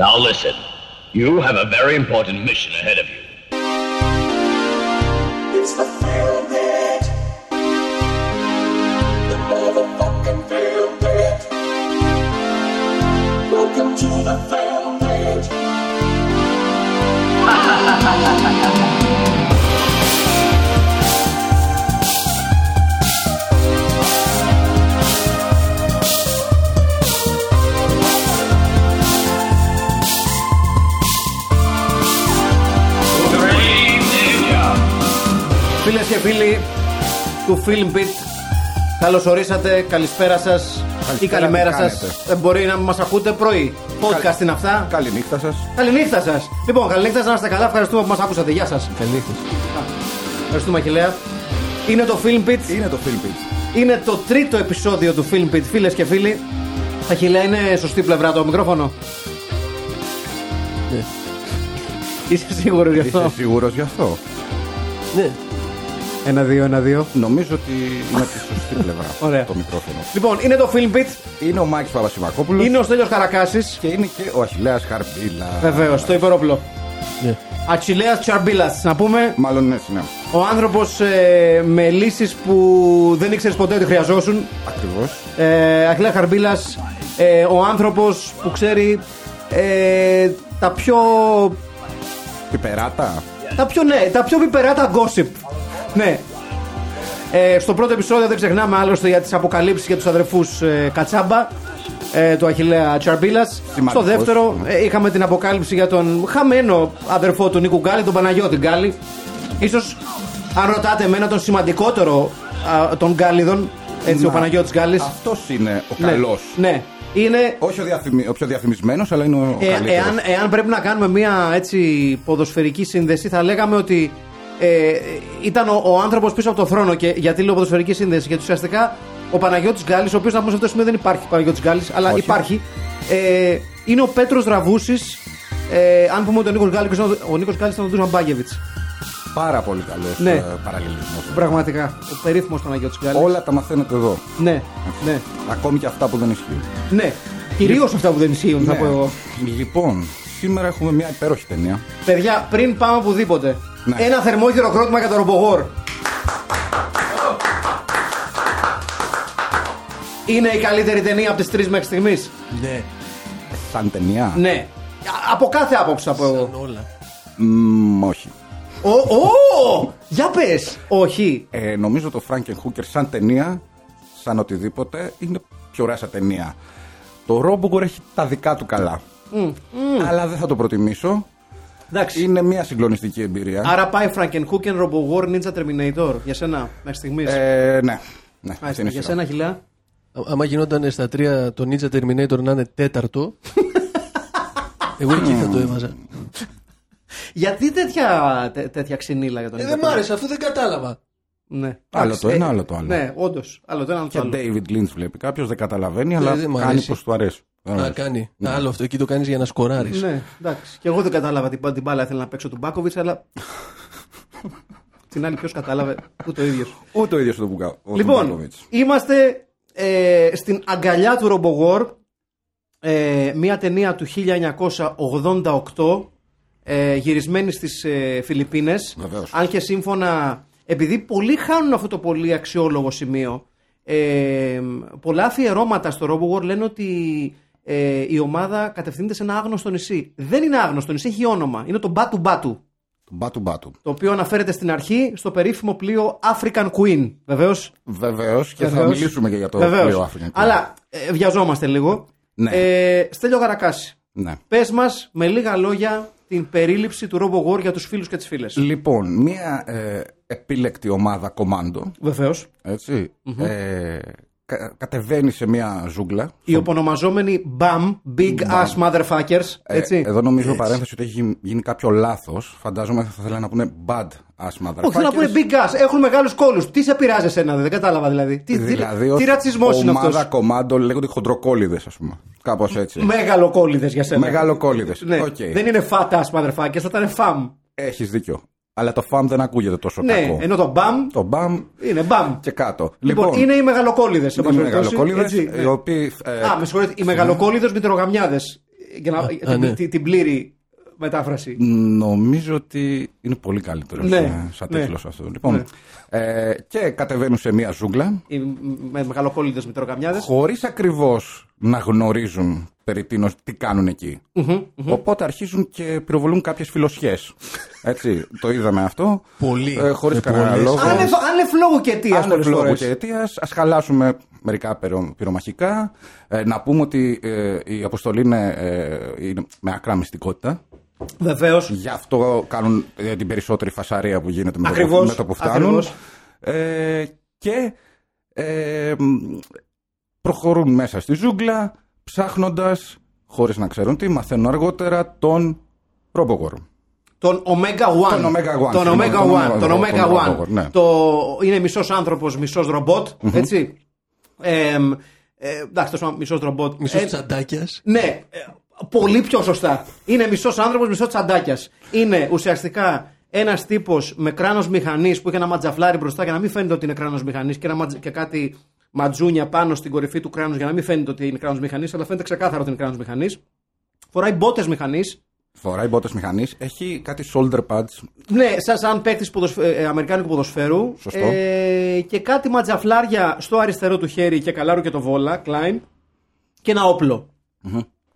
Now listen. You have a very important mission ahead of you. It's the Bit. The motherfucking Bit. Welcome to the Film Bit. και φίλοι του Film Beat, καλώ ορίσατε. Καλησπέρα σας ή Καλησπέρα, καλημέρα τι σας. κάνετε; Δεν μπορεί να μας ακούτε πρωί. Podcast είναι αυτά. Καληνύχτα σας. Καληνύχτα σας. Λοιπόν, καληνύχτα να είστε καλά. Ευχαριστούμε που μας άκουσατε. Γεια σας. Καληνύχτα. Ευχαριστούμε, Αχηλέα. Είναι το Film Beat. Είναι το Philippines. Είναι το τρίτο επεισόδιο του Film Beat, φίλες και φίλοι. Αχηλέα, είναι σωστή πλευρά το μικρόφωνο; Ναι. Είσαι σίγουρος γι' αυτό; Είσαι σίγουρος γι' αυτό; Ναι. Ένα, δύο, ένα, δύο. Νομίζω ότι είναι τη σωστή πλευρά Ωραία. το μικρόφωνο. Λοιπόν, είναι το Film Beat. Είναι ο Μάκης Παπασημακόπουλος Είναι ο Στέλιος Καρακάσης. και είναι και ο Αχηλέα Χαρμπίλα. Βεβαίως, το υπερόπλο. ναι. Ατσιλέα Τσαρμπίλας. Να πούμε, Μάλλον ναι, ναι. ο άνθρωπος ε, με λύσεις που δεν ήξερες ποτέ ότι χρειαζόσουν. Ακριβώς. Ε, Αχιλέας Χαρμπίλας, ε, ο άνθρωπος που ξέρει ε, τα πιο. Πιπεράτα. Τα πιο, ναι, τα πιο πιπεράτα gossip. Ναι. Ε, στο πρώτο επεισόδιο δεν ξεχνάμε άλλωστε για τις αποκαλύψεις για τους αδερφούς ε, Κατσάμπα ε, του Αχιλέα Τσαρμπίλας. Στο Σημαντικός, δεύτερο ναι. ε, είχαμε την αποκάλυψη για τον χαμένο αδερφό του Νίκου Γκάλη, τον Παναγιώτη Γκάλη. Ίσως αν ρωτάτε εμένα τον σημαντικότερο α, των Γκάλιδων, έτσι ο Να, Παναγιώτης Γκάλης. Αυτός είναι ο Ναι, καλός. Ναι. Είναι Όχι ο, διαφημι... ο πιο διαφημισμένος, αλλά είναι ο ε, καλύτερος. εάν, εάν πρέπει να κάνουμε μια έτσι ποδοσφαιρική σύνδεση, θα λέγαμε ότι ε, ήταν ο, ο άνθρωπος πίσω από το θρόνο. Και γιατί λέω ποδοσφαιρικής σύνδεσης, Γιατί ουσιαστικά ο Παναγιώτης Γκάλης, ο οποίος να πούμε σε αυτό το σημείο δεν υπάρχει Παναγιώτης Γκάλης, αλλά Όχι. υπάρχει. Ε, είναι ο Πέτρος Δραβούση. Ε, αν πούμε ότι ο Νίκος Γκάλη, ο Νίκος Γκάλης ήταν ο Ντούζαν Μπάγκεβιτ. Πάρα πολύ καλός Ναι. ε, παραλληλισμός. Πραγματικά. Ο περίφημος Παναγιώτης Γκάλης. Όλα τα μαθαίνετε εδώ. Ναι, ναι, Ακόμη και αυτά που δεν ισχύουν. ναι. Κυρίως αυτά που δεν ισχύουν, θα Ναι. πω εγώ. Λοιπόν, σήμερα έχουμε μια υπέροχη ταινία. Παιδιά, πριν πάμε οπουδήποτε, Ναι. ένα θερμό χειροκρότημα για τον Ρομπογόρ. Είναι η καλύτερη ταινία από τις τρεις μέχρι στιγμής. Ναι. Σαν ταινία. Ναι. Α- Από κάθε άποψη θα πω εγώ. Σαν όλα. Μμμ, όχι. Ω, ω, για πες! Όχι. Ε, νομίζω το Franken Hooker σαν ταινία, σαν οτιδήποτε, είναι πιο ωραία σαν ταινία. Το Robocop έχει τα δικά του καλά. Αλλά δεν θα το προτιμήσω. Εντάξει. Είναι μια συγκλονιστική εμπειρία. Άρα πάει Frankenhooken, Robowar, Ninja Terminator. Για σένα, μέχρι στιγμής. Ε, ναι. ναι αυτή Μάλιστα. είναι η για σειρά. σένα, Χιλά. Α- Άμα γινόταν στα τρία το Ninja Terminator να είναι τέταρτο. εγώ εκεί θα το έβαζα. Γιατί τέτοια, τέ- τέτοια ξυνήλα για τον Ε, Ninja δεν μ' Terminator? άρεσε, αυτό δεν κατάλαβα. Ναι. Άλλο Εντάξει, το ένα, άλλο το άλλο. Ναι, όντως. Άλλο το ένα, άλλο το Και άλλο. David Lynch βλέπει. Κάποιος δεν καταλαβαίνει, αλλά δεν μ' κάνει αρέσει. πως του αρέσει. Δεν Α, αρέσει. κάνει. Άλλο αυτό, εκεί το κάνεις για να σκοράρεις. Ναι, εντάξει. Και εγώ δεν κατάλαβα την, την μπάλα ήθελα να παίξω του Μπάκοβιτς, αλλά. την άλλη ποιος κατάλαβε, ούτε ο ίδιος. Ούτε ο ίδιος το Μπουκα. ο Λοιπόν, Μπουκοβίτς. είμαστε ε, στην αγκαλιά του Ρομπογόρ. Ε, μια ταινία του 1988 ε, γυρισμένη στις ε, Φιλιππίνες Βεβαίως. αν και σύμφωνα επειδή πολλοί χάνουν αυτό το πολύ αξιόλογο σημείο ε, πολλά αφιερώματα στο Ρομπογόρ λένε ότι ε, η ομάδα κατευθύνεται σε ένα άγνωστο νησί δεν είναι άγνωστο νησί, έχει όνομα είναι το Μπάτου Μπάτου Το Μπάτου Μπάτου. το οποίο αναφέρεται στην αρχή στο περίφημο πλοίο African Queen βεβαίως Βεβαίως και θα Βεβαίως. μιλήσουμε και για το Βεβαίως. πλοίο African Queen. Αλλά ε, βιαζόμαστε λίγο. Ναι. Ε, Στέλιο Γαρακάση, Ναι. πες μας με λίγα λόγια την περίληψη του Robo War για τους φίλους και τις φίλες. Λοιπόν, μία ε, επίλεκτη ομάδα κομάντο, Βεβαίως. έτσι, ε, κα- κατεβαίνει σε μία ζούγκλα. Οι οπονομαζόμενοι BAM, Big Ass Motherfuckers. Ε, Έτσι. εδώ νομίζω παρένθεση ότι έχει γι- γίνει κάποιο λάθος. Φαντάζομαι θα θέλανε να πούνε bad ass motherfuckers. Όχι, να πούνε Big Ass. Έχουν μεγάλους κόλους. Τι σε πειράζει εσένα, δεν κατάλαβα δηλαδή. Τι, τι- Δηλαδή, τι, ως ρατσισμός είναι ομάδα αυτός; κομμάντο λέγονται χοντροκόλληδες, ας πούμε. Κάπως έτσι. Μεγαλοκόλληδες για σένα. Μεγαλοκόλληδες. Ναι. Οκ. Δεν είναι fat ass motherfuckers, θα ήταν BAM. Έχεις δίκιο. Αλλά το FAM δεν ακούγεται τόσο Ναι, κακό. ενώ το BAM Το BAM είναι BAM. και κάτω. Λοιπόν, είναι οι μεγαλοκόλληδες. σε είναι πάση περιπτώσει, μεγαλοκόλληδες, έτσι, ναι. οι οποίοι. ε, Α, με συγχωρείτε, οι μεγαλοκόλληδες μητρογαμιάδες. Για να, Α, την, α, ναι. την, την πλήρη μετάφραση. Νομίζω ότι είναι πολύ καλύτερος Ναι, ε, σαν ναι. τίτλος αυτός. Λοιπόν, ε, και κατεβαίνουν σε μια ζούγκλα Οι, με μεγαλοκόλλητε μητροκαμιάδε. χωρίς ακριβώς να γνωρίζουν περί τίνος τι κάνουν εκεί. Οπότε αρχίζουν και πυροβολούν κάποιες φιλοσιές. Έτσι, το είδαμε αυτό. Πολύ. Ε, χωρίς Με κανένα πολλές. λόγο. Άνευ, άνευ λόγου και αιτίας Αν πολλές λόγω φορές. και αιτίας, ας χαλάσουμε μερικά πυρο- πυρομαχικά. Ε, να πούμε ότι ε, η αποστολή είναι, ε, είναι με ακρά μυστικότητα. Βεβαίως. Γι' αυτό κάνουν ε, την περισσότερη φασαρία που γίνεται με, το, Ακριβώς, που- με το που φτάνουν. ακριβώς. Ε, και ε, μ, προχωρούν μέσα στη ζούγκλα ψάχνοντας, χωρίς να ξέρουν τι, μαθαίνουν αργότερα τον Robogor. Τον Omega One. Τον Omega One, Τον συγγνώμη, Omega τον One. Omega- Τον τον Omega Omega One. One, ναι. Το... Είναι μισός άνθρωπος, μισός ρομπότ. Έτσι. Ε, ε, εντάξει, τόσο μισός ρομπότ. Μισός Ε, τσαντάκιας. Ναι, ε, πολύ πιο σωστά. Είναι μισός άνθρωπος, μισός τσαντάκιας. Είναι ουσιαστικά ένας τύπος με κράνος μηχανής που έχει ένα ματζαφλάρι μπροστά για να μην φαίνεται ότι είναι κράνος μηχανής και, ένα ματζ- και κάτι ματζούνια πάνω στην κορυφή του κράνους για να μην φαίνεται ότι είναι κράνος μηχανής, αλλά φαίνεται ξεκάθαρα ότι είναι κράνος μηχανής. Φοράει μπότες μηχανής. Φοράει μπότες μηχανής, έχει κάτι shoulder pads Ναι, σαν, σαν παίκτης ε, Αμερικάνικου ποδοσφαίρου. Σωστό. Ε, και κάτι ματζαφλάρια στο αριστερό του χέρι και καλάρου και το βόλα, Klein. Και ένα όπλο.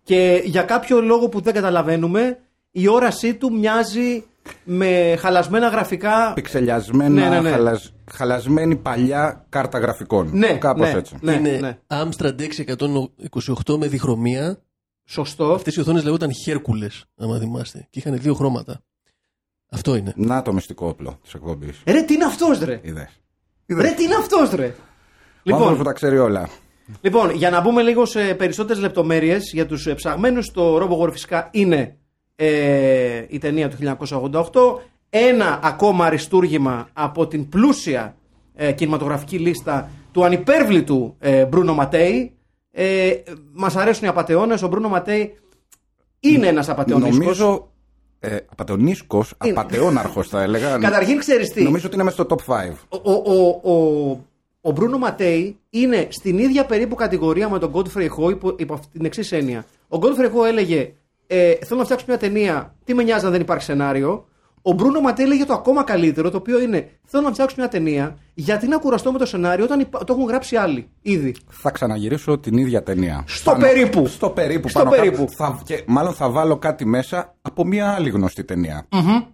Και για κάποιο λόγο που δεν καταλαβαίνουμε, η όρασή του μοιάζει με χαλασμένα γραφικά. πιξελιασμένα, Ναι, ναι, ναι. χαλασ- χαλασμένη παλιά κάρτα γραφικών. Ναι, Κάπως ναι, έτσι. Ναι, είναι ναι. Amstrad 628 με διχρωμία. Σωστό. Αυτές οι οθόνες λέγονταν Χέρκουλες, άμα θυμάστε. Και είχαν δύο χρώματα. Αυτό είναι. Να το μυστικό όπλο της εκπομπής. Ρε, τι είναι αυτός, ρε; Είδες. Ρε, τι είναι αυτός, ρε; Λοιπόν, Λοιπόν, που τα ξέρει όλα. Λοιπόν, για να μπούμε λίγο σε περισσότερες λεπτομέρειες για τους ε, ψαγμένους, το RoboWar φυσικά είναι ε, η ταινία του 1988. Ένα ακόμα αριστούργημα από την πλούσια ε, κινηματογραφική λίστα του ανυπέρβλητου ε, Μπρούνο Ματέι. Ε, μας αρέσουν οι απατεώνες, ο Μπρούνο Ματέι είναι ένας απατεωνίσκος. Νομίζω. Ε, απατεωνίσκο, απατεώναρχο θα έλεγα. Καταρχήν ξέρεις τι, Νομίζω ότι είναι μέσα στο top 5. ο, ο, ο, ο Μπρούνο Ματέι είναι στην ίδια περίπου κατηγορία με τον Godfrey Ho υπό, υπό αυτή την εξής έννοια. Ο Godfrey Ho έλεγε ε, Θέλω να φτιάξω μια ταινία. Τι με νοιάζει αν δεν υπάρχει σενάριο; Ο Μπρούνο Ματέι έλεγε το ακόμα καλύτερο, το οποίο είναι Θέλω να φτιάξω μια ταινία. Γιατί να κουραστώ με το σενάριο όταν υπά- το έχουν γράψει άλλοι ήδη. Θα ξαναγυρίσω την ίδια ταινία. Στο περίπου. Στο περίπου. Στο πάνω περίπου. κάτω. Θα, και μάλλον θα βάλω κάτι μέσα από μια άλλη γνωστή ταινία.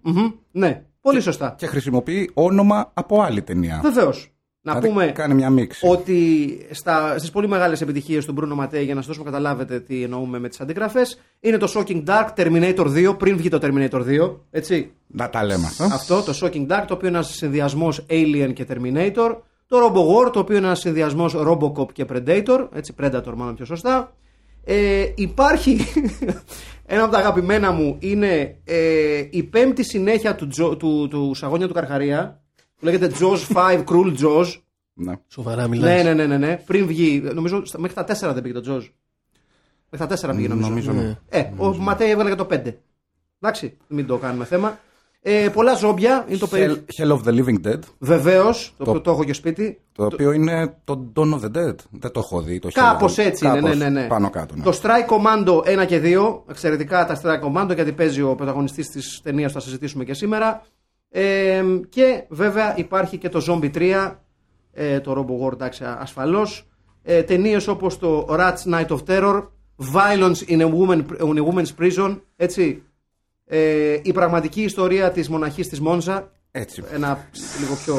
Μμμ. Ναι, πολύ σωστά. Και χρησιμοποιεί όνομα από άλλη ταινία. Βεβαίως. Να Δηλαδή, πούμε Κάνει μια μίξη. ότι στα, στις πολύ μεγάλες επιτυχίες του Bruno Mattei για να σας δώσουμε να καταλάβετε τι εννοούμε με τις αντιγραφές είναι το Shocking Dark, Terminator 2 πριν βγει το Terminator 2 έτσι Να τα λέμε αυτά. αυτό το Shocking Dark το οποίο είναι ένας συνδυασμός Alien και Terminator το Robo War το οποίο είναι ένας συνδυασμός Robocop και Predator έτσι Predator μάλλον πιο σωστά ε, υπάρχει ένα από τα αγαπημένα μου είναι ε, η πέμπτη συνέχεια του, Τζο- του, του Σαγόνια του Καρχαρία που λέγεται Jaws 5 Cruel Jaws Ναι. Σοβαρά μιλάς. ναι, ναι, ναι, ναι, ναι. Πριν βγει, νομίζω στα- μέχρι τα 4 δεν πήγε το Τζοζ. Μέχρι τα 4 πήγε νομίζω. Νομίζω, ναι. Ε, ο Ματέι έβγαλε και το 5. Εντάξει, μην το κάνουμε θέμα. Ε, πολλά ζόμπια. Είναι το Hell, περί... Hell of the Living Dead. Βεβαίως, το, Το- οποίο το έχω και σπίτι. Το οποίο είναι το Dawn of the Dead. Δεν το έχω δει. Το Κάπω Hell of the- έτσι είναι, ναι, κάπως ναι, ναι. Πάνω κάτω. Ναι. Το Strike Commando 1 και 2. Εξαιρετικά τα Strike Commando γιατί παίζει ο πρωταγωνιστής της ταινίας που θα συζητήσουμε και σήμερα. Ε, και βέβαια υπάρχει και το Zombie 3. Ε, το Robo War εντάξει ασφαλώς. Ε, Ταινίες όπως το Rats Night of Terror. Violence in a, woman, in a Woman's Prison. Έτσι. Ε, η πραγματική ιστορία της μοναχής της Μόνζα. Έτσι. Ένα λίγο πιο...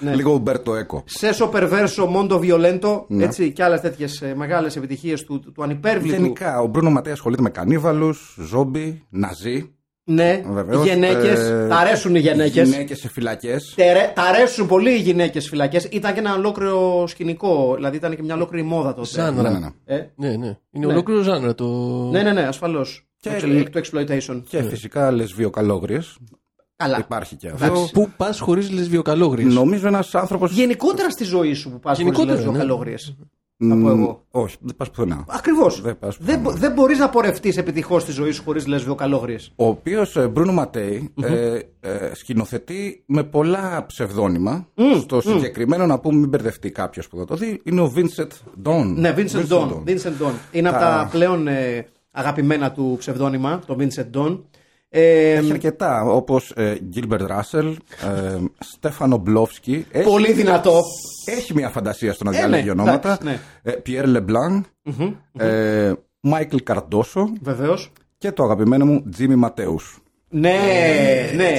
Ναι. Λίγο Umberto Eco. Σέσο Περβέρσο Μόντο Βιολέντο. Ναι. Έτσι, και άλλες τέτοιες μεγάλες επιτυχίες του, του, του ανυπέρβλητου. Γενικά, ο Μπρούνο Ματέας ασχολείται με κανίβαλους, ζόμπι, ναζί. Ναι, Βεβαίως, γυναίκες. ε, Τα αρέσουν οι γυναίκες. Γυναίκες σε φυλακές. Τα αρέσουν πολύ οι γυναίκες φυλακές. Ήταν και ένα ολόκληρο σκηνικό. Δηλαδή ήταν και μια ολόκληρη μόδα τότε. Ζάνρα. Ναι, ναι, ναι. Ε; Ναι, ναι. Είναι Ναι. ολόκληρο ζάνρα το. ναι, ναι, ναι, ασφαλώς. Και- Το, εξ- το exploitation. Και φυσικά λεσβιοκαλόγριες. Καλά. Υπάρχει και αυτό. Εντάξει. Πού πας χωρίς λεσβιοκαλόγριες; Νομίζω ένας άνθρωπο. Γενικότερα στη ζωή σου που πας χωρίς Γενικότερα, ναι. λεσβιοκαλόγριες. Θα πω εγώ. Όχι, δεν πας πουθενά. Ακριβώς. Δεν πας Δεν, μπο- δεν μπορείς να πορευτείς επιτυχώς στη ζωή σου χωρίς λεσβιοκαλόγριε. Ο οποίος Μπρούνο Ματέι ε, ε, σκηνοθετεί με πολλά ψευδόνυμα. Στο συγκεκριμένο, να πούμε, μην μπερδευτεί κάποιος που θα το δει, είναι ο Vincent Don. Ναι, Vincent Don. Vincent Don. Είναι από τα πλέον ε, αγαπημένα του ψευδόνυμα, το Vincent Don. Ε, Έχει αρκετά, όπως ε, Gilbert Russell, ε, Στέφανο Μπλόφσκι. Έχει, πολύ δυνατό. έχει μια φαντασία στο να Ε, διαλέγει ναι, ονόματα. εντάξει, Ε, Pierre LeBlanc, ε, Michael Cardoso Βεβαίως. και το αγαπημένο μου Jimmy Ματέους. Ναι, ναι.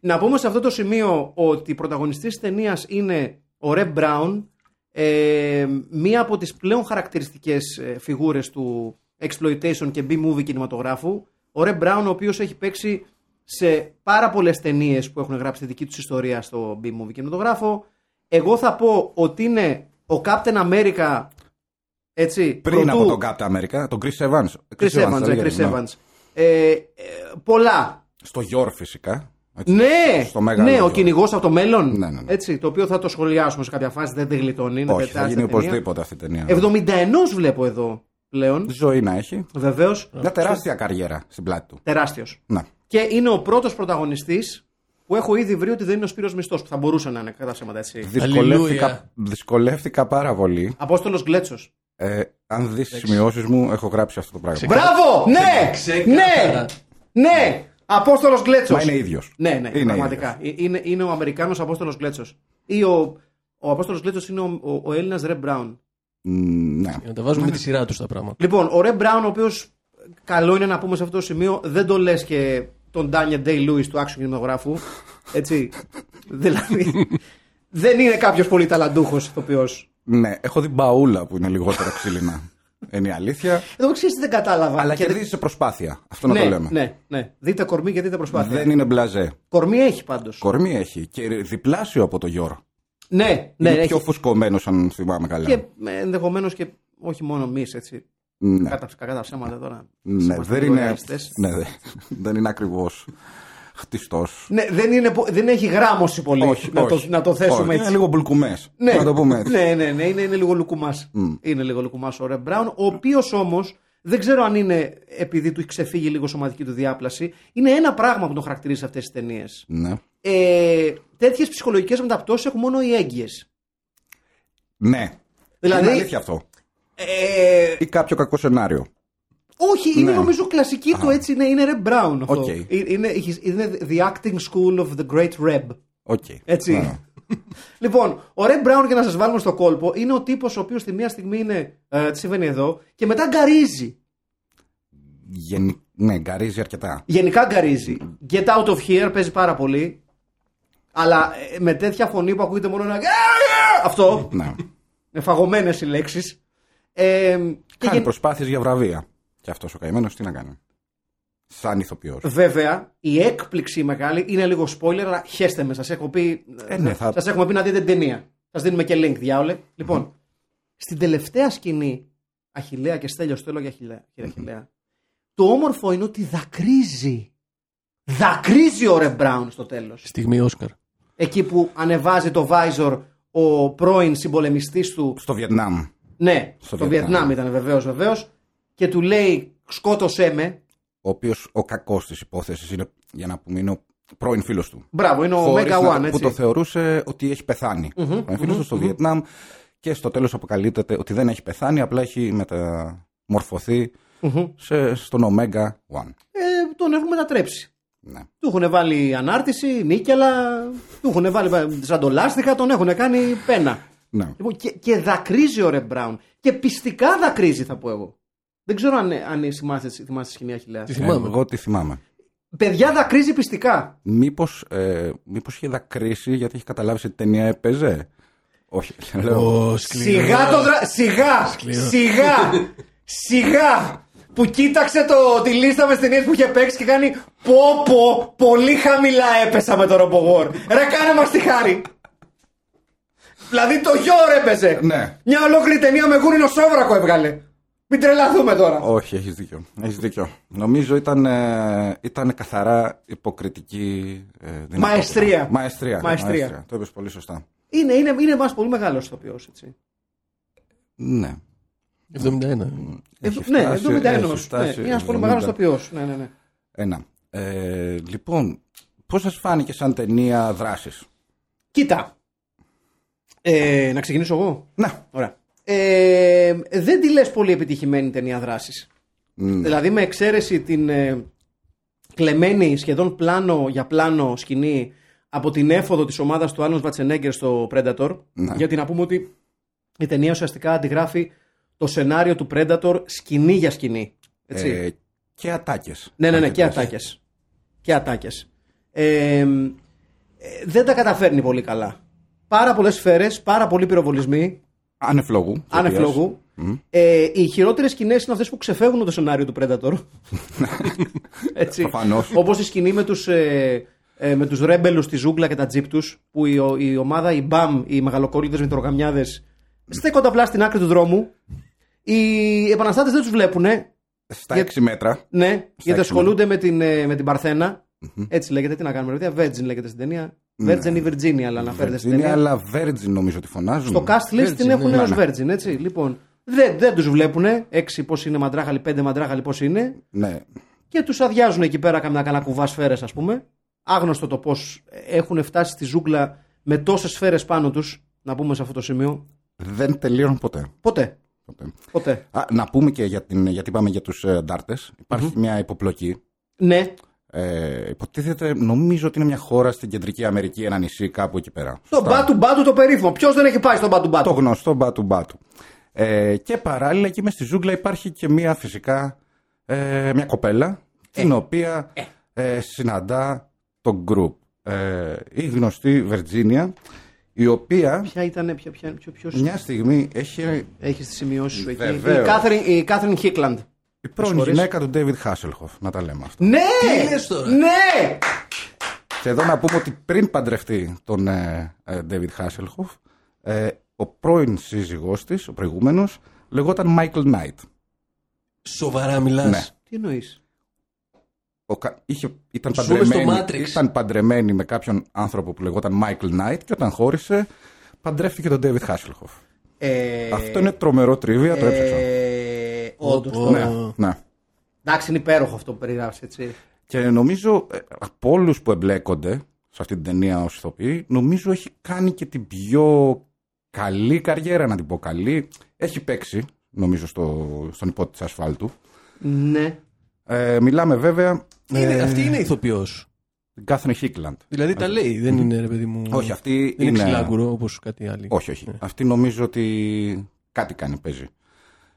Να πούμε σε αυτό το σημείο ότι πρωταγωνιστής της ταινίας είναι ο Ρεμ Μπράουν, ε, μία από τις πλέον χαρακτηριστικές ε, φιγούρες του exploitation και B-movie κινηματογράφου. Ο Ρεμ Μπράουν, ο οποίος έχει παίξει σε πάρα πολλές ταινίες που έχουν γράψει τη δική τους ιστορία στο B-movie κινηματογράφο. Εγώ θα πω ότι είναι ο Captain America, έτσι, Πριν προτού- από τον Captain America, τον Chris Evans. Chris Evans, δεν ε, λέγεται, Chris ναι. Evans. Ε, ε, πολλά, Στο Γιόρ φυσικά. έτσι. ναι, Στο μεγάλο ναι, ο γύρο. κυνηγός από το μέλλον. Ναι, ναι, ναι. Έτσι, το οποίο θα το σχολιάσουμε σε κάποια φάση, δεν τη γλιτώνει. Είναι Όχι, θα τεράστια γίνει ταινία. οπωσδήποτε αυτή η ταινία. 71 βλέπω εδώ πλέον. Ζωή να έχει. Βεβαίως. Μια τεράστια καριέρα στην πλάτη του. Τεράστιος. Να. Και είναι ο πρώτος πρωταγωνιστής που έχω ήδη βρει ότι δεν είναι ο Σπύρος Μισθός, που θα μπορούσε να είναι κατά ψέματα έτσι. Δυσκολεύτηκα, Αλληλούια. δυσκολεύτηκα πάρα πολύ. Απόστολος Γκλέτσος. Ε, αν δεις τι σημειώσεις μου, έχω γράψει αυτό το πράγμα. Μπράβο! Ναι! Ξεκάθαρα. Ναι! Ναι! Απόστολος Γκλέτσος. Μα είναι ίδιος. Ναι, ναι, πραγματικά. Ε, Είναι, είναι ο Αμερικάνος Απόστολος Γκλέτσος. Ή ο, ο Απόστολος Γκλέτσος είναι ο, ο, ο Έλληνας Ρεμ Μπράουν. Ναι. Για να τα βάζουμε με τη σειρά τους τα πράγματα. Λοιπόν, ο Ρεμ Μπράουν, ο οποίος καλό είναι να πούμε σε αυτό το σημείο, δεν το λες και τον Ντάνιελ Ντέι Λούι του άξιου κινηματογράφου. Έτσι. δηλαδή. δεν είναι κάποιος πολύ ταλαντούχος ηθοποιός. ναι, έχω δει μπαούλα που είναι λιγότερο ξύλινα. είναι η αλήθεια. Εδώ ξέρεις τι δεν κατάλαβα. Αλλά Και δεν- κερδίζει σε προσπάθεια. Αυτό να ναι, το λέμε. ναι, ναι. Δείτε κορμί και δείτε προσπάθεια. Δεν είναι μπλαζέ. Κορμί έχει πάντως. Κορμί έχει. Και διπλάσιο από το Γιώργο. Ναι, ναι, είναι έχει. πιο φουσκωμένος, αν θυμάμαι καλά. Και ενδεχομένως και όχι μόνο εμείς, έτσι. Ναι, Κατά, κακά τα ψέματα τώρα. ναι Είμαστε δεν λίγο είναι, ρεαλιστές. ναι, δε- δεν είναι ακριβώς χτιστός. Ναι, δεν, είναι, πο- δεν έχει γράμμωση πολύ. να, Το, να το θέσουμε Όχι, έτσι. Είναι λίγο μπουλκουμές. Ναι, Να το πούμε έτσι. ναι, ναι, ναι, είναι, είναι λίγο λουκουμάς. Είναι λίγο λουκουμάς ο Ρεμ Μπράουν, ο οποίος όμως δεν ξέρω αν είναι επειδή του έχει ξεφύγει λίγο σωματική του διάπλαση. Είναι ένα πράγμα που τον χαρακτηρίζει σε αυτές τις ταινίες. Ναι. Ε, Τέτοιες ψυχολογικές μεταπτώσεις έχουν μόνο οι έγκυες. ναι. Δηλαδή- Είναι αλήθεια αυτό. Ε, Ή κάποιο κακό σενάριο. όχι, είναι Ναι. νομίζω κλασική του έτσι, είναι, είναι Reb Brown αυτό. Οκ. Ε- Είναι, είναι the acting school of the great Reb. OK. Έτσι. Ναι. λοιπόν, ο Reb Brown, για να σας βάλουμε στο κόλπο, είναι ο τύπος ο οποίος τη μία στιγμή είναι. Ε, τι συμβαίνει εδώ, και μετά γκαρίζει. Γενι... Ναι, γκαρίζει αρκετά. Γενικά γκαρίζει. Get out of here παίζει πάρα πολύ. Αλλά ε, με τέτοια φωνή που ακούγεται μόνο ένα. Αυτό. Ναι. Με φαγωμένες οι λέξεις. Ε, και Κάνει γεν- προσπάθειες για βραβεία. Και αυτός ο καημένος τι να κάνει. Σαν ηθοποιός. Βέβαια, η έκπληξη μεγάλη είναι λίγο spoiler, αλλά χέστε με. Σας έχω πει. Ε, ναι, θα- Σας έχουμε πει να δείτε την ταινία. Σας δίνουμε και link, διάολε. Λοιπόν, στην τελευταία σκηνή, Αχηλέα και Στέλιο, το λέω για Αχηλέα, κύριε Αχηλέα, το όμορφο είναι ότι δακρύζει. Δακρύζει ο Ρε Μπράουν στο τέλος. Στιγμή Όσκαρ. Εκεί που ανεβάζει το Βάιζορ ο πρώην συμπολεμιστής του. Στο Βιετνάμ. Ναι, Στο στο, Βιετνάμ. Βιετνάμ ήταν βεβαίως, βεβαίως. Και του λέει, σκότωσέ με. Ο οποίος ο κακός της υπόθεσης είναι, για να πούμε, είναι ο πρώην φίλος του. Μπράβο, είναι ο Χωρίς Mega να- One, Που έτσι. το θεωρούσε ότι έχει πεθάνει. Ο πρώην φίλος του στο Βιετνάμ και στο τέλος αποκαλύπτεται ότι δεν έχει πεθάνει, απλά έχει μεταμορφωθεί σε, στον Omega One. Ε, τον έχουν μετατρέψει. Ναι. Του έχουν βάλει ανάρτηση, νίκελα, του έχουν βάλει σαν το λάστιχα, τον έχουν κάνει πένα. ναι. Λοιπόν, και, και δακρύζει ο Ρε Μπράουν. Και πιστικά δακρύζει, θα πω εγώ. Δεν ξέρω αν, αν θυμάστε, θυμάστε τη σκηνή Αχιλέα. Τι θυμάμαι. Εγώ τι θυμάμαι. Παιδιά δακρύζει πιστικά. Μήπως, ε, μήπως είχε δακρύσει γιατί έχει καταλάβει σε τι ταινία έπαιζε; Όχι, λέω. Ω, σκληρός. Σιγά το δρα... Σιγά! Σιγά! Σιγά! Που κοίταξε το, τη λίστα με ταινίε που είχε παίξει και κάνει Πω πω, πολύ χαμηλά έπεσα με το ρομπογόρ. Ρε κάνε μας τη χάρη. Δηλαδή το γιόρ έπαιζε. Ναι. Μια ολόκληρη ταινία με γούρινο σόβρακο έβγαλε. Μην τρελαθούμε τώρα. Όχι, έχεις δίκιο. Έχεις δίκιο. Νομίζω ήταν, ε, ήταν καθαρά υποκριτική ε, δυνατότητα. Μαεστρία. Μαεστρία. Μαεστρία. Το είπες πολύ σωστά. Είναι, είναι, είναι μας πολύ μεγάλος ηθοποιός, έτσι. Ναι. 71. Έχει ναι, φτάσει, 71 έχει όμως. φτάσει, Ναι, είναι ένας πολύ 70. μεγάλο ηθοποιός. Ναι, ναι, ναι. Ένα. Ε, λοιπόν, πώς σας φάνηκε σαν ταινία δράσης; Κοίτα. Ε, να ξεκινήσω εγώ; Ναι. Ωραία. Ε, δεν τη λες πολύ επιτυχημένη ταινία δράσης. Δηλαδή με εξαίρεση την ε, κλεμμένη σχεδόν πλάνο για πλάνο σκηνή από την έφοδο της ομάδας του Άρνος Βατσενέγκερ στο Predator. Ναι. Γιατί να πούμε ότι η ταινία ουσιαστικά αντιγράφει το σενάριο του Predator σκηνή για σκηνή. Έτσι. Ε, και ατάκες. Ναι, ναι, ναι, και Αντιθέσει. ατάκες. Και ατάκες. Ε, ε, δεν τα καταφέρνει πολύ καλά. Πάρα πολλές σφαίρες, πάρα πολλοί πυροβολισμοί, Ανεφλόγου. άνευ Ε, οι χειρότερες σκηνές είναι αυτές που ξεφεύγουν το σενάριο του Predator. Έτσι. Προφανώς. Όπως η σκηνή με τους, ε, ε, με τους ρέμπελους στη ζούγκλα και τα τζίπ τους, που η, ο- η ομάδα, οι BAM, οι μεγαλοκόλλητες μητρογαμιάδες, στέκονται απλά στην άκρη του δρόμου. Οι επαναστάτες δεν τους βλέπουνε, Στα Για- 6 μέτρα. ναι, γιατί έξι ασχολούνται με την, ε, με την Παρθένα. Έτσι λέγεται, τι να κάνουμε, ρε παιδιά. Virgin λέγεται στην ταινία. Virgin ή Virginia, αλλά αναφέρεται στην Είναι ταινία. αλλά Virgin νομίζω ότι φωνάζουν. Στο cast list Virgin, την έχουν ναι. ως Ναι, ναι. Virgin, έτσι. Λοιπόν, δεν, δεν τους βλέπουν. Έξι πώς είναι μαντράγαλοι, πέντε μαντράγαλοι πώς είναι. Ναι. Και τους αδειάζουν εκεί πέρα καμιά κανένα κουβά σφαίρες, ας πούμε. Άγνωστο το πώς έχουν φτάσει στη ζούγκλα με τόσες σφαίρες πάνω τους. Να πούμε σε αυτό το σημείο. Δεν τελείωναν ποτέ. Ποτέ. Ποτέ. Ποτέ. Α, να πούμε και για την, γιατί είπαμε για τους ε, ντάρτες. Υπάρχει μια υποπλοκή. Ναι. Ε, υποτίθεται, νομίζω ότι είναι μια χώρα στην Κεντρική Αμερική, ένα νησί κάπου εκεί πέρα. Το μπάτου μπάτου το περίφημο. Ποιος δεν έχει πάει στο μπάτου Το μπάτου. γνωστό μπάτου μπάτου. Ε, και παράλληλα εκεί μες στη ζούγκλα υπάρχει και μια φυσικά ε, μια κοπέλα την οποία ε, συναντά το group. Ε, η γνωστή Βερτζίνια η οποία Ποια ήταν, ποια, ποια, ποιο, ποιος μια στιγμή έχει έχεις τις σημειώσεις σου εκεί. Βεβαίως. Η Κάθριν, η Κάθριν Χίκλαντ. η πρώην συγχωρείς. γυναίκα του David Hasselhoff, να τα λέμε αυτά. Ναι! Τι λες τώρα; Ναι! Και εδώ να πούμε ότι πριν παντρευτεί τον ε, ε, David Hasselhoff, ε, ο πρώην σύζυγός της, ο προηγούμενος, λεγόταν Michael Knight. Σοβαρά μιλάς. Ναι. Τι εννοείς; Ο, κα- είχε, ήταν, Ζούμε στο παντρεμένη, Matrix. ήταν παντρεμένη με κάποιον άνθρωπο που λεγόταν Michael Knight και όταν χώρισε παντρεύτηκε τον David Hasselhoff. Ε, Αυτό είναι τρομερό τριβία, το έψαξα. Ε, όντως, Ω, το- Ναι, ναι. Εντάξει, είναι υπέροχο αυτό που περιγράφεις, έτσι. Και νομίζω ε, από όλους που εμπλέκονται σε αυτή την ταινία ως ηθοποιοί, νομίζω έχει κάνει και την πιο καλή καριέρα, να την πω καλή. Έχει παίξει, νομίζω, στο, στον υπότη της ασφάλτου. Ναι. Ε, μιλάμε βέβαια Είναι, αυτή είναι ηθοποιός. την Κάθριν Χίκλαντ. Δηλαδή τα λέει, δεν είναι ρε παιδί μου. Όχι, αυτή Δεν είναι είναι... ξυλάγκουρο όπως κάτι άλλο. Όχι, όχι. Αυτή νομίζω ότι κάτι κάνει, παίζει.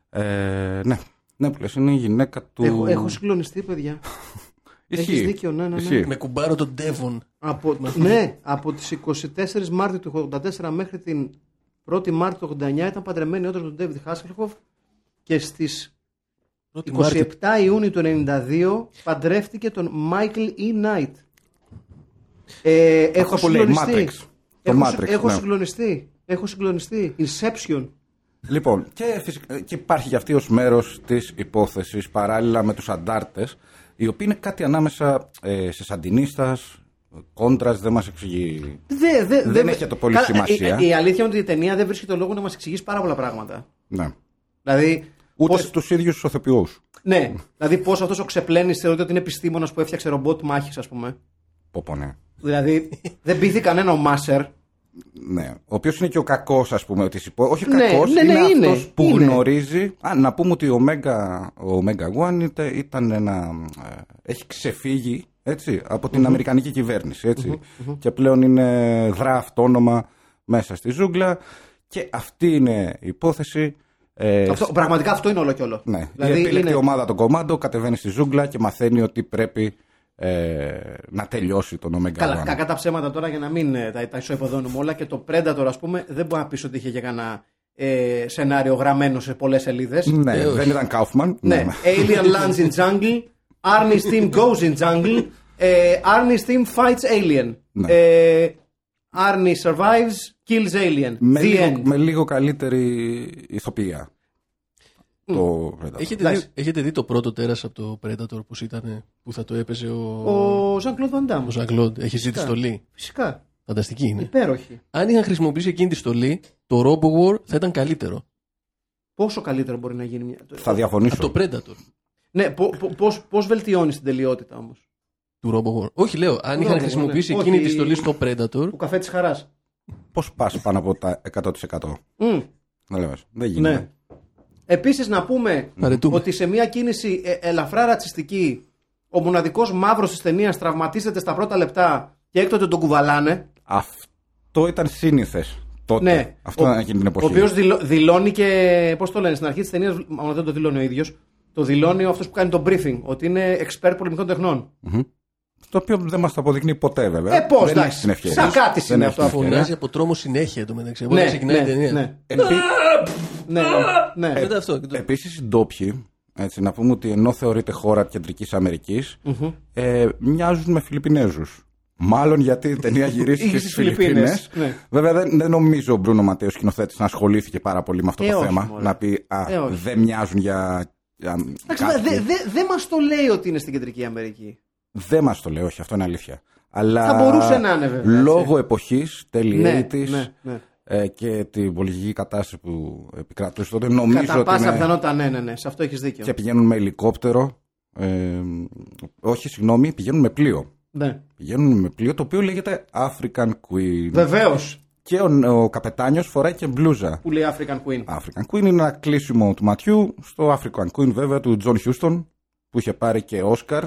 Ε, ναι. Ναι, που λες, είναι η γυναίκα του... Έχω, έχω συγκλονιστεί, παιδιά. Ισχύει. έχεις δίκιο, ναι, ναι, ναι. Ισχύει. Με κουμπάρο τον Ντέβον. Από, ναι, από τις 24 Μάρτιου του 84 μέχρι την 1η Μάρτιου του 89 ήταν παντρεμένη όντως με τον David Hasselhoff και στις 27 Ιούνιου του 92 παντρεύτηκε τον Michael E. Knight. Ε, έχω που λέει, συγκλονιστεί. Matrix. Το Έχω, Matrix, έχω ναι. συγκλονιστεί. Έχω συγκλονιστεί. Inception. Λοιπόν, και, φυσικά, και υπάρχει και αυτή ως μέρος της υπόθεσης παράλληλα με τους αντάρτες, οι οποίοι είναι κάτι ανάμεσα ε, σε σαντινίστας, κόντρας, δεν μας εξηγεί. Δε, δε, Δεν έχει το πολύ σημασία. Η, η αλήθεια είναι ότι η ταινία δεν βρίσκει το λόγο να μας εξηγήσει πάρα πολλά πράγματα. Ναι. Δηλαδή, Ούτε πώς- στους ίδιους τους ηθοποιούς. ναι, δηλαδή πώς αυτός ο ξεπλένης θεωρείται ότι είναι επιστήμονας που έφτιαξε ρομπότ μάχης, ας πούμε. Πω πω ναι. Δηλαδή, δεν πείθει κανένα ο Μάσερ. Ναι. Ο οποίος είναι και ο κακός, ας πούμε. Της υπό... Όχι ο Ναι, κακός, ναι, είναι ναι, είναι. αυτός που Είναι. γνωρίζει. Α, να πούμε ότι ο Omega, ο Omega One είτε- ήταν ένα. ε, έχει ξεφύγει έτσι, από την Αμερικανική κυβέρνηση. Έτσι, Και πλέον είναι δρά αυτόνομα μέσα στη ζούγκλα. Και αυτή είναι η υπόθεση. Ε, Αυτό, πραγματικά αυτό είναι όλο και όλο. ναι, η δηλαδή, επιλεκτή είναι, ομάδα των κομμάτων κατεβαίνει στη ζούγκλα και μαθαίνει ότι πρέπει ε, να τελειώσει τον Omega Καλά, One. κακά τα ψέματα τώρα για να μην ε, τα, τα ισοεποδώνουμε όλα και το Predator, ας πούμε, δεν μπορεί να πεις ότι είχε και κανένα ε, σενάριο γραμμένο σε πολλές σελίδες. Ναι, Ε, όχι. δεν ήταν Kaufman. Ναι. Alien lands in jungle. Arnie's team goes in jungle. Ε, Arnie's team fights alien. Ναι. Ε, Arnie survives, kills alien. με, The λίγο, end. με λίγο καλύτερη ηθοποιία. Το Predator. Έχετε δει, Εντάξει. έχετε δει το πρώτο τέρας από το Predator που, ήταν, που θα το έπαιζε ο, Ο Jean-Claude Van Damme. ο Ζαγκλόντ. Έχει ζει τη στολή. Φυσικά. Φανταστική είναι. Υπέροχη. Αν είχαν χρησιμοποιήσει εκείνη τη στολή, το Robo War θα ήταν καλύτερο. Πόσο καλύτερο μπορεί να γίνει μια. Θα διαφωνήσω. Από το Predator Ναι, πώς βελτιώνεις την τελειότητα όμως; Του Robo War. Όχι, λέω, αν Robo είχαν War, χρησιμοποιήσει ναι. εκείνη Όχι. τη στολή στο Predator, Ο καφέ της χαράς. Πώς πας πάνω από τα 100%. Mm, Δεν, λέω, δεν γίνεται. ναι. Επίσης να πούμε Παρετούμε. ότι σε μια κίνηση ε, ελαφρά ρατσιστική ο μοναδικός μαύρος της ταινίας τραυματίζεται στα πρώτα λεπτά και έκτοτε τον κουβαλάνε. Αυτό ήταν σύνηθες τότε. Ναι. Αυτό ο, ήταν εκείνη την εποχή. Ο οποίο δηλώνει και. Πώς το λένε, στην αρχή της ταινίας, μάλλον δεν το δηλώνει ο ίδιος. Το δηλώνει αυτός που κάνει το briefing, ότι είναι expert πολεμικών τεχνών. Το οποίο δεν μας το αποδεικνύει ποτέ βέβαια. Ε, πώς, δεν εντάξει. έχει την ευκαιρία. Σαν κάτι Δεν είναι έχει αυτό. την ευκαιρία. Φωνάζει από τρόμο συνέχεια το μεταξύ. Εγώ Ναι, δεν ξεκινάει ναι, η ταινία. ναι, Επί... ναι, ναι, ναι. Μετά αυτό. και το- Επίσης οι ντόπιοι, έτσι, να πούμε ότι ενώ θεωρείται χώρα κεντρικής Αμερικής, ε, μοιάζουν με Φιλιππινέζους. Μάλλον γιατί η ταινία γυρίστηκε Είχε στις στις Φιλιππίνες, Φιλιππίνες. ναι. Βέβαια δεν, δεν νομίζω ο Μπρούνο Ματέος σκηνοθέτης να ασχολήθηκε πάρα πολύ με αυτό Ε, το όχι, θέμα. μωρέ. Να πει Α, Ε, όχι. δεν μοιάζουν για. για Εντάξει, κάτι. Δεν δε, δε μας το λέει ότι είναι στην κεντρική Αμερική. Δεν μας το λέει, όχι, αυτό είναι αλήθεια. Αλλά Θα μπορούσε να είναι, βέβαια, έτσι. Λόγω εποχής, τέλη Ναι, 80's, ναι, ναι. ε, και την πολιτική κατάσταση που επικρατούσε τότε, νομίζω Κατά ότι. πάσα είναι- πιθανότητα, ναι, ναι, ναι. Σε αυτό έχεις δίκιο. και πηγαίνουν με ελικόπτερο. Ε, όχι, συγγνώμη, πηγαίνουν με πλοίο. Ναι. Πηγαίνουν με πλοίο το οποίο λέγεται African Queen. Βεβαίως. Και ο, ο καπετάνιος φοράει και μπλούζα. Που λέει African Queen; African Queen είναι ένα κλείσιμο του ματιού στο African Queen βέβαια του John Huston που είχε πάρει και Όσκαρ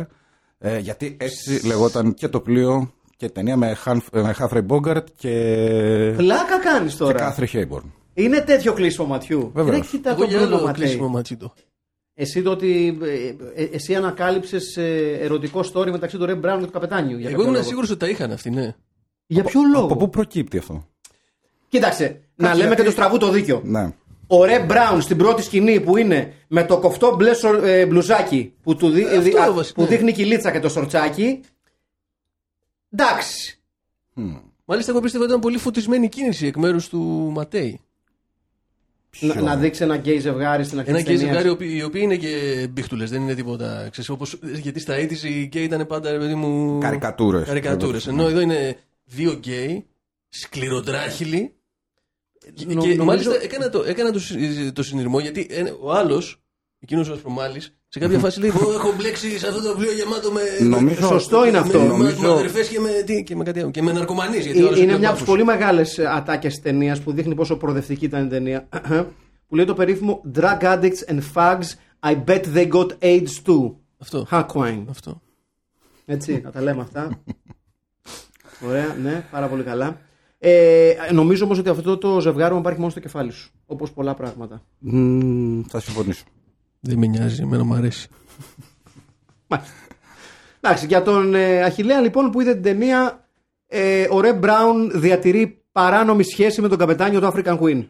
ε, γιατί έτσι λεγόταν και το πλοίο και η ταινία με, Han, με Humphrey Bogart και, Πλάκα κάνεις και τώρα. Catherine Hepburn. Είναι τέτοιο κλείσιμο ματιού. Βεβαίως. Ρε, κοίτα Εγώ τον για Μπρούνο άλλο Ματέι. κλείσιμο ματσί το. Εσύ το ότι. ε, ε, εσύ ανακάλυψες ερωτικό story μεταξύ του Ρεμ Μπράουν και του καπετάνιου. Για Εγώ κάποιο ήμουν λόγο. σίγουρος ότι τα είχαν αυτοί, ναι. Για ποιο λόγο; Από πού προκύπτει αυτό; Κοίταξε, να λέμε γιατί- και το στραβού το δίκιο. Ναι. Ο Ρε Μπράουν στην πρώτη σκηνή που είναι με το κοφτό μπλε σορ- ε, μπλουζάκι που, του δει- Αυτό δι- α, βασικά, που ναι. δείχνει κυλίτσα και το σορτσάκι. Εντάξει. Μάλιστα, εγώ πίστευα ότι ήταν πολύ φωτισμένη κίνηση εκ μέρους του Ματέι. Να, να δείξει ένα γκέι ζευγάρι στην αρχή Ένα της γκέι ταινίας. ζευγάρι, οι οποίοι- οι οποίοι είναι και μπήχτουλες, δεν είναι τίποτα. Ξέρεις, όπως, γιατί στα 80's οι γκέι ήταν πάντα, ρε παιδί μου. Καρικατούρες. Καρικατούρες. Ενώ εδώ είναι δύο γκέι, σκληροτράχυλοι. Και, Νο- και νομίζω- μάλιστα έκανα το, έκανα το, συ- το συνειρμό γιατί ε, ο άλλος, εκείνος ο Ασπρομάλης, σε κάποια φάση λέει: Εγώ έχω μπλέξει σε αυτό το πλοίο γεμάτο με. Νομίζω- Σωστό είναι αυτό. Με, Νομίζω- με αδερφές και με, τι, και με κάτι άλλο. Και με ναρκωμανείς. Γιατί ο Ε, άλλος Είναι είναι μια από τις μπάφος. πολύ μεγάλες ατάκες τη ταινίας που δείχνει πόσο προοδευτική ήταν η ταινία. που λέει το περίφημο Drug addicts and fags, I bet they got AIDS too. Αυτό. Hawkwine. αυτό. Έτσι, να τα λέμε αυτά. Ωραία, ναι, πάρα πολύ καλά. Ε, νομίζω όμως ότι αυτό το ζευγάρι μου υπάρχει μόνο στο κεφάλι σου. Όπως πολλά πράγματα. Μμμ, θα συμφωνήσω. Δεν με νοιάζει, εμένα μου αρέσει. Μάλιστα. Εντάξει, για τον ε, Αχιλέα λοιπόν που είδε την ταινία, ε, ο Ρε Μπράουν διατηρεί παράνομη σχέση με τον καπετάνιο του African Queen.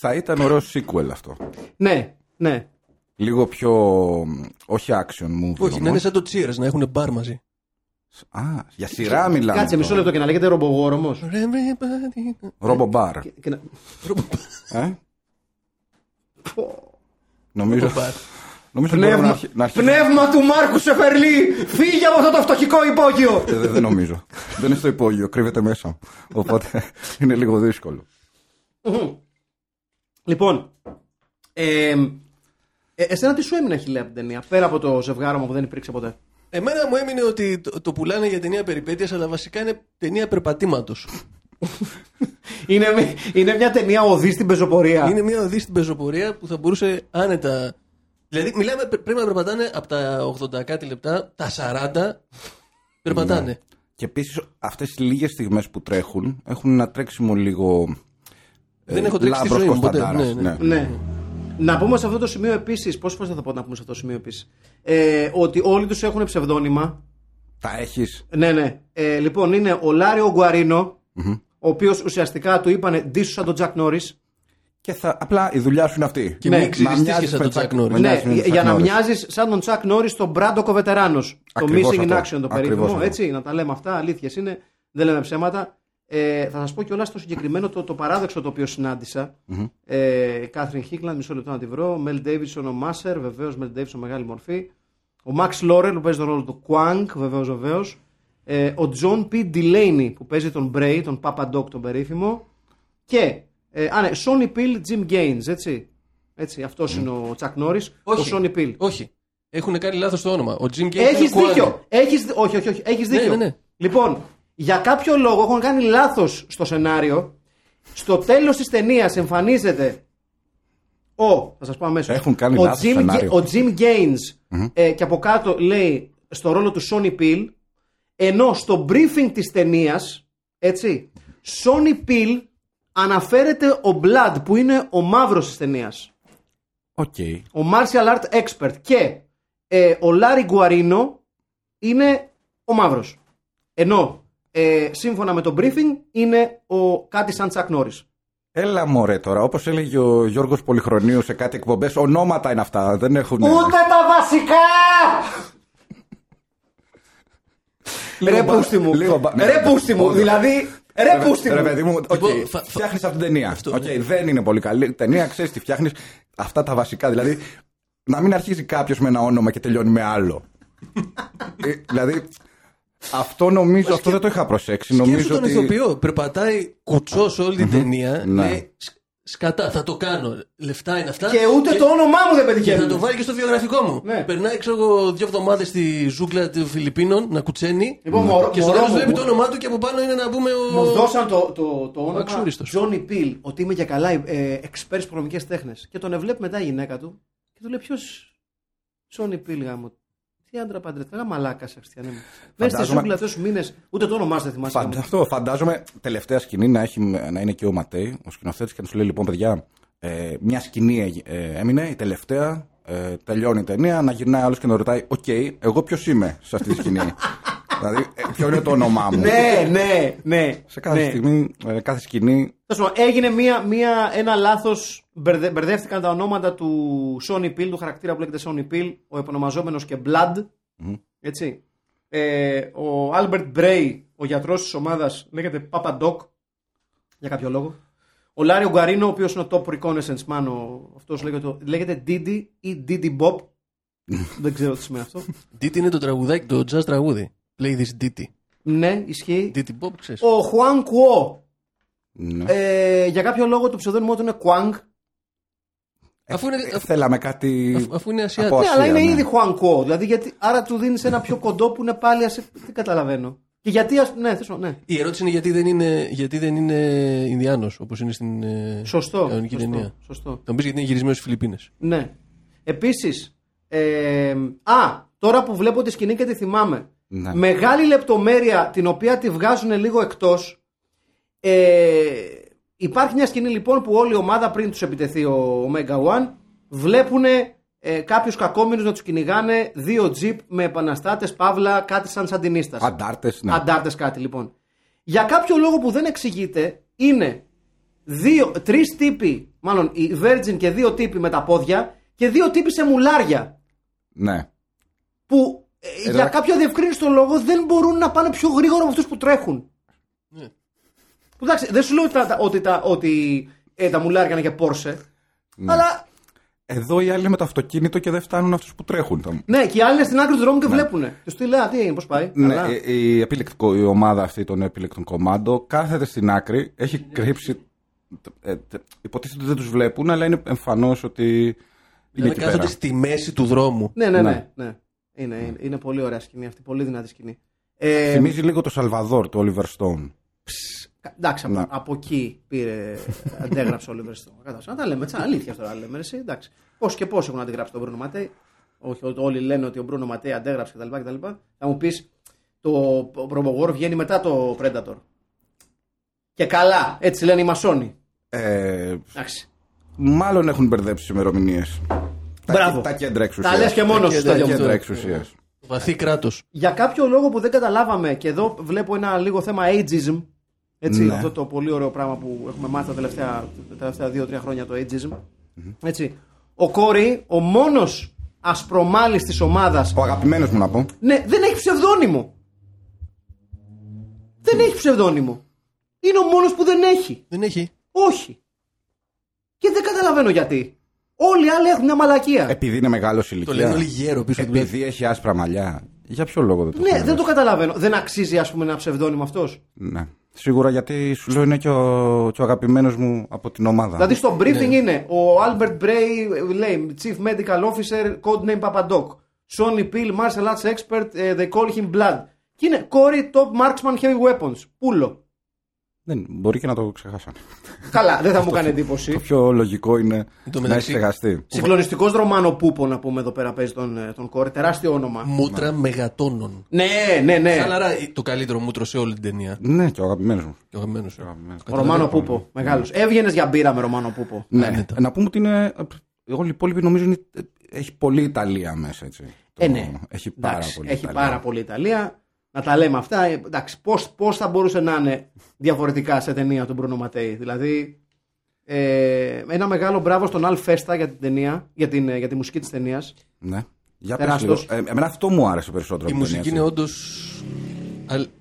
Θα ήταν ωραίο sequel αυτό. Ναι, ναι. Λίγο πιο. όχι action movie. Όχι, να είναι όμως. σαν το Cheers, να έχουν μπαρ μαζί. Α, για σειρά μιλάμε. Κάτσε μισό λεπτό και να λέγεται ρομπογόρομο. Ρομπο μπαρ. Και να... Ε; Νομίζω. Ρομπο μπαρ. Νομίζω μπορούμε να, Πνεύμα, αρχι- να αρχίσουμε. πνεύμα του Μάρκου Σεφερλί! Φύγε από αυτό το φτωχικό υπόγειο! Ε, δεν, δεν νομίζω. δεν είναι στο υπόγειο, κρύβεται μέσα. Οπότε είναι λίγο δύσκολο. λοιπόν, ε, ε, εσένα τι σου έμεινε Αχιλέα από την ταινία, πέρα από το ζευγάρωμα που δεν υπήρξε ποτέ; Εμένα μου έμεινε ότι το, το πουλάνε για ταινία περιπέτειας, αλλά βασικά είναι ταινία περπατήματος. Είναι, μη- είναι μια ταινία οδή στην πεζοπορία. είναι μια οδή στην πεζοπορία που θα μπορούσε άνετα. Δηλαδή, μιλάμε, πρέ- πρέπει να περπατάνε από τα 80 κάτι λεπτά, τα 40 περπατάνε. Και επίσης αυτές τι λίγες στιγμές που τρέχουν έχουν ένα τρέξιμο λίγο. Δεν έχω τρέξει στη Λάμπρος ζωή μου ποτέ. Κωνσταντάρας, Ναι, ναι. Ναι. Να πούμε σε αυτό το σημείο επίσης, πόσε φορέ θα τα πω να πούμε σε αυτό το σημείο επίσης, ε, ότι όλοι τους έχουν ψευδόνυμα. Τα έχεις. Ναι, ναι. Ε, λοιπόν, είναι ο Λάριο Γκουαρίνο, ο οποίος ουσιαστικά του είπανε ντύσου σαν τον Τζακ Νόρις. Και θα, απλά η δουλειά σου είναι αυτή. Και Ναι, μην να ξυριστείς και μοιάζεις σαν με τον Chuck- Chuck Norris. με Ναι, μοιάζεις με τον για Chuck να Norris. μοιάζεις σαν τον Chuck Norris στον Μπράντο Βετεράνο. Το Ακριβώς Missing in αυτό. Action το Ακριβώς περίφημο. αυτό. Έτσι, να τα λέμε αυτά, αλήθειες είναι. Δεν λέμε ψέματα. Ε, θα σας πω κιόλας το συγκεκριμένο το, το παράδοξο το οποίο συνάντησα. Ε, Κάθριν Χίκλαντ, μισό λεπτό να τη βρω. Μελ Ντέιβισον ο Μάσερ, βεβαίως Μελ Ντέιβισον μεγάλη μορφή. Ο Μαξ Λόρελ που παίζει τον ρόλο του Κουάνκ, βεβαίως βεβαίως. Ε, ο Τζον Πι Ντιλέινι που παίζει τον Μπρέι, τον Papa Doc τον περίφημο. Και. Ε, α, ναι, Σόνι Πιλ, Jim Gaines, έτσι. έτσι αυτός είναι ο Τσακ Νόρις. Ο Όχι. Σόνι Πιλ. Όχι. Έχουν κάνει λάθος το όνομα. Ο Jim Gaines Έχεις είναι ο Κουάνι. δίκιο. Έχεις, δι- όχι, όχι, όχι. Έχεις Ναι, δίκιο. ναι, ναι. Λοιπόν, για κάποιο λόγο έχουν κάνει λάθος στο σενάριο. Στο τέλος της ταινίας εμφανίζεται Ο, θα σας πω αμέσως. Έχουν κάνει ο λάθος Jim, σενάριο. ο Jim Gaines ε, και από κάτω λέει στο ρόλο του Sonny Peel, ενώ στο briefing της ταινίας, έτσι, Sonny Peel αναφέρεται ο Blood που είναι ο μαύρος της ταινίας. Οκ. Ο martial art expert και ε, ο Larry Guarino είναι ο μαύρος. Ενώ ε, σύμφωνα με το briefing είναι ο κάτι σαν Chuck Norris. Έλα μωρέ τώρα, όπως έλεγε ο Γιώργος Πολυχρονίου σε κάτι εκπομπές, ονόματα είναι αυτά, δεν έχουν... Ούτε τα βασικά! Λίγο Ρε μπα- πούστη μου. λίγο μπα- ναι, Ρε ναι, πούστη μου. όντως. Δηλαδή, ρε πούστη Ρε μου. παιδί μου, οκ, Λοιπόν, φα- φα- φτιάχνεις αυτή την ταινία. Αυτό, Οκ, ναι. δεν είναι πολύ καλή ταινία, ξέρεις τι φτιάχνεις; Αυτά τα βασικά, δηλαδή να μην αρχίζει κάποιος με ένα όνομα και τελειώνει με άλλο. Ε, δηλαδή, αυτό νομίζω, αυτό δεν το είχα προσέξει. Σκέψου Νομίζω τον ότι... ηθοποιό. Περπατάει κουτσός όλη την ταινία. Ναι. Λέει, «Σ- Σκατά, θα το κάνω. Λεφτά είναι αυτά. Και ούτε το όνομά μου δεν Και θα πετυχαίνει. το βάλει και στο βιογραφικό μου. Ναι. Περνάει, ξέρω εγώ, δύο εβδομάδες στη ζούγκλα των Φιλιππίνων να κουτσαίνει. Λοιπόν, μωρό- και στο μωρό τέλος μου, βλέπει μου- το όνομά του και από πάνω είναι να πούμε ο. Μου δώσαν το, το, το όνομα αξύριστος. Johnny Peel, ότι είμαι και καλά ε, expert στις πολεμικές τέχνες. Και τον εβλέπει μετά η γυναίκα του και του λέει ποιος. Johnny Peel γαμώ. Τι άντρα παντρεύτηκα, μαλάκα Χριστιανέ μου. Μέσα στη Φαντάζομαι- ζούγκλα τόσου μήνες, ούτε το όνομά σου δεν θυμάσαι. Φαντα- γαμώ. αυτό, φαντάζομαι τελευταία σκηνή να, έχει, να είναι και ο Ματέι, ο σκηνοθέτης, και να σου λέει: Λοιπόν, παιδιά, ε, μια σκηνή έγι- ε, έμεινε, η τελευταία, ε, τελειώνει η ταινία, να γυρνάει άλλος και να ρωτάει: Οκ, εγώ ποιος είμαι σε αυτή τη σκηνή; δηλαδή, ε, ποιο είναι το όνομά μου; Ναι, ναι, ναι. σε κάθε ναι. στιγμή, ε, κάθε σκηνή. Τέλος πάντων, έγινε μία, μία, ένα λάθος. Μπερδε, μπερδεύτηκαν τα ονόματα του Sony Peel, του χαρακτήρα που λέγεται Sony Peel, ο επωνομαζόμενος και Blood. Έτσι. Ε, ο Albert Bray, ο γιατρός της ομάδας, λέγεται Papa Doc. Για κάποιο λόγο. Ο Λάριο Γκαρίνο, ο οποίος είναι ο top reconnaissance man, αυτός λέγεται, λέγεται Didi ή Didi Bob. Δεν ξέρω τι σημαίνει αυτό. Diti είναι το τραγουδάκι, το jazz τραγούδι. Play this Diti. ναι, ισχύει. Diti Bob, ξέρεις. Ο Juan Kuo. Ναι. Ε, για κάποιο λόγο το ψευδόνιμό του είναι Quang. Αφού είναι, Ε, θέλαμε κάτι. αφού- αφού είναι από Ασιάτη. Ναι, αλλά Ασία, είναι ναι. ήδη Juan Kuo. Δηλαδή, γιατί, άρα του δίνεις ένα πιο κοντό που είναι πάλι ασ... Δεν καταλαβαίνω. Και γιατί. Ας... Ναι, θες, ναι. Η ερώτηση είναι γιατί δεν είναι, γιατί δεν είναι Ινδιάνος όπως είναι στην ε, Σωστό. κανονική σωστό, ταινία. σωστό. Θα μου πεις γιατί είναι γυρισμένος στις Φιλιππίνες. Ναι. Επίσης. Ε, α, τώρα που βλέπω τη σκηνή και τη θυμάμαι. Ναι. Μεγάλη λεπτομέρεια την οποία τη βγάζουν λίγο εκτός. Ε, υπάρχει μια σκηνή λοιπόν που όλη η ομάδα πριν τους επιτεθεί ο Omega One βλέπουν ε, κάποιους κακόμενου να τους κυνηγάνε δύο τζιπ με επαναστάτες, παύλα, κάτι σαν σαντινίστας. Αντάρτες, ναι. Αντάρτες κάτι λοιπόν. Για κάποιο λόγο που δεν εξηγείται, είναι δύο, τρεις τύποι, μάλλον η Virgin και δύο τύποι με τα πόδια και δύο τύποι σε μουλάρια. ναι. Που ε, Εδώ- για κάποιο διευκρίνηστο λόγο δεν μπορούν να πάνε πιο γρήγορα από αυτούς που τρέχουν. Ναι. Που εντάξει, δεν σου λέω ότι τα, τα- ότι τα, ότι, ε, τα μουλάρια είναι και Porsche. Αλλά Εδώ οι άλλοι είναι με το αυτοκίνητο και δεν φτάνουν αυτούς που τρέχουν. ναι, και οι άλλοι είναι στην άκρη του δρόμου και βλέπουν. Και του λέει, Α, τι έγινε, πώς πάει. Ναι, Καλά. η, η, επιλεκτικό- η ομάδα αυτή των επιλεκτών κομμάντο κάθεται στην άκρη, έχει κρύψει. Ε, τε- υποτίθεται ότι δεν τους βλέπουν, αλλά είναι εμφανώς ότι. Είναι Δηλαδή εκεί κάθονται πέρα. στη μέση του δρόμου. Ναι, ναι, ναι. Ναι. ναι. Είναι, είναι, είναι πολύ ωραία σκηνή αυτή, πολύ δυνατή σκηνή. Ε, Θυμίζει λίγο το Σαλβαδόρ του Oliver Stone. κα- εντάξει, από, Ναι. από εκεί πήρε, αντέγραψε ο Oliver Stone. Κατάλαβες. Να τα λέμε, έτσι, αλήθεια τώρα λέμε. Εσύ, εντάξει. Πώς και πώς έχουν αντιγράψει τον Μπρούνο Ματέι. Όχι, ότι όλοι λένε ότι ο Μπρούνο Ματέι αντέγραψε κτλ. κτλ. Θα μου πεις, το Probowar βγαίνει μετά το Predator. Και καλά, έτσι λένε οι μασόνοι. Ε, Εντάξει. μάλλον έχουν μπερδέψει τις ημερομηνίες. Μπράβο. Τα, τα κέντρα εξουσίας. Τα λες και μόνος σου, Τα Στέλιο μου. κέντρα εξουσίας. Βαθύ κράτος. Για κάποιο λόγο που δεν καταλάβαμε και εδώ βλέπω ένα λίγο θέμα ageism. Έτσι, Ναι. αυτό το πολύ ωραίο πράγμα που έχουμε μάθει τα τελευταία, τα τελευταία δύο-τρία χρόνια το ageism. Έτσι. Ο Κόρη, ο μόνος ασπρομάλης της ομάδας Ο αγαπημένος μου να πω. ναι, δεν έχει ψευδόνυμο. Δεν έχει ψευδόνυμο. Είναι ο μόνος που δεν έχει. Δεν έχει. Όχι. Και δεν καταλαβαίνω γιατί. Όλοι οι άλλοι έχουν μια μαλακία. Επειδή είναι μεγάλος Το ηλικία. λένε όλοι γέρο πίσω του. Επειδή έχει άσπρα μαλλιά. Για ποιο λόγο δεν το ναι, έχουν δεν το δώσει. καταλαβαίνω. Δεν αξίζει, ας πούμε, ένα ψευδόνυμο αυτός; Ναι. Σίγουρα γιατί σου λέω είναι και ο, και ο αγαπημένο μου από την ομάδα. Δηλαδή στο briefing είναι ο Albert Bray, ε, λέει Chief Medical Officer, codename Papadoc. Sonny Peel, Martial Arts Expert, ε, they call him Blood. Και είναι Corey Top Marksman Heavy Weapons. Πούλο. Δεν, μπορεί και να το ξεχάσανε. Καλά, δεν θα μου κάνει εντύπωση. Το πιο λογικό είναι τω να μεταξύ- έχεις ξεχαστεί. Συγκλονιστικός Ρωμάνο Πούπο, να πούμε εδώ πέρα, παίζει τον, ε, τον κόρη. Τεράστιο όνομα. Μούτρα μεγατόνων. Ναι, ναι, ναι. Χαλαρά το καλύτερο μούτρο σε όλη την ταινία. Ναι, και ο αγαπημένος μου. Και ο αγαπημένος σου. Ο Ρωμάνο Πούπο. Μεγάλος. Έβγαινες για μπύρα με Ρωμάνο Πούπο. Ναι, Άνετα. να πούμε ότι είναι. Όλοι οι υπόλοιποι νομίζω είναι, έχει πολύ Ιταλία μέσα έτσι. Ε, Το- ναι. Έχει πάρα Εντάξει, πολύ έχει Ιταλία. πάρα πολύ Ιταλία. Να τα λέμε αυτά. Ε, Εντάξει, πώς, πώς θα μπορούσε να είναι διαφορετικά σε ταινία του Μπρούνο Ματέη. Δηλαδή, ε, ένα μεγάλο μπράβο στον Αλ Φέστα για την ταινία, για, την, ε, για τη μουσική της ταινίας. Ναι. Για πες Τεράστιος. λίγο. Ε, εμένα αυτό μου άρεσε περισσότερο. Η από την μουσική ταινία, είναι έτσι. όντως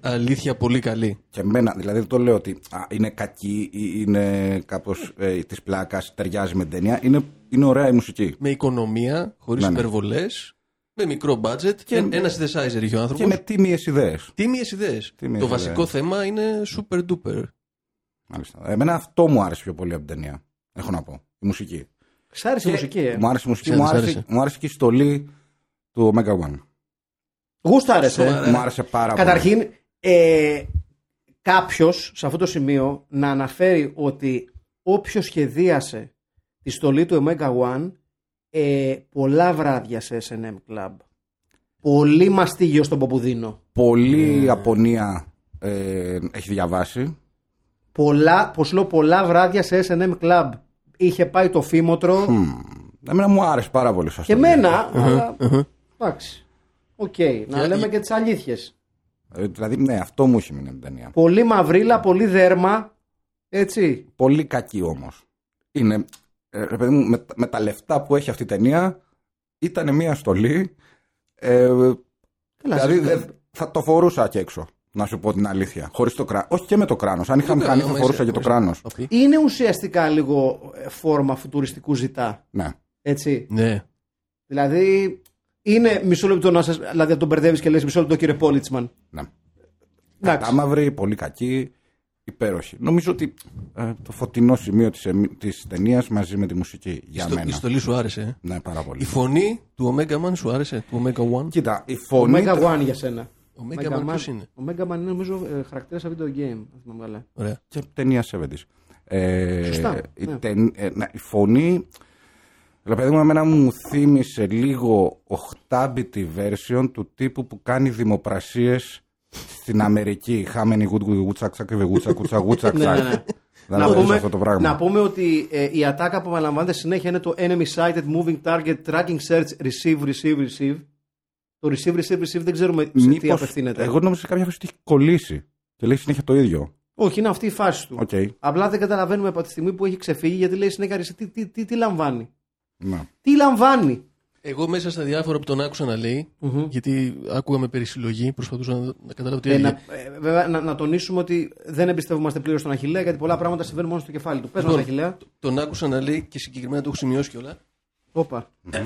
αλήθεια πολύ καλή. Και εμένα, δηλαδή δεν το λέω ότι α, είναι κακή ή είναι κάπως ε, της πλάκας, ταιριάζει με την ταινία. Είναι, είναι ωραία η μουσική. Με οικονομία, χωρίς Ναι, ναι. Υπερβολέ, με μικρό budget. Και- Και... Ένα synthesizer είχε ο άνθρωπος. Και με τίμιες ιδέες. Τίμιες ιδέες. Τίμιες Το ιδέες. βασικό θέμα είναι super duper. Μάλιστα. Εμένα αυτό μου άρεσε πιο πολύ από την ταινία. Έχω να πω. Η μουσική. Σ' άρεσε η μουσική, ε. Μου άρεσε η μουσική, Σε μου άρεσε. άρεσε, μου άρεσε και η στολή του Omega One. Γούστα άρεσε. ε. Σοβαρά. Μου άρεσε πάρα Καταρχήν, ε, κάποιος σε αυτό το σημείο να αναφέρει ότι όποιος σχεδίασε τη στολή του Omega One ε, πολλά βράδια σε S&M Club. Πολύ μαστίγιο στον Ποπουδίνο. Πολύ Ιαπωνία ε, έχει διαβάσει. Πολλά, πως λέω, πολλά βράδια σε S&M Club. Είχε πάει το φίμωτρο Εμένα μου άρεσε πάρα πολύ σαν και στολή. εμένα. αλλά, εντάξει. Οκ, να Για- λέμε και τις αλήθειες. Ε, δηλαδή, ναι, αυτό μου έχει μείνει από την ταινία. Πολύ μαυρίλα, πολύ δέρμα. Έτσι. Πολύ κακή όμως. Είναι, ε, ρε παιδί μου, με, με τα λεφτά που έχει αυτή η ταινία, ήταν μια στολή. Ε, Καλά, δηλαδή, σε- δεν- θα το φορούσα και έξω. Να σου πω την αλήθεια. Χωρίς το κράνο. Όχι και με το κράνος. Αν είχα μηχανή, θα Μέσα, φορούσα και το μέσα. κράνος. Παπί. είναι ουσιαστικά λίγο ε, φόρμα φουτουριστικού ζητά. Ναι. Έτσι. Ναι. Δηλαδή, είναι μισό λεπτό να σας. Δηλαδή, να τον μπερδεύεις και λες μισό λεπτό, κύριε Πόλιτσμαν. ναι. Εντάξει. Κατάμαυρη, πολύ κακή, υπέροχη. Νομίζω ότι ε, το φωτεινό σημείο της, εμ- της ταινίας μαζί με τη μουσική για Στο- μένα. Η στολή σου άρεσε. ε; Ναι, πάρα πολύ. Η φωνή του Omega Man σου άρεσε. Του Omega One; Κοίτα, η Ο φωνή. Mega One για σένα. Ο Mega Man ποιος είναι; Ο Mega Man είναι νομίζω ε, χαρακτήρας σε video game. αν θυμάμαι καλά. Ωραία. και ταινία 70s. Ε, Σωστά, Η, ναι. ται- ε, ναι, η φωνή. Ρε παιδί μου, εμένα μου θύμισε λίγο 8-bit version του τύπου που κάνει δημοπρασίες στην Αμερική. Χάμενη γουτ γουτσακ τσακ γουτσα κουτσα γουτσα Ναι, ναι, ναι. Δεν να, το πούμε, αυτό το πράγμα. να πούμε ότι ε, η ατάκα που επαναλαμβάνεται συνέχεια είναι το enemy sighted moving target tracking search receive receive receive. Το receive receive receive δεν ξέρουμε σε τι Μήπως- απευθύνεται. Εγώ νόμιζα κάποια φορά ότι έχει κολλήσει και λέει συνέχεια το ίδιο. Όχι, είναι αυτή η φάση του. Οκ. Απλά δεν καταλαβαίνουμε από τη στιγμή που έχει ξεφύγει γιατί λέει συνέχεια «Ρε, τι, τι, τι, τι λαμβάνει. Ναι. Τι λαμβάνει. Εγώ μέσα στα διάφορα που τον άκουσα να λεει γιατί άκουγα με περισυλλογή, προσπαθούσα να, να καταλάβω τι Ε, να, έλεγε. ε, βέβαια, να, να τονίσουμε ότι δεν εμπιστευόμαστε πλήρως στον Αχηλέα γιατί πολλά πράγματα συμβαίνουν μόνο στο κεφάλι του. Πες μας, Λοιπόν, Αχηλέα. Τον άκουσα να λέει και συγκεκριμένα το έχω σημειώσει κιόλα. Όπα.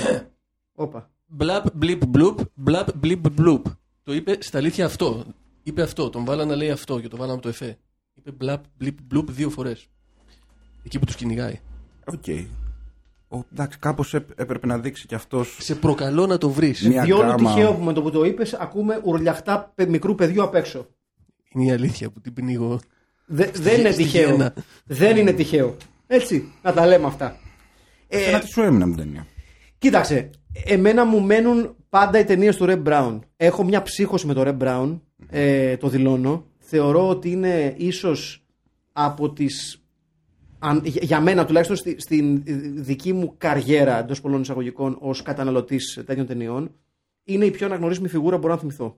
Όπα. Μπλαπ, μπλιπ, μπλουπ, μπλαπ, μπλιπ, μπλουπ. Το είπε στα αλήθεια αυτό. Είπε αυτό. Τον βάλα να λέει αυτό και το βάλαμε το εφέ. Είπε μπλαπ, μπλιπ, μπλουπ δύο φορές. Εκεί που τους κυνηγάει. Οκ. Ο, εντάξει, κάπως έπρεπε να δείξει κι αυτός. Σε προκαλώ να το βρεις. Μια Διόλου γκάμα. τυχαίο που με το που το είπες, ακούμε ουρλιαχτά παι- μικρού παιδιού απ' έξω. Είναι η αλήθεια που την πνίγω. Δε- δεν είναι στη τυχαίο. Βιέννα. Δεν είναι τυχαίο. Έτσι, να τα λέμε αυτά. Ε, Ένα τι σου έμεινε με την ταινία; Κοίταξε, εμένα μου μένουν πάντα οι ταινίες του Reb Brown. Έχω μια ψύχωση με το Reb Brown, ε, το δηλώνω. Θεωρώ ότι είναι ίσως από τις αν- για- για μένα τουλάχιστον στη- στην δική μου καριέρα εντός πολλών εισαγωγικών ως καταναλωτής τέτοιων ταινιών, είναι η πιο αναγνωρίσιμη φιγούρα που μπορώ να θυμηθώ.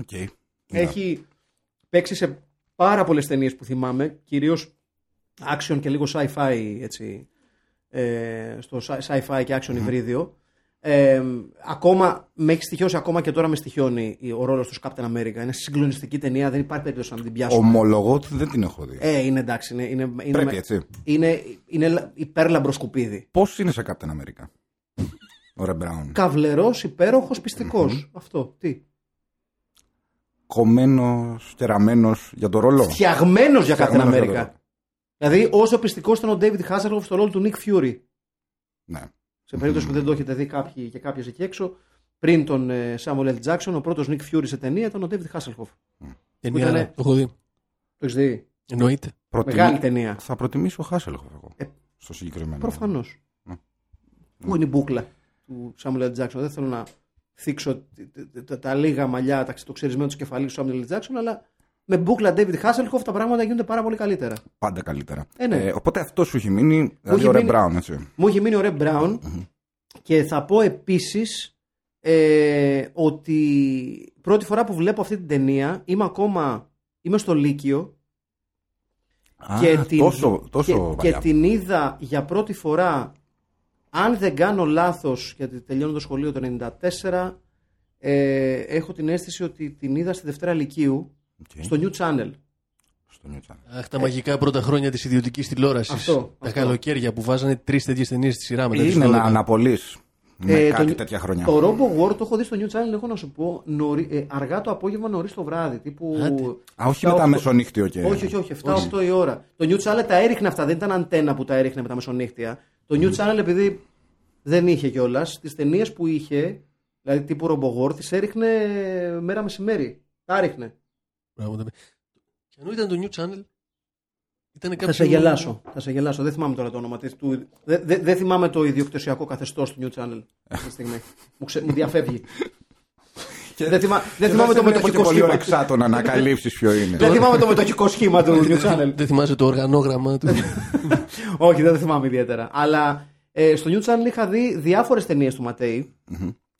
Οκ. Έχει παίξει σε πάρα πολλές ταινίες που θυμάμαι, κυρίως action και λίγο sci-fi, έτσι, ε, στο sci- sci-fi και action υβρίδιο. Ε, ακόμα, με έχει στοιχειώσει ακόμα και τώρα με στοιχειώνει η- ο ρόλος του Captain America. Είναι συγκλονιστική ταινία, δεν υπάρχει περίπτωση να μην την πιάσουμε. Ομολογώ ότι δεν την έχω δει. Ε, είναι εντάξει. Είναι, είναι, είναι, Πρέπει, με- έτσι. είναι, είναι υπέρλαμπρο σκουπίδι. Πώς είναι σε Captain America. Ο Ρε Μπράουν; Καβλερός, υπέροχος, Αυτό. Τι; Κομμένος και ραμμένο για το ρόλο; Φτιαγμένος για Captain Φτιαγμένος για το America. ρόλο. Δηλαδή, όσο πιστικός ήταν ο David Hasselhoff στο ρόλο του Nick Fury. Ναι. Σε περίπτωση που δεν το έχετε δει κάποιοι και κάποιες εκεί έξω, πριν τον ε, Samuel L. Jackson, ο πρώτος Nick Fury σε ταινία ήταν ο David Hasselhoff. Ταινία, ήτανε- το έχω δει. Το έχεις δει; Εννοείται. Προτιμ- Μεγάλη ταινία. Θα προτιμήσω Χάσελχοφ εγώ. Ε, στο συγκεκριμένο. Προφανώς. Ναι. Πού είναι η μπούκλα του Samuel L. Jackson. Δεν θέλω να θίξω τ- τ- τ- τα λίγα μαλλιά, τα- το ξερισμένο του κεφαλής του Samuel L. Jackson, αλλά με μπούκλα David Hasselhoff τα πράγματα γίνονται πάρα πολύ καλύτερα. Πάντα καλύτερα. Ε, ναι. οπότε αυτός σου έχει μείνει. Δηλαδή έχει ο Ρε μείνει- Μπράουν, έτσι. Μου έχει μείνει ο Ρε Μπράουν και θα πω επίσης ε, ότι πρώτη φορά που βλέπω αυτή την ταινία είμαι ακόμα είμαι στο Λύκειο Α, και, την, τόσο, τόσο και, παλιά. και την είδα για πρώτη φορά αν δεν κάνω λάθος γιατί τελειώνω το σχολείο το 94 ε, έχω την αίσθηση ότι την είδα στη Δευτέρα Λυκείου Οκ. στο New Channel Στο New Channel. Αχ, τα μαγικά πρώτα χρόνια της ιδιωτικής τηλεόρασης. Αυτό, Τα αυτό. καλοκαίρια που βάζανε τρεις τέτοιες ταινίες στη σειρά μετά. τις Είναι 12. ένα αναπολύ. Με Ε, κάτι το- τέτοια χρόνια. Το Robo War το έχω δει στο New Channel, έχω να σου πω, νωρί- ε, αργά το απόγευμα, νωρίς το βράδυ. Τύπου Άντε. Α, όχι 7, μετά 8. μεσονύχτιο και. Όχι, όχι, όχι, 7-8 η ώρα. Το New Channel τα έριχνε αυτά, δεν ήταν αντένα που τα έριχνε με τα μεσονύχτια. Το New Channel, επειδή δεν είχε κιόλας, τις ταινίες που είχε, δηλαδή τύπου Robo War, τις έριχνε μέρα μεσημέρι. Τα έριχνε. Πράγματα. Και ενώ ήταν το New Channel, ήταν Θα κάποιο. σε γελάσω. Θα σε γελάσω. Δεν θυμάμαι τώρα το όνομα της, του. Δεν δε, δεν θυμάμαι το ιδιοκτησιακό καθεστώς του New Channel αυτή τη στιγμή. μου, ξε, μου διαφεύγει. Και- δεν θυμά- και δεν θυμάμαι το βλέπω και μετοχικό πολύ σχήμα. ορεξά το να ανακαλύψεις ποιο είναι. δεν θυμάμαι το μετοχικό σχήμα του New Channel. Δεν θυμάσαι το οργανόγραμμα του. Όχι, δεν το θυμάμαι ιδιαίτερα. Αλλά ε, στο New Channel είχα δει διάφορες ταινίες του Ματέι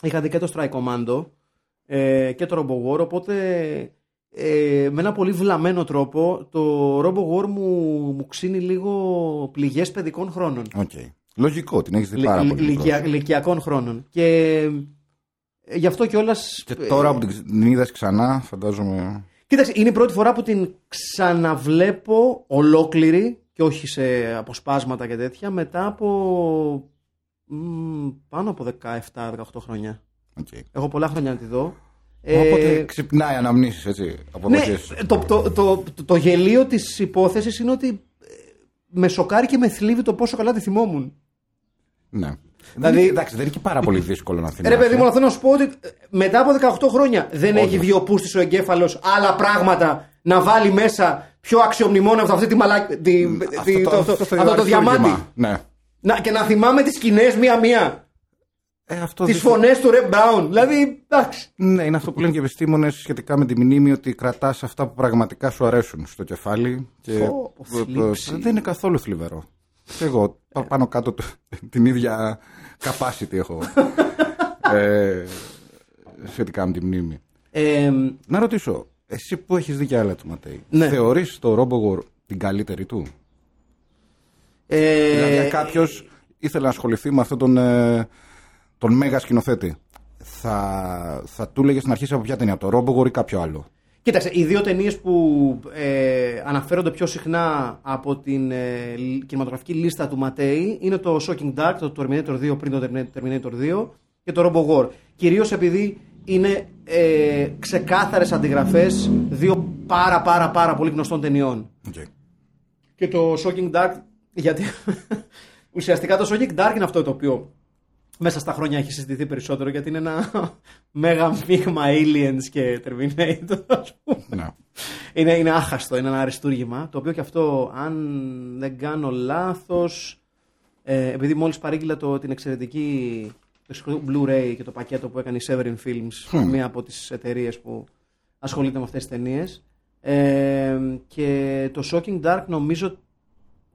Είχα δει και το Strike Commando ε, και το Robo War. Οπότε ε, με ένα πολύ βλαμμένο τρόπο το Robo War μου, μου ξύνει λίγο πληγές παιδικών χρόνων. Οκ. Λογικό, την έχεις δει Λυ- πάρα λυ- πολύ. λυκεια- μικρός. Ηλικιακών χρόνων. Και ε, γι' αυτό κιόλας. Και τώρα που την- την είδες ξανά, φαντάζομαι. Κοίταξε, είναι η πρώτη φορά που την ξαναβλέπω ολόκληρη και όχι σε αποσπάσματα και τέτοια μετά από μ, πάνω από 17-18 χρόνια. Οκ. Έχω πολλά χρόνια να τη δω. Οπότε Ε, ξυπνάει αναμνήσεις έτσι. ναι, Αποδοχές. το, το, το, το, το γελίο της υπόθεσης είναι ότι ε, με σοκάρει και με θλίβει το πόσο καλά τη θυμόμουν. Ναι. Δηλαδή- Δεν είναι- εντάξει, δεν είναι και πάρα πολύ δύσκολο να θυμάσαι. Ρε παιδί μου, θέλω να σου πω ότι ε, μετά από 18 χρόνια δεν έχει βγει ο πούστης ο εγκέφαλος άλλα πράγματα να βάλει μέσα πιο αξιομνημόνευτα από αυτή τη μαλά... τη- τη- το- το- αυτό το αριστούργημα. διαμάντι. Ναι. Να, και να θυμάμαι τις σκηνές μία-μία. Ε, αυτό Τις δυστυχώς- φωνές του Ρεμ Μπράουν. Δηλαδή, εντάξει. Ναι, είναι αυτό που λένε και οι επιστήμονες σχετικά με τη μνήμη ότι κρατάς αυτά που πραγματικά σου αρέσουν στο κεφάλι. Και Πω, πω, θλίψη. δεν είναι καθόλου θλιβερό. Και εγώ πα- πάνω κάτω το- την ίδια capacity έχω. ε, σχετικά με τη μνήμη. Ε, Να ρωτήσω, εσύ που έχεις δει και άλλα του Ματέη, Ναι. θεωρείς το RoboWar την καλύτερη του; ε, δηλαδή, αν κάποιος ήθελε να ασχοληθεί με αυτόν τον, ε, τον μέγα σκηνοθέτη, θα, θα του έλεγε στην αρχή από ποια ταινία, από το RoboWar ή κάποιο άλλο. Κοίταξε, οι δύο ταινίες που ε, αναφέρονται πιο συχνά από την ε, λ- κινηματογραφική λίστα του Ματέη είναι το Shocking Dark, το Terminator 2 πριν το Terminator 2 και το Robo War. Κυρίως επειδή είναι ε, ξεκάθαρες αντιγραφές δύο πάρα πάρα πάρα πολύ γνωστών ταινιών. Okay. Και το Shocking Dark, γιατί ουσιαστικά το Shocking Dark είναι αυτό το οποίο μέσα στα χρόνια έχει συζητηθεί περισσότερο γιατί είναι ένα μέγα μείγμα aliens και Terminator. ας πούμε. Ναι. Είναι, είναι άχαστο, είναι ένα αριστούργημα. Το οποίο και αυτό, αν δεν κάνω λάθος, ε, επειδή μόλις παρήγγειλα το, την εξαιρετική το εξαιρετικό Blu-ray και το πακέτο που έκανε η Severin Films, μία από τις εταιρείες που ασχολείται με αυτές τις ταινίες. Ε, και το Shocking Dark νομίζω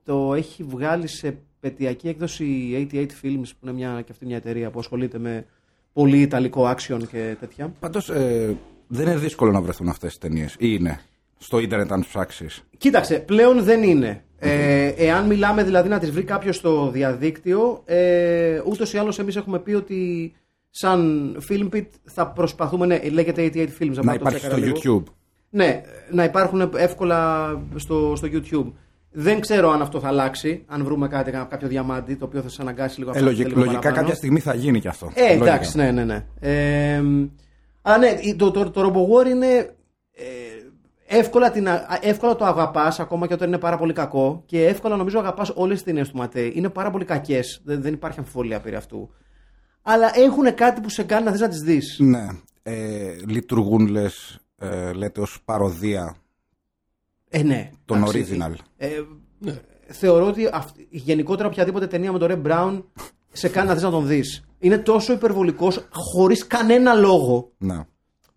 το έχει βγάλει σε πετειακή έκδοση η 88 Films, που είναι μια, και αυτή μια εταιρεία που ασχολείται με πολύ ιταλικό action και τέτοια. Πάντως ε, δεν είναι δύσκολο να βρεθούν αυτές τι ταινίες. Ή είναι. Στο ίντερνετ, αν ψάξεις; Κοίταξε, πλέον δεν είναι. Ε, εάν μιλάμε δηλαδή να τις βρει κάποιος στο διαδίκτυο, ε, ούτως ή άλλως εμείς έχουμε πει ότι σαν Filmpit θα προσπαθούμε, ναι, λέγεται 88 Films. απλά Να το υπάρχει τσέκαρα στο λίγο. YouTube. Ναι, να υπάρχουν εύκολα στο, στο YouTube. Δεν ξέρω αν αυτό θα αλλάξει, αν βρούμε κάτι, κάποιο διαμάντι το οποίο θα σας αναγκάσει λίγο Ε, αυτό λογικ- λίγο λογικά παραπάνω. κάποια στιγμή θα γίνει και αυτό. Ε, Λογικά. εντάξει, ναι, ναι, ναι. Ε, αλλά ναι, το, το, το Robo War είναι ε, εύκολα, την, α- εύκολα το αγαπάς, ακόμα και όταν είναι πάρα πολύ κακό. Και εύκολα νομίζω αγαπάς όλες τις ταινίες του Ματέη. Είναι πάρα πολύ κακές. Δεν, δεν υπάρχει αμφιβολία περί αυτού. Αλλά έχουν κάτι που σε κάνει να θες να τις δεις. Ναι. Ε, λειτουργούν, λες, ε, λέτε, ως παροδία Ε, ναι. Τον Εντάξει, original. Ε, Θεωρώ ότι αυ- γενικότερα οποιαδήποτε ταινία με τον Ρε Μπράουν σε κάνει να θες να τον δεις. Είναι τόσο υπερβολικός χωρίς κανένα λόγο Ναι.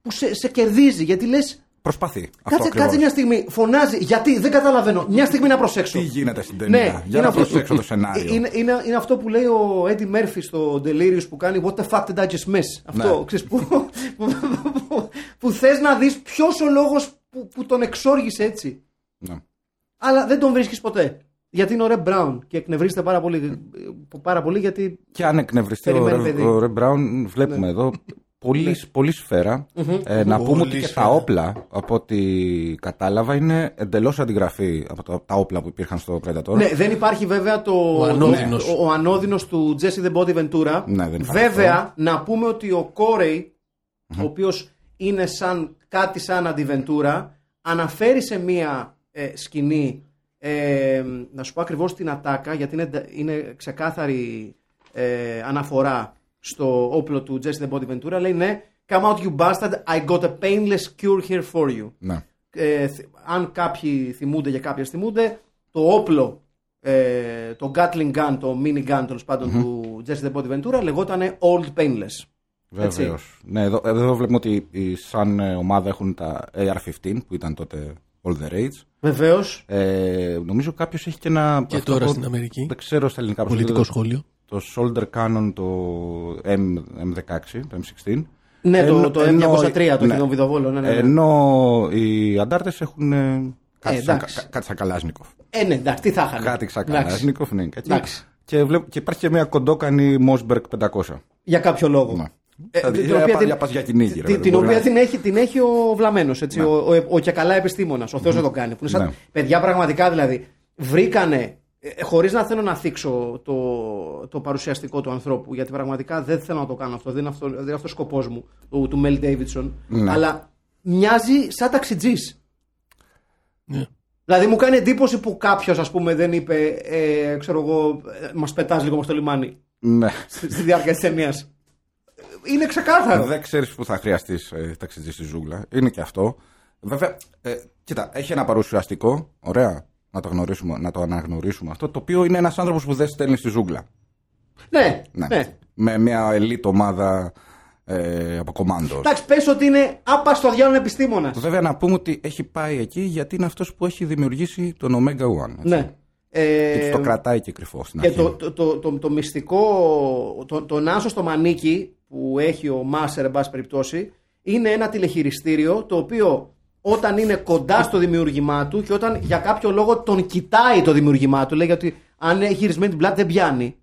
που σε, σε κερδίζει γιατί λες Προσπαθεί. Αυτό Κάτσε, ακριβώς. κάτσε μια στιγμή. Φωνάζει. Γιατί δεν καταλαβαίνω. Μια στιγμή να προσέξω. Τι γίνεται στην ταινία. Για είναι να αυτό- προσέξω το σενάριο. Είναι, είναι, είναι αυτό που λέει ο Eddie Murphy στο Delirious που κάνει What the fuck did I just miss; Αυτό Ναι. ξέρεις, που, που, που, που θες να δεις ποιος ο λόγος που, που τον εξόργησε έτσι. Ναι. Αλλά δεν τον βρίσκεις ποτέ. Γιατί είναι ο Red Brown και εκνευρίζεται πάρα πολύ, πάρα πολύ γιατί. Και αν εκνευριστεί ο Περιμένει, Ρε- παιδί. Ναι. ο Ρε Μπράουν, βλέπουμε εδώ πολύ, πολύ σφαίρα. Ε, να πούμε Πολύ ότι και σφαίρα. τα όπλα, από ό,τι κατάλαβα, είναι εντελώς αντιγραφή από τα, τα όπλα που υπήρχαν στο Predator. Ναι, δεν υπάρχει βέβαια το, Ο ανώδυνος. το- ο, ο ανώδυνος του Jesse the Body Ventura. Ναι, δεν υπάρχει βέβαια, να πούμε ότι ο Κόρεϊ, ο οποίος είναι σαν, κάτι σαν αντιβεντούρα, αναφέρει σε μία ε, σκηνή, ε, να σου πω ακριβώς την ατάκα, γιατί είναι, είναι ξεκάθαρη ε, αναφορά στο όπλο του Jesse the Body Ventura, λέει ναι, come out you bastard, I got a painless cure here for you Ναι. ε, θ- αν κάποιοι θυμούνται και κάποιες θυμούνται, το όπλο, ε, το Gatling Gun, το mini gun τέλος πάντων του Jesse the Body Ventura λεγόταν Old Painless. Έτσι. Βεβαίως. Ναι, εδώ, εδώ βλέπουμε ότι οι σαν ε, ομάδα έχουν τα AR-15 που ήταν τότε All the Rage. Βεβαίως. Ε, νομίζω κάποιος έχει και ένα. Και αυτό τώρα το- στην Αμερική. Δεν ξέρω στα ελληνικά πώς Πολιτικό λέγεται, σχόλιο. Το Shoulder Cannon, το M, M16, το M16. Ναι, το, Ενώ- το ενώ- M203, το ναι. ναι. βιδοβόλο. Ναι, ναι, ναι. Ενώ οι αντάρτες έχουν ε, κάτι, Ε, σαν, εντάξει. κα- κάτι σαν Καλάσνικοφ. Ε, ναι, εντάξει, τι θα είχαν. Κάτι σαν Εντάξει. Καλάσνικοφ, ναι. και- Εντάξει. Και, βλέπω, και υπάρχει και μια κοντόκανη Mosberg 500. Για κάποιο λόγο. Ναι. Ε, Θα- την για- οποία για- την- για πας για κυνήγι, ρε, την- δεν την μπορεί οποία να- την έχει, την έχει ο Βλαμένο, ο, ο, ο, και καλά επιστήμονας. Ο Θεός δεν το κάνει. Που είναι σαν, Ναι. Παιδιά, πραγματικά δηλαδή, βρήκανε. Ε, Χωρίς να θέλω να θίξω το, το παρουσιαστικό του ανθρώπου, γιατί πραγματικά δεν θέλω να το κάνω αυτό, δεν είναι αυτό, δεν είναι αυτός ο σκοπός μου, του, του Μέλ Ντέιβιτσον. Ναι. Αλλά μοιάζει σαν ταξιτζής. Ναι. Δηλαδή μου κάνει εντύπωση που κάποιος, ας πούμε, δεν είπε, ε, ξέρω εγώ, μας πετάς λίγο στο λιμάνι Ναι. στη, στη διάρκεια της ταινίας. Είναι ξεκάθαρο. Δεν ξέρεις που θα χρειαστείς ε, ταξιτζής στη ζούγκλα. Είναι και αυτό. Βέβαια, ε, κοίτα, έχει ένα παρουσιαστικό. Ωραία. Να το, γνωρίσουμε, να το αναγνωρίσουμε αυτό. Το οποίο είναι ένας άνθρωπος που δεν στέλνει στη ζούγκλα. Ναι, Ναι. ναι. Με μια ελίτ ομάδα ε, από κομμάντος. Εντάξει, πες ότι είναι άπαστο διάλογο επιστήμονα. Βέβαια, να πούμε ότι έχει πάει εκεί γιατί είναι αυτός που έχει δημιουργήσει τον Omega One. έτσι. Ναι. Ε, Και τους το κρατάει και κρυφό στην και αρχή. το, το, το, το, το μυστικό, το, τον άσο στο μανίκι που έχει ο Μάσερ, εν πάση περιπτώσει, είναι ένα τηλεχειριστήριο το οποίο όταν είναι κοντά στο δημιουργημά του και όταν για κάποιο λόγο τον κοιτάει το δημιουργημά του, λέει ότι αν έχει γυρισμένη την πλάτη δεν πιάνει.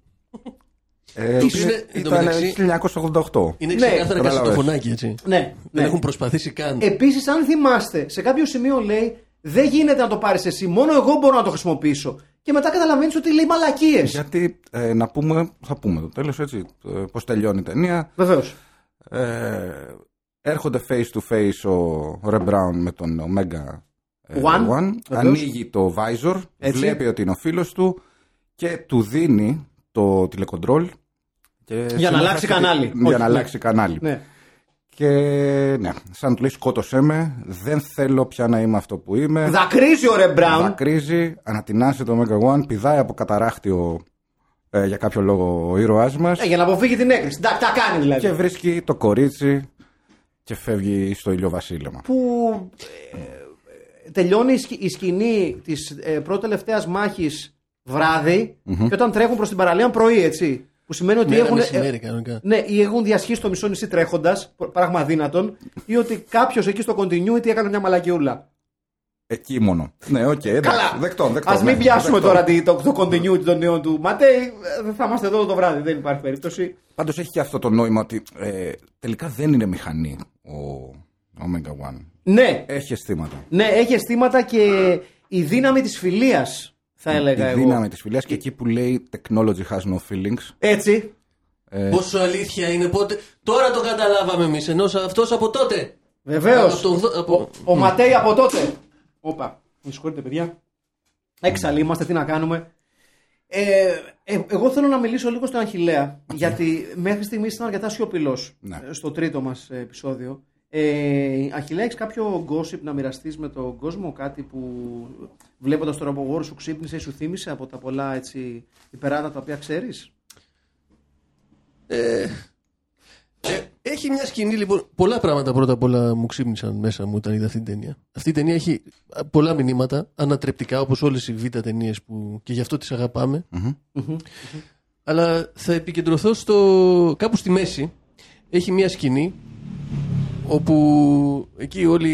Ε, Ίσως είναι- είναι- εν τω ήταν μεταξύ- 1988. Είναι Ναι, ξεκάθαρα κατάλαβες. κασετοφωνάκι έτσι. Ναι, Δεν ναι. έχουν προσπαθήσει καν. Επίσης, αν θυμάστε, σε κάποιο σημείο λέει δεν γίνεται να το πάρεις εσύ, μόνο εγώ μπορώ να το χρησιμοποιήσω. Και μετά καταλαβαίνεις ότι λέει μαλακίες. Γιατί ε, να πούμε, θα πούμε το τέλος έτσι, ε, πώς τελειώνει η ταινία. Βεβαίως. Ε, έρχονται face to face ο Ρε Μπράουν με τον Omega ε, One, One. βεβαίως. Ανοίγει το visor, Έτσι. βλέπει ότι είναι ο φίλος του και του δίνει το τηλεκοντρόλ. Και Για να στην αλλάξει φάση- κανάλι. Για Όχι, να ναι. αλλάξει κανάλι. Ναι. Και ναι, σαν να του λέει σκότωσέ με, δεν θέλω πια να είμαι αυτό που είμαι. Δακρύζει ο Ρε Μπράουν. Δακρύζει, ανατινάσει το Omega One, πηδάει από καταράχτιο ε, για κάποιο λόγο ο ήρωάς μας Ε, για να αποφύγει την έκρηξη. Τα, τα κάνει δηλαδή. και βρίσκει το κορίτσι και φεύγει στο ηλιοβασίλεμα. Που ε, τελειώνει η σκη- η σκηνή της ε, πρώτη τελευταία μάχης βράδυ και όταν τρέχουν προς την παραλία πρωί, έτσι. Που σημαίνει ότι Μέρα έχουν. μεσημέρι κανονικά. ναι, ή έχουν διασχίσει το μισό νησί τρέχοντας, πράγμα αδύνατον, ή ότι κάποιος εκεί στο continuity έκανε μια μαλακιούλα. Εκεί μόνο. Ναι, οκ, εντάξει. Καλά. Δεκτό, δεκτό. Α μην ναι, πιάσουμε δεκτό. τώρα τι- το, το continuity των ταινιών του Ματέι. ε, Δεν θα είμαστε εδώ το βράδυ, δεν υπάρχει περίπτωση. Πάντως έχει και αυτό το νόημα ότι ε, τελικά δεν είναι μηχανή ο Omega One. Ναι, Έχει αισθήματα. ναι, έχει αισθήματα και η δύναμη της φιλίας, θα έλεγα Η εγώ. δύναμη της φιλίας και εκεί που λέει technology has no feelings. Έτσι. Πόσο αλήθεια είναι πότε. Τώρα το καταλάβαμε εμείς. Ενώ αυτός από τότε. Βεβαίως. Από το ογδο- από- Ο Ματέι από τότε. Όπα. Με συγχωρείτε, παιδιά. Έξαλλοι είμαστε, τι να κάνουμε. Ε, ε, εγώ θέλω να μιλήσω λίγο στον Αχηλέα. Γιατί μέχρι στιγμής ήταν αρκετά σιωπηλός Ναι. στο τρίτο μας επεισόδιο. Ε, Αχιλέα, έχεις κάποιο gossip να μοιραστείς με τον κόσμο, κάτι που βλέποντας το ρομπογόρο σου ξύπνησε ή σου θύμισε από τα πολλά έτσι, υπεράτα τα οποία ξέρεις; Ε, έχει μια σκηνή λοιπόν. Πολλά πράγματα πρώτα απ' όλα μου ξύπνησαν μέσα μου όταν είδα αυτή την ταινία. Αυτή η ταινία έχει α, πολλά μηνύματα, ανατρεπτικά όπως όλες οι β' ταινίες που και γι' αυτό τις αγαπάμε. Αλλά θα επικεντρωθώ στο. κάπου στη μέση. Έχει μια σκηνή όπου εκεί όλοι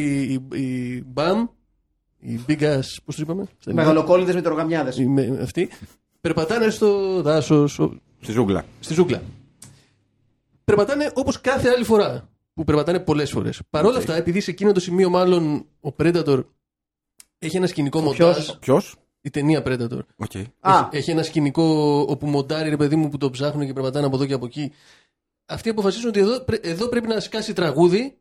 οι, οι μπαμ, οι big ass, πώς τους είπαμε, στα ελληνικά; Μεγαλοκόλλητες με τρογαμιάδε. Οι με- αυτοί, περπατάνε στο δάσος, ο- Στη ζούγκλα. στη ζούγκλα. Περπατάνε όπως κάθε άλλη φορά, που περπατάνε πολλές φορές. Παρ' όλα αυτά, επειδή σε εκείνο το σημείο μάλλον ο Predator έχει ένα σκηνικό μοντάζ, Ποιος; η ταινία Predator, Οκ. Α, έχει, έχει ένα σκηνικό όπου μοντάρει ρε παιδί μου που το ψάχνουν και περπατάνε από εδώ και από εκεί. Αυτοί αποφασίζουν ότι εδώ, πρέ- εδώ πρέπει να σκάσει τραγούδι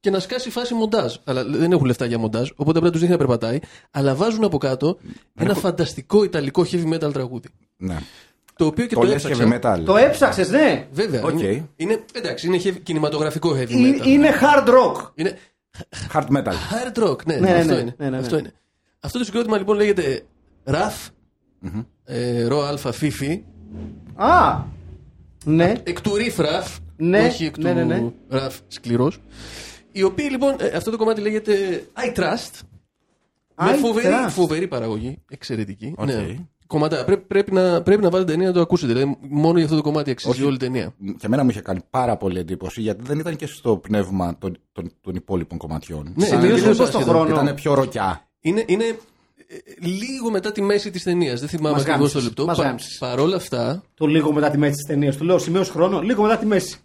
και να σκάσει φάση μοντάζ. Αλλά δεν έχουν λεφτά για μοντάζ, οπότε πρέπει να τους δείχνει να περπατάει. Αλλά βάζουν από κάτω ένα φανταστικό ιταλικό heavy metal τραγούδι. Ναι. Το οποίο και Το το, λες έψαξα. heavy metal. το έψαξες, ναι. Βέβαια. Οκ. Είναι, είναι, εντάξει, είναι heavy- κινηματογραφικό heavy Ε- metal. Είναι hard rock. Είναι Hard metal. hard rock, ναι, Ναι, ναι, αυτό, ναι, είναι. ναι, ναι, ναι. αυτό είναι. Αυτό το συγκρότημα λοιπόν λέγεται RAFF, ε, ρο άλφα φι φι, Α, ναι. εκ του Riff Raff, Ναι, όχι εκ ναι, του ναι, ναι. rough σκληρός. Οι οποίοι λοιπόν, ε, αυτό το κομμάτι λέγεται I Trust, με I φοβερή, Trust. φοβερή παραγωγή, εξαιρετική. Οκ. Ναι. Κομματάρα. Πρέπει, πρέπει, να, πρέπει να βάλετε ταινία να το ακούσετε. Δηλαδή, μόνο για αυτό το κομμάτι αξίζει Όχι. όλη η ταινία. Και εμένα μου είχε κάνει πάρα πολύ εντύπωση γιατί δεν ήταν και στο πνεύμα των, των, των υπόλοιπων κομματιών. Ναι, Σημείωσε τελείως λοιπόν στον άσχετο. χρόνο. Ήταν πιο ροκιά. Είναι, είναι ε, λίγο μετά τη μέση της ταινίας. Δεν θυμάμαι Μας ακριβώς το γάμισες, λεπτό. μας Πα, γάμισες. Παρ' όλα αυτά. Το λίγο μετά τη μέση της ταινίας. Του λέω σημείο χρόνο, λίγο μετά τη μέση.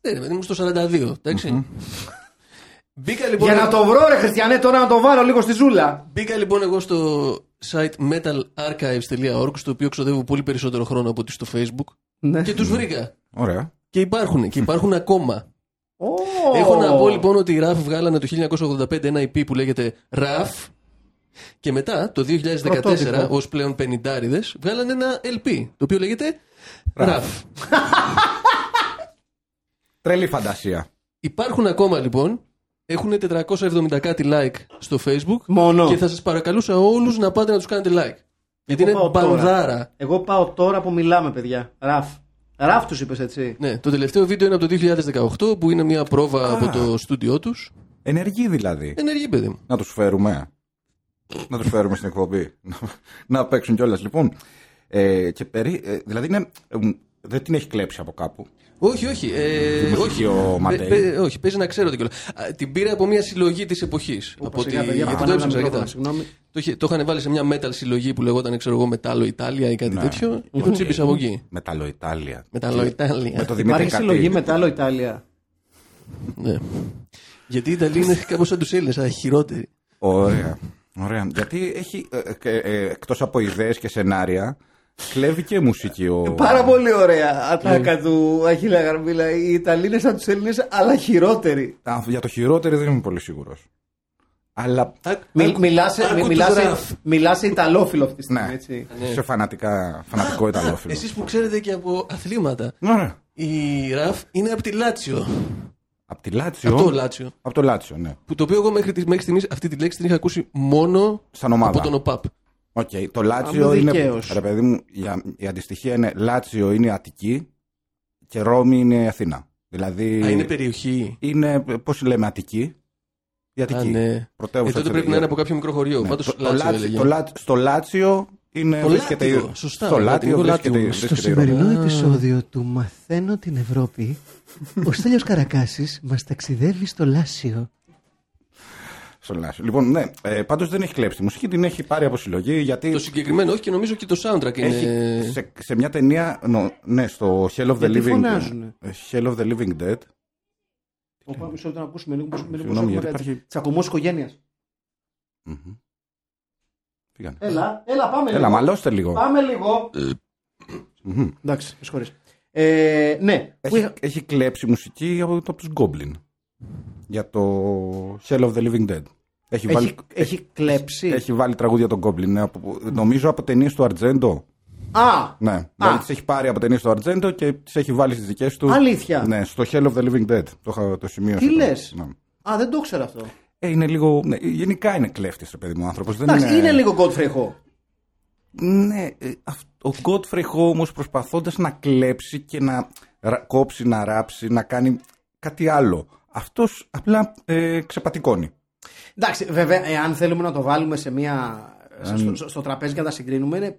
Ναι, ρε παιδί μου στο 42. εντάξει. Μπήκα λοιπόν, Για να το βρω, ρε Χριστιανέ, τώρα να το βάλω λίγο στη ζούλα. μπήκα λοιπόν εγώ στο site metalarchives.org, στο οποίο ξοδεύω πολύ περισσότερο χρόνο από ότι στο facebook. Ναι. Και τους βρήκα. Ωραία. Και υπάρχουν. Και υπάρχουν ακόμα. Ω. Έχω να πω λοιπόν ότι οι RAF βγάλανε το 1985 ένα EP που λέγεται RAF. Και μετά, το 2014, Πρωτότυπο. ως πλέον πενιντάριδες, βγάλανε ένα LP, το οποίο λέγεται RAF. Τρελή φαντασία. Υπάρχουν ακόμα λοιπόν, έχουν 470 κάτι like στο facebook Μόνο. και θα σας παρακαλούσα όλους να πάτε να τους κάνετε like. Γιατί Εγώ είναι πάω τώρα. μπανδάρα. Εγώ πάω τώρα που μιλάμε, παιδιά. Ραφ. Ραφ τους είπες έτσι. Ναι, το τελευταίο βίντεο είναι από το 2018 που είναι μια πρόβα από το στούντιό τους. Ενεργή δηλαδή. Ενεργή παιδί μου. Να τους φέρουμε. Να τους φέρουμε στην εκπομπή. να παίξουν κιόλας. Λοιπόν. Ε, και περί, ε, δηλαδή είναι, ε, μ, δεν την έχει κλέψει από κάπου. Όχι, όχι. Ε, Τη μουσική όχι. ο Ματέι. Παι- παι- όχι, παίζει να ξέρω την κιόλας. Την πήρε από μια συλλογή της εποχής. Από ότι. σιγά, παιδιά, Γιατί πάμε το ένα έψαξα, μικρόφωνο, κοιτά. συγγνώμη. Το, είχε- το είχαν βάλει σε μια metal συλλογή που λεγόταν, ξέρω εγώ, Μετάλλο Ιτάλια ή κάτι Ναι. τέτοιο. Και το τσίπησα από εκεί. Μεταλλοϊτάλια. Μετάλλο Ιτάλια. Με το Δημήτρη Υπάρχει Κατή. συλλογή μετάλλο Ιταλία. Ναι. Γιατί οι Ιταλοί είναι κάπως σαν τους Έλληνες, αλλά χειρότεροι. Ωραία. Ωραία. Γιατί έχει ε, ε, ε, εκτός από ιδέες και σενάρια κλέβει και μουσική ο... Πάρα πολύ ωραία Ναι. ατάκα του Αχίλα Γαρμπίλα. Οι Ιταλοί είναι σαν τους Έλληνες, αλλά χειρότεροι. Α, Για το χειρότερο δεν είμαι πολύ σίγουρος. Αλλά Μι, μιλάς, σε- άκου μι- τους μιλάς, σε- ραφ. μιλάς σε Ιταλόφιλο αυτή τη στιγμή, ναι, έτσι. σε φανατικά, φανατικό Ιταλόφιλο. Εσείς που ξέρετε και από αθλήματα, Ωραία. η Ραφ είναι από τη Λάτσιο. Από τη Λάτσιο; Από το Λάτσιο. Από το Λάτσιο, ναι. Που το οποίο εγώ μέχρι, τη- μέχρι στιγμής αυτή τη λέξη την είχα ακούσει μόνο Σαν ομάδα. από τον ΟΠΑΠ. Οκ, το Λάτσιο Άμα είναι. δικαίως. Ρε παιδί μου, η, η αντιστοιχεία είναι Λάτσιο είναι Αττική και Ρώμη είναι Αθήνα. Δηλαδή. Α, είναι περιοχή. είναι, πώς λέμε, Αττική; Η Αττική. Α, ναι. Πρωτεύουσα Ε, τότε της πρέπει να είναι από Αττικής. κάποιο μικρό χωριό. Ναι, Πάντως το- το Λάτσιο Λάτσιο- έλεγε. το Λάτσιο- Στο Λάτσιο είναι. Το βρίσκεται η- Λάτιο, σωστά, Στο Λάτιο λατινικό βρίσκεται, Λάτιο. βρίσκεται Στο η Ρώμη. σημερινό επεισόδιο του Μαθαίνω την Ευρώπη, ο Στέλιος Καρακάσης μας ταξιδεύει στο Λάσιο. Στο Λάτσιο. Λοιπόν, ναι, ε, πάντως δεν έχει κλέψει τη μουσική, την έχει πάρει από συλλογή γιατί. Το συγκεκριμένο όχι και νομίζω και το soundtrack είναι. Έχει σε, σε μια ταινία, νο- ναι, στο Hell of the Γιατί Living φωνάζουνε; ε, Hell of the Living Dead. Ωπα, μισό λεπτό να ακούσουμε λίγο. μισό- μισό- Συγγνώμη, μισό- γιατί έτσι. υπάρχει- Τσακωμός οικογένειας. Μμμ. Φύγανε. Έλα, έλα, πάμε Έλα, λίγο. μαλώστε λίγο. Πάμε λίγο. Μμμ. Εντάξει, με συγχωρείς. Ε, ναι, που Έχει, είχα- έχει κλέψει μουσική από, από τους Goblin. Για το Hell of the Living Dead. Έχει, έχει, βάλει, έχει κλέψει. έχει βάλει τραγούδια των Goblin. ναι, από, νομίζω από ταινίες του Αρτζέντο. Α, Ναι, δηλαδή τις έχει πάρει από ταινίες του Αρτζέντο και τις έχει βάλει στις δικές του. Αλήθεια; Ναι, στο Hell of the Living Dead. Το, είχα- το σημείωσα. Τι το- λες; Ναι. Α, δεν το ξέρω αυτό. Ε, είναι λίγο. Ναι, γενικά είναι κλέφτης, ρε παιδί μου άνθρωπος. Εντάξει, είναι λίγο Godfrey Ho. Ναι, ε, αυ- ο Godfrey Ho όμως προσπαθώντας να κλέψει και να ρα- κόψει, να ράψει, να κάνει κάτι άλλο. Αυτός απλά ε, ξεπατικώνει. Εντάξει, βέβαια, εάν θέλουμε να το βάλουμε σε μια, στο, στο, στο τραπέζι και να τα συγκρίνουμε, είναι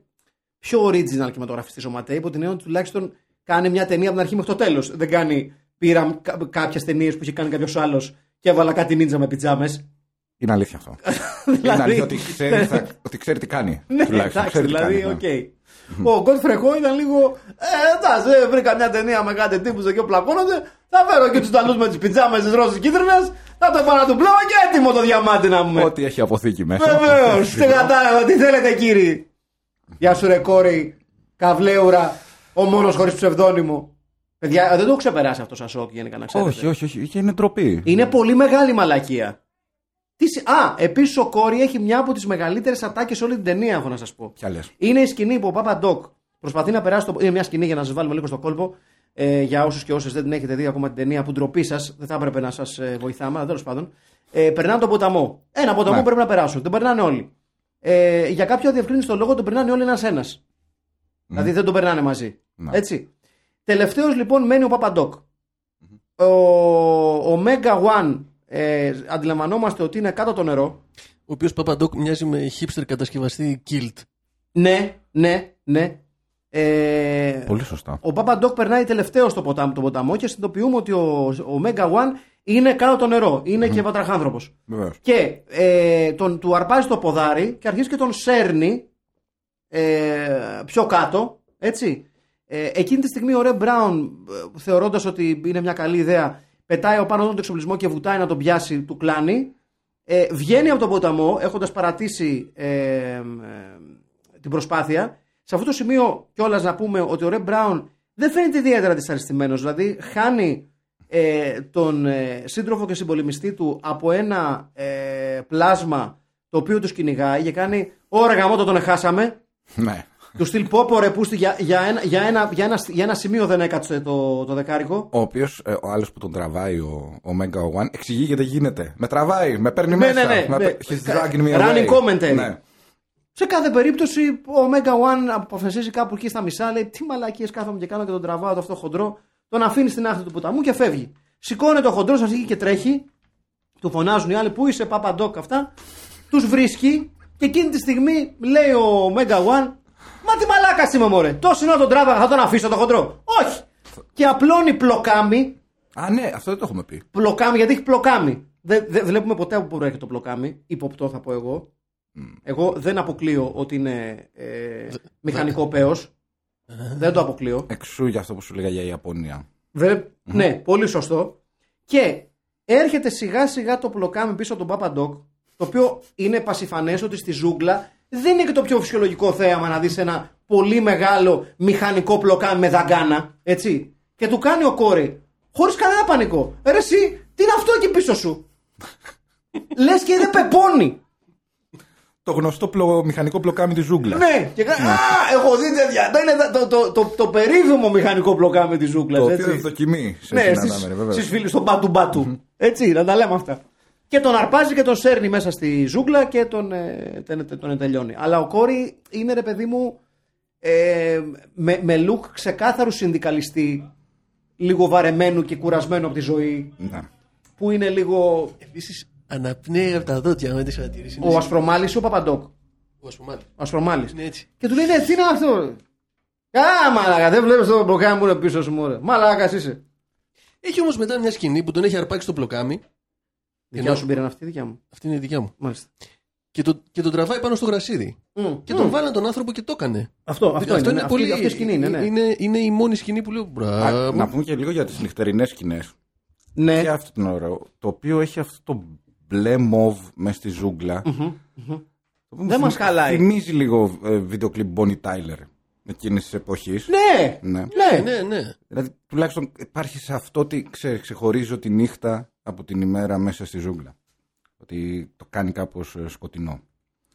πιο original κινηματογραφιστής ο Ματέι, υπό την έννοια ότι τουλάχιστον κάνει μια ταινία από την αρχή μέχρι το τέλος. Δεν κάνει. Πήρα κάποιες ταινίες που είχε κάνει κάποιος άλλος και έβαλα κάτι νίντζα με πιτζάμες. Είναι αλήθεια αυτό. είναι αλήθεια ότι ξέρει, θα- ότι ξέρει τι κάνει. Ναι, τουλάχιστον. εντάξει, Ξέρει τι δηλαδή, κάνει, ναι. οκ. Ο Godfrey Ho ήταν λίγο. Ε, εντάξει, ε, βρήκα μια ταινία με κάτι τύπους εκεί που πλακώνονται. Θα φέρω και τους Ιταλούς με τις πιτζάμες της Ρώσου κίτρινε. Θα το πάω να του πλάω και έτοιμο το διαμάτι να μου. Ό,τι έχει αποθήκη μέσα. Βεβαίως. Τι κατάλαβα, τι θέλετε κύριοι. Γεια σου ρε κόρη, καβλέουρα, ο μόνος χωρίς ψευδόνυμο. Παιδιά, δεν το έχω ξεπεράσει αυτό σαν σοκ γενικά να ξέρετε. όχι, όχι, όχι. Και είναι ντροπή. Είναι πολύ μεγάλη μαλακία. Τι... συ- Α, επίσης ο Κόρη έχει μια από τις μεγαλύτερες ατάκες σε όλη την ταινία, έχω να σας πω. Ποια λες; Είναι η σκηνή που ο Πάπα Ντοκ προσπαθεί να περάσει. Το... Είναι μια σκηνή για να σας βάλουμε λίγο στο κόλπο. Ε, για όσους και όσες δεν την έχετε δει ακόμα την ταινία, που ντροπή σας, δεν θα έπρεπε να σας ε, βοηθάμε, αλλά τέλος πάντων. Ε, περνάνε τον ποταμό. Ένα ποταμό Ναι. πρέπει να περάσουν. Τον περνάνε όλοι. Ε, για κάποιο αδιευκρίνηστο λόγο τον περνάνε όλοι ένα-ένα. Δηλαδή δεν τον περνάνε μαζί. Ναι. Έτσι. Τελευταίος λοιπόν μένει ο Παπαντόκ. Ο, ο Mega One ε, αντιλαμβανόμαστε ότι είναι κάτω το νερό. Ο οποίος Παπαντόκ μοιάζει με hipster κατασκευαστή Kilt. Ναι, ναι, ναι. Ε, Πολύ σωστά. ο Παπαντόκ περνάει τελευταίο στο ποτάμι, τον ποταμό και συνειδητοποιούμε ότι ο, ο Mega One είναι κάτω το νερό. Είναι και βατραχάνθρωπος. Βεβαίως. Και ε, τον, του αρπάζει το ποδάρι και αρχίζει και τον σέρνει ε, πιο κάτω. Έτσι. Ε, εκείνη τη στιγμή ο Ρε Μπράουν, ε, θεωρώντας ότι είναι μια καλή ιδέα, πετάει ο πάνω τον εξοπλισμό και βουτάει να τον πιάσει, του κλάνει. Ε, βγαίνει από τον ποταμό έχοντας παρατήσει ε, ε, την προσπάθεια. Σε αυτό το σημείο κιόλας να πούμε ότι ο Ρε Μπράουν δεν φαίνεται ιδιαίτερα δυσαρεστημένος. Δηλαδή χάνει ε, τον ε, σύντροφο και συμπολεμιστή του από ένα ε, πλάσμα το οποίο τους κυνηγάει και κάνει Ωρα γαμότο τον χάσαμε. Ναι. Του στυλ πόπο ρε πούστη για, για, ένα, για, ένα, για, ένα, για ένα σημείο δεν έκατσε το, το δεκάρικο. Ο οποίος, ο άλλος που τον τραβάει, ο, ο Mega One, εξηγεί γιατί γίνεται. Με τραβάει, με παίρνει Ναι, μέσα. ναι, ναι, με ναι. πε- He's dragging me Running away. commentary. Ναι. Σε κάθε περίπτωση ο Mega One αποφασίζει κάπου εκεί στα μισά, λέει τι μαλακίες κάθομαι και κάνω και τον τραβάω το αυτό χοντρό, τον αφήνει στην άκρη του ποταμού και φεύγει. Σηκώνεται ο χοντρός, αρχίζει και τρέχει, του φωνάζουν οι άλλοι που είσαι Παπαντόκ αυτά, τους βρίσκει και εκείνη τη στιγμή λέει ο Mega One Μα τι μαλάκα είμαι μωρέ, τόσο να τον τράβαγα θα τον αφήσω το χοντρό. Όχι! Και απλώνει πλοκάμι Α, ναι, αυτό δεν το έχουμε πει. Πλοκάμι, γιατί έχει πλοκάμι. Δεν δεν βλέπουμε ποτέ από πού προέρχεται το πλοκάμι. Υποπτώ θα πω εγώ. Εγώ δεν αποκλείω ότι είναι ε, μηχανικό πέος. δεν το αποκλείω. Εξού για αυτό που σου λέγα για η Ιαπωνία. Δεν- Ναι, πολύ σωστό. Και έρχεται σιγά σιγά το πλοκάμι πίσω από τον Πάπα Ντοκ, το οποίο είναι πασιφανές ότι στη ζούγκλα δεν είναι και το πιο φυσιολογικό θέαμα να δεις ένα πολύ μεγάλο μηχανικό πλοκάμι με δαγκάνα, έτσι. Και του κάνει ο κόρη, χωρίς κανένα πανικό. Ρε εσύ, τι είναι αυτό εκεί πίσω σου; Λες και είναι πεπόνι. Το γνωστό πλο, μηχανικό πλοκάμι της ζούγκλας. Ναι, και κάνει, Α, έχω δει τέτοια. Το, είναι το, το, το, το, περίφημο μηχανικό πλοκάμι της ζούγκλας. Το οποίο δοκιμή σε ναι, συναντάμε, βέβαια. στις φίλες των μπάτου μπάτου. Έτσι, να τα λέμε αυτά. Και τον αρπάζει και τον σέρνει μέσα στη ζούγκλα και τον, ε, τον, τον τελειώνει. Αλλά ο κόρη είναι ρε παιδί μου ε, με, με look ξεκάθαρου συνδικαλιστή, λίγο βαρεμένου και κουρασμένου από τη ζωή, Ναι. που είναι λίγο Επίσης αναπνέει από τα δόντια με τις παρατηρήσεις. ο Ασπρομάλης ή ο Παπαντόκ. Ο Ασπρομάλης. Ο Ασπρομάλης. Είναι έτσι. Και του λέει ναι, τι είναι αυτό. ρε;» Α, μαλάκα, δεν βλέπεις το μπλοκάμι μου είναι πίσω σου, μωρέ. Μαλάκα είσαι. Έχει όμως μετά μια σκηνή που τον έχει αρπάξει στο πλοκάμι. Δικιά να- σου πήραν αυτή, δικιά μου. Αυτή είναι η δικιά μου. Μάλιστα. Και, το, και τον τραβάει πάνω στο γρασίδι. Μμ. Και Μμ. τον βάλαν τον άνθρωπο και το έκανε. Αυτό, αυτό, είναι, ναι. αυτή, αυτή η σκηνή είναι, ναι. είναι, είναι η μόνη σκηνή που λέω. Α, Μπράβο. να πούμε και λίγο για τις νυχτερινές σκηνές. Ναι. Και αυτό είναι ωραίο. Το οποίο έχει αυτό το μπλε μοβ μες στη ζούγκλα. Το οποίο Δεν μου μας χαλάει. Θυμίζει λίγο ε, βίντεο κλιπ Bonnie Tyler εκείνης της εποχής. Ναι, Ναι. ναι. Ναι, ναι. Δηλαδή, τουλάχιστον υπάρχει σε αυτό ότι ξε, ξεχωρίζω τη νύχτα από την ημέρα μέσα στη ζούγκλα. Ότι το κάνει κάπως ε, σκοτεινό.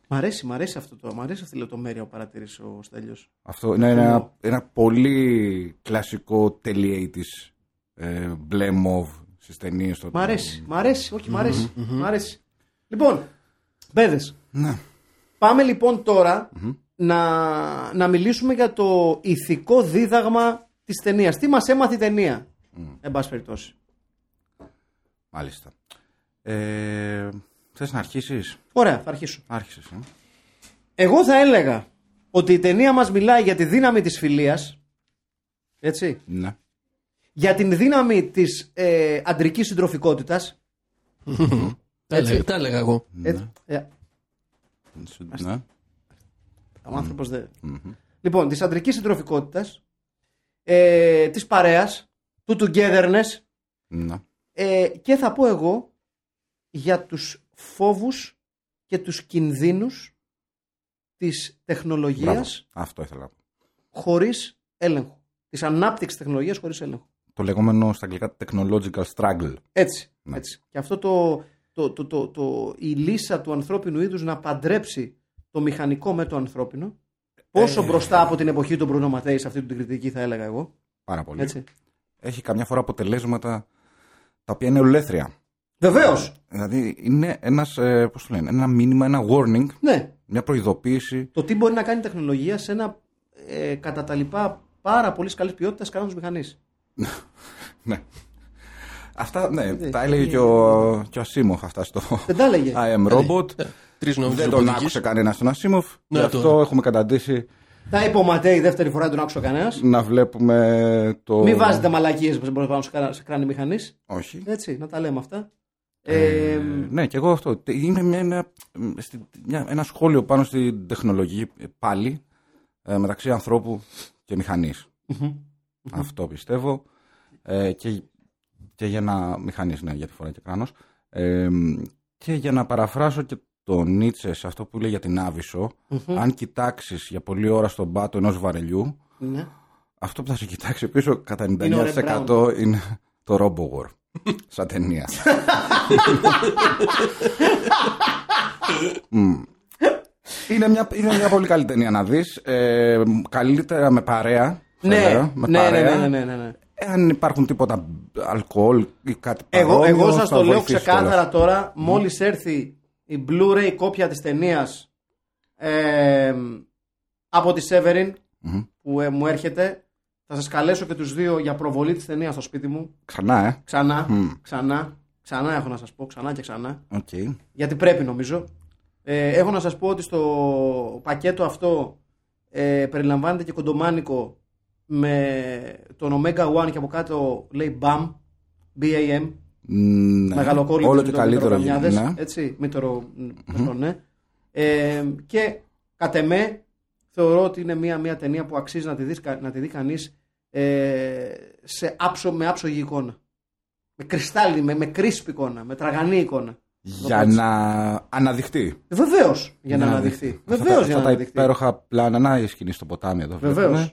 Μ' αρέσει, μ' αρέσει αυτό το. Μ' αρέσει αυτή η λεπτομέρεια που παρατήρησε ο Στέλιος. Αυτό είναι ένα, ένα πολύ κλασικό τελειέι της ε, μπλε μοβ στις ταινίες. Μ' αρέσει, μ' αρέσει, όχι, μ' αρέσει. Μ' αρέσει. Λοιπόν, μπέδες. Ναι. Πάμε λοιπόν τώρα να, να μιλήσουμε για το ηθικό δίδαγμα της ταινίας. Τι μας έμαθε η ταινία, εν πάση περιπτώσει; Μάλιστα. Ε, Θες να αρχίσεις; Ωραία, θα αρχίσω. Άρχισες. Ε. Εγώ θα έλεγα ότι η ταινία μας μιλάει για τη δύναμη της φιλίας, έτσι, Ναι. Για την δύναμη της ε, αντρικής συντροφικότητας. Τα έλεγα, τα έλεγα εγώ. Έτσι, ε, ναι. ο άνθρωπος δεν... Λοιπόν, της αντρικής συντροφικότητας, ε, της παρέας, του togetherness ναι. ε, και θα πω εγώ για τους φόβους και τους κινδύνους της τεχνολογίας Μπράβο. Αυτό ήθελα. να πω. χωρίς έλεγχο. Της ανάπτυξης τεχνολογίας χωρίς έλεγχο. Το λεγόμενο στα αγγλικά technological struggle. Έτσι. Ναι. έτσι. Και αυτό το, το, το, το, το, η λύσα του ανθρώπινου είδους να παντρέψει το μηχανικό με το ανθρώπινο. Πόσο μπροστά από την εποχή των Bruno Ματέης σε αυτή την κριτική θα έλεγα εγώ. Πάρα πολύ. Έτσι. Έχει καμιά φορά αποτελέσματα τα οποία είναι ολέθρια. Βεβαίως. Δηλαδή είναι ένας, ε, πώς το λένε, ένα μήνυμα, ένα warning, Ναι. μια προειδοποίηση. Το τι μπορεί να κάνει η τεχνολογία σε ένα ε, κατά τα λοιπά πάρα πολύ καλής ποιότητας κανόνας μηχανής. Ναι. Αυτά, ναι, τα έλεγε και ο, και ο Ασίμοφ αυτά στο Δεν τα έλεγε. I am robot. Τρεις νόμοι Δεν τον άκουσε κανένας τον Ασίμοφ. Ναι, Γι' αυτό το- έχουμε καταντήσει Τα είπε ο Ματέη δεύτερη φορά, δεν τον άκουσε κανένας. να βλέπουμε το. Μην βάζετε μαλακίες που μπορεί πάνω σε κρα- σε κράνη μηχανής. Όχι. Έτσι, να τα λέμε αυτά. Ε, Ε, ναι, και εγώ αυτό. Είναι μια, μια, στη- μια- ένα σχόλιο πάνω στην τεχνολογία ε, πάλι ε, μεταξύ ανθρώπου και μηχανής. Αυτό πιστεύω. Ε, και, και για να. Μηχανής, ναι, για τη φορά και κράνος. Ε, και για να παραφράσω και τον Νίτσε σε αυτό που λέει για την αβυσο αν κοιτάξεις για πολλή ώρα στον πάτο ενός βαρελιού, ναι. αυτό που θα σε κοιτάξει πίσω κατά Είναι ο Red 99% είναι το RoboWar. σαν ταινία. Μμ. είναι, μια, είναι μια πολύ καλή ταινία να δεις. Ε, καλύτερα με παρέα. Θα Ναι, έλεγα, με ναι, ναι, παρέα. ναι, ναι, ναι, ναι. Αν υπάρχουν τίποτα αλκοόλ ή κάτι Εγώ, παρόμοιο, εγώ σας θα το λέω βοηθήσει ξεκάθαρα κιόλας. τώρα, μόλις έρθει η Blu-ray κόπια της ταινίας ε, από τη Severin Μμμ. που ε, μου έρχεται, θα σας καλέσω και τους δύο για προβολή της ταινίας στο σπίτι μου. Ξανά, ε. Ξανά, Μμ. ξανά, ξανά έχω να σας πω, ξανά και ξανά. Οκ. Γιατί πρέπει νομίζω. Ε, έχω να σας πω ότι στο πακέτο αυτό ε, περιλαμβάνεται και κοντομάνικο με τον Omega One και από κάτω λέει BAM, BAM, Ναι. μεγαλοκόλλητο Όλο και καλύτερο μητεροκαμιάδες, γίνεται. Έτσι, μητερο, αυτό, ναι. Ε, και κατ' εμέ θεωρώ ότι είναι μια, μια ταινία που αξίζει να τη, δεις, κα- να τη δει κανείς ε, σε άψο, με άψογη εικόνα. Με κρυστάλλι, με, με κρίσπη εικόνα, με τραγανή εικόνα. Για να αναδειχτεί. Βεβαίως για να αναδειχθεί. Αυτά Βεβαίως τα- για να αυτά τα αναδειχθεί. υπέροχα πλάνα. Να η σκηνή στο ποτάμι εδώ. Βεβαίως. βλέπουμε.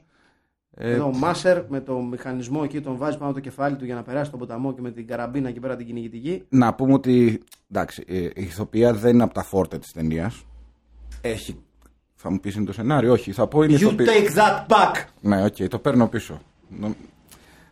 Ε, Εδώ ο Μάσερ με το μηχανισμό εκεί τον βάζει πάνω το κεφάλι του για να περάσει τον ποταμό και με την καραμπίνα εκεί πέρα την κυνηγητική. να πούμε ότι εντάξει, ε, η ηθοποιία δεν είναι από τα φόρτε της ταινίας. Έχει. Θα μου πεις είναι το σενάριο, όχι. Θα πω είναι You ηθοποιία. take that back. Ναι, οκ, το παίρνω πίσω. Νο-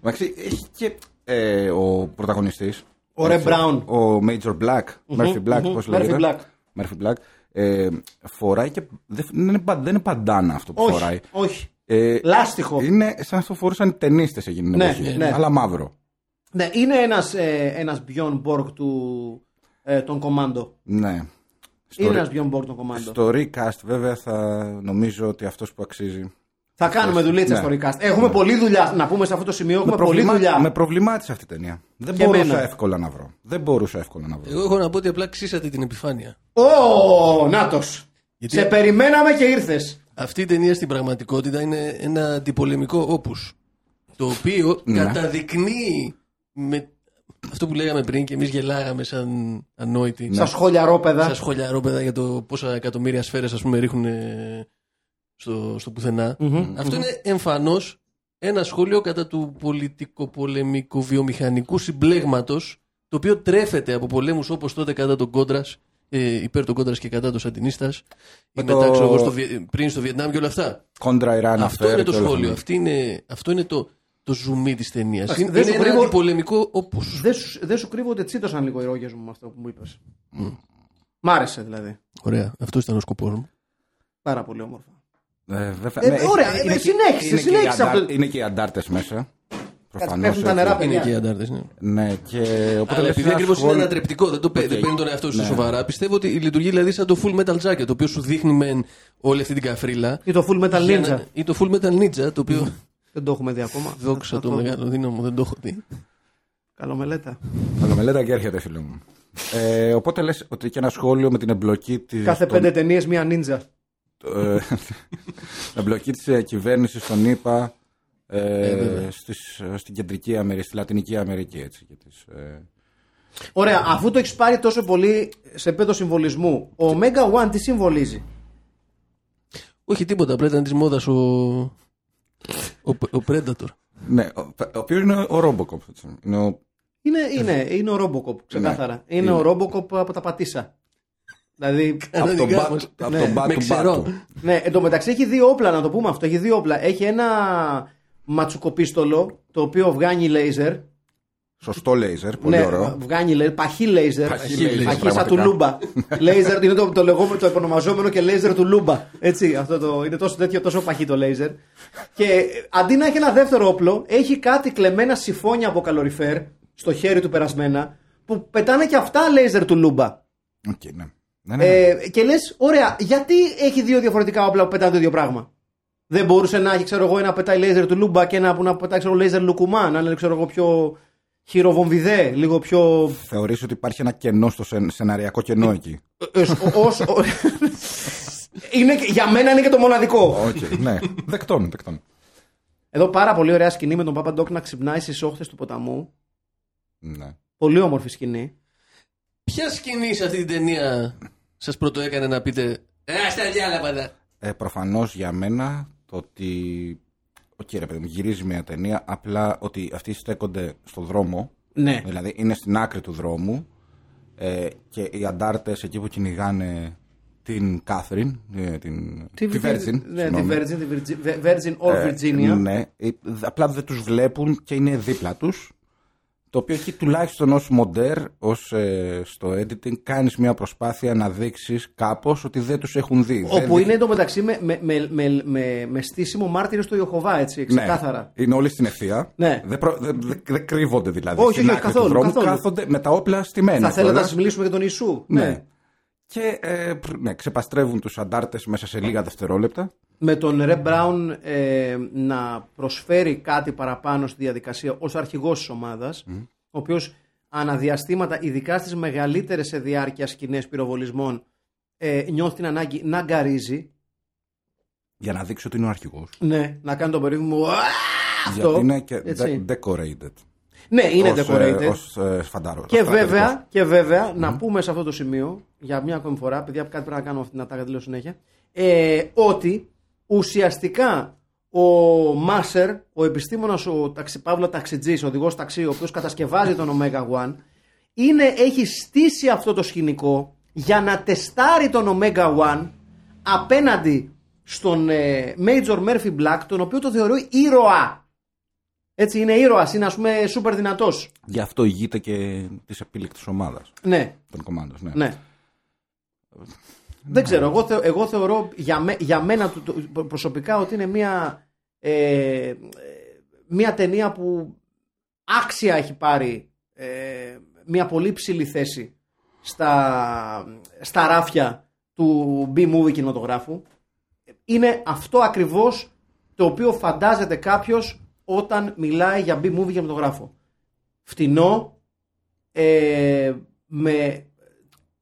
Εντάξει, έχει και ε, ο πρωταγωνιστής Ο Reb Brown. Ο Major Black. Murphy Black, μμμ, πώς Murphy λέγεται. Black. Murphy Black. Ε, φοράει και. Δεν, δεν είναι, πα- δεν είναι παντάνα αυτό που Όχι, φοράει. όχι. Ε, Λάστιχο. είναι σαν αυτό που φορούσαν οι ταινίστε εκείνη την Ναι, εποχή. ναι. Αλλά μαύρο. Ναι, είναι ένας, ε, ένας Bjorn Borg του, ε, των Κομάντο. Ναι. Στο, Είναι re- ένας Bjorn Borg των Κομάντο. στο recast, βέβαια, θα νομίζω ότι αυτό που αξίζει. Θα κάνουμε δουλίτσα Ναι. στο recast. Έχουμε πολλή δουλειά. Να πούμε σε αυτό το σημείο. Έχουμε πολλή προβλημά- δουλειά. με προβλημάτισε αυτή η ταινία. Δεν Και μπορούσα εμένα. εύκολα να βρω. Δεν μπορούσα εύκολα να βρω. Εγώ έχω να πω ότι απλά ξύσατε την επιφάνεια. Ω, νάτος. Γιατί- Σε περιμέναμε και ήρθες. Αυτή η ταινία στην πραγματικότητα είναι ένα αντιπολεμικό όπους το οποίο Ναι. καταδεικνύει με αυτό που λέγαμε πριν και εμείς γελάγαμε σαν ανόητοι Στα σχολιαρόπεδα. σαν σχολιαρόπεδα για το πόσα εκατομμύρια σφαίρες ας πούμε ρίχνουν ε, στο, στο πουθενα Αυτό είναι εμφανώς ένα σχόλιο κατά του πολιτικο-πολεμικού βιομηχανικού συμπλέγματος το οποίο τρέφεται από πολέμους όπως τότε κατά τον Κόντρας ε, υπέρ των Κόντρας και κατά των Σαντινίστας ή Με μετά το- ξέρω εγώ, στο, Βιε- πριν στο Βιετνάμ και όλα αυτά. Κόντρα Ιράν Αυτό είναι το σχόλιο. Αυτή είναι, αυτό είναι το, το ζουμί της ταινίας. Εντάξει, Είναι, δεν είναι σου ένα κρύβω- αντιπολεμικό όπω. Δεν σου, δεν σου κρύβω ότι τσίτωσαν λίγο οι ρόγες μου με αυτό που μου είπες. Μ' άρεσε δηλαδή. Ωραία, αυτό ήταν ο σκοπός μου. Πάρα πολύ όμορφα. Ε, βέβαια, Ε, ναι, ωραία, είναι ε, και- συνέχισε, είναι και οι συνέχισε αντάρ- αυτό. Είναι και οι αντάρτες μέσα. Προφανώς, πέφτουν τα έτσι. νερά, Είναι παιδιά. και οι αντάρτες. Ναι. Ναι, και οπότε Αλλά λες επειδή ένα ακριβώς είναι σχόλιο- ανατρεπτικό, δεν, το, παί- Οκ. δεν παίρνει τον εαυτό του Ναι. σοβαρά, πιστεύω ότι λειτουργεί δηλαδή σαν το full metal jacket, το οποίο σου δείχνει μεν όλη αυτή την καφρίλα. Ή το full metal για ninja. να- Ή το full metal ninja, το οποίο. Δεν το έχουμε δει ακόμα. Δόξα Αυτό- το μεγάλο δύναμο, δεν το έχω δει. Καλομελέτα. Καλομελέτα και έρχεται, φίλο μου. Ε, οπότε λες ότι και ένα σχόλιο με την εμπλοκή της... Κάθε των- πέντε ταινίες μία νίντζα. ε, την εμπλοκή της ε, κυβέρνησης στον ΗΠΑ ε, βέβαια. στις, ε, στην κεντρική Αμερική, στη Λατινική Αμερική, έτσι. Και τις, ε, Ωραία, αφού το έχεις πάρει τόσο πολύ σε επίπεδο συμβολισμού, ο Omega One τι συμβολίζει; Όχι τίποτα, απλά ήταν της μόδας ο. Ο, ο Predator. ναι, ο, ο οποίος είναι ο Robocop. Έτσι. Είναι ο, Είναι, είναι, είναι ο Robocop, ξεκάθαρα. είναι, είναι. ο Robocop από τα πατήσα. δηλαδή, από τον Κανονικά μπα- όμως. από Ναι, τον με μπάτου ξερό. μπάτου. ναι, εν τω μεταξύ έχει δύο όπλα, να το πούμε αυτό. Έχει δύο όπλα. Έχει ένα ματσουκοπίστολο, το οποίο βγάνει λέιζερ. Σωστό λέιζερ, πολύ ναι, ωραίο. βγάνει λέιζερ, παχύ λέιζερ. Παχύ λέιζερ, Παχύ σαν του πραγματικά. Λούμπα. λέιζερ είναι το, το λεγόμενο, το επωνομαζόμενο και λέιζερ του Λούμπα. Έτσι, αυτό το, είναι τόσο τέτοιο, τόσο παχύ το λέιζερ. Και ε, αντί να έχει ένα δεύτερο όπλο, έχει κάτι κλεμμένα σιφώνια από καλοριφέρ στο χέρι του περασμένα, που πετάνε και αυτά λέιζερ του Λούμπα. Οκ, ναι. Ναι, ναι. Ε, και λες, ωραία, γιατί έχει δύο διαφορετικά όπλα που πετάνε το ίδιο πράγμα; Δεν μπορούσε να έχει, ξέρω εγώ, ένα που πετάει λέιζερ του Λούμπα και ένα που να πετάει, ξέρω, λέιζερ Λουκουμά, να είναι, ξέρω εγώ, πιο χειροβομβιδέ, λίγο πιο. Θεωρείς ότι υπάρχει ένα κενό στο σεν- σεναριακό κενό εκεί; Ε, ως- ως- ο- είναι, και- για μένα είναι και το μοναδικό. Οκ, ναι. Δεκτόν, δεκτόν. Εδώ πάρα πολύ ωραία σκηνή με τον Πάπα Ντόκ να ξυπνάει στις όχθες του ποταμού. Ναι. Πολύ όμορφη σκηνή. Ποια σκηνή σε αυτή την ταινία σας πρωτοέκανε να πείτε. Ε, στα διάλαβα. Ε, προφανώς για μένα το ότι. Οκ, ρε παιδί μου, γυρίζει μια ταινία. Απλά ότι αυτοί στέκονται στο δρόμο. Ναι. Δηλαδή είναι στην άκρη του δρόμου. Ε, και οι αντάρτες εκεί που κυνηγάνε την Κάθριν. ε, την, τη, Virgin. Ναι, τη συγγνώμη. Virgin, τη Virgin, Virgin or Ε, Virginia. Ναι, Ε, απλά δεν τους βλέπουν και είναι δίπλα τους. Το οποίο εκεί τουλάχιστον ως μοντέρ, ως ε, στο editing, κάνεις μια προσπάθεια να δείξεις κάπως ότι δεν τους έχουν δει. Δεν Όπου δει- είναι εντωμεταξύ με, με, με, με, με, με στήσιμο μάρτυρες του Ιωχωβά, έτσι, Ναι, ξεκάθαρα. είναι όλοι στην ευθεία. Ναι. Δεν, προ- δεν- δεν- δεν κρύβονται δηλαδή. Όχι, στην όχι, άκρη καθόλου, του δρόμου καθόλου. κάθονται με τα όπλα στημένα. Θα θέλετε να κιόλας. σας μιλήσουμε για τον Ιησού; Ναι. Και ε, πρ- ναι, ξεπαστρεύουν τους αντάρτες μέσα σε λίγα δευτερόλεπτα. Με τον Ρε Μπράουν ε, να προσφέρει κάτι παραπάνω στη διαδικασία ως αρχηγός της ομάδας, ο οποίος αναδιαστήματα, ειδικά στις μεγαλύτερες σε διάρκεια σκηνές πυροβολισμών, ε, νιώθει την ανάγκη να γκαρίζει, Για να δείξει ότι είναι ο αρχηγός. ναι, να κάνει τον περίφημο «Α!» αυτό. Γιατί είναι και έτσι. de- decorated. Ναι, είναι ως, decorated. Ε, ως, ε, φαντάρο- Και στρατιωτικός. βέβαια, και βέβαια να πούμε σε αυτό το σημείο, για μια ακόμη φορά, παιδιά, κάτι πρέπει να κάνουμε αυτή την ατάκα, τη λέω συνέχεια, ε, ότι ουσιαστικά ο Μάσερ, ο επιστήμονας, ο ταξιπαύλα ταξιτζής, ο οδηγός ταξί, ο οποίος κατασκευάζει τον Omega One, είναι, έχει στήσει αυτό το σκηνικό για να τεστάρει τον Omega One απέναντι στον ε, Major Murphy Black, τον οποίο το θεωρεί ήρωα. Έτσι, είναι ήρωας, είναι ας πούμε σούπερ δυνατός. Γι' αυτό ηγείται και της επίλεκτη ομάδας Ναι, των κομμάτων. Ναι. ναι. Δεν ξέρω, εγώ, θε- εγώ θεωρώ για, με- για μένα του- του- προσωπικά ότι είναι μια, ε, ε, μια ταινία που άξια έχει πάρει ε, μια πολύ ψηλή θέση στα, στα ράφια του B-movie κινηματογράφου. Είναι αυτό ακριβώς το οποίο φαντάζεται κάποιος όταν μιλάει για B-movie κινηματογράφο. Φτηνό, ε, με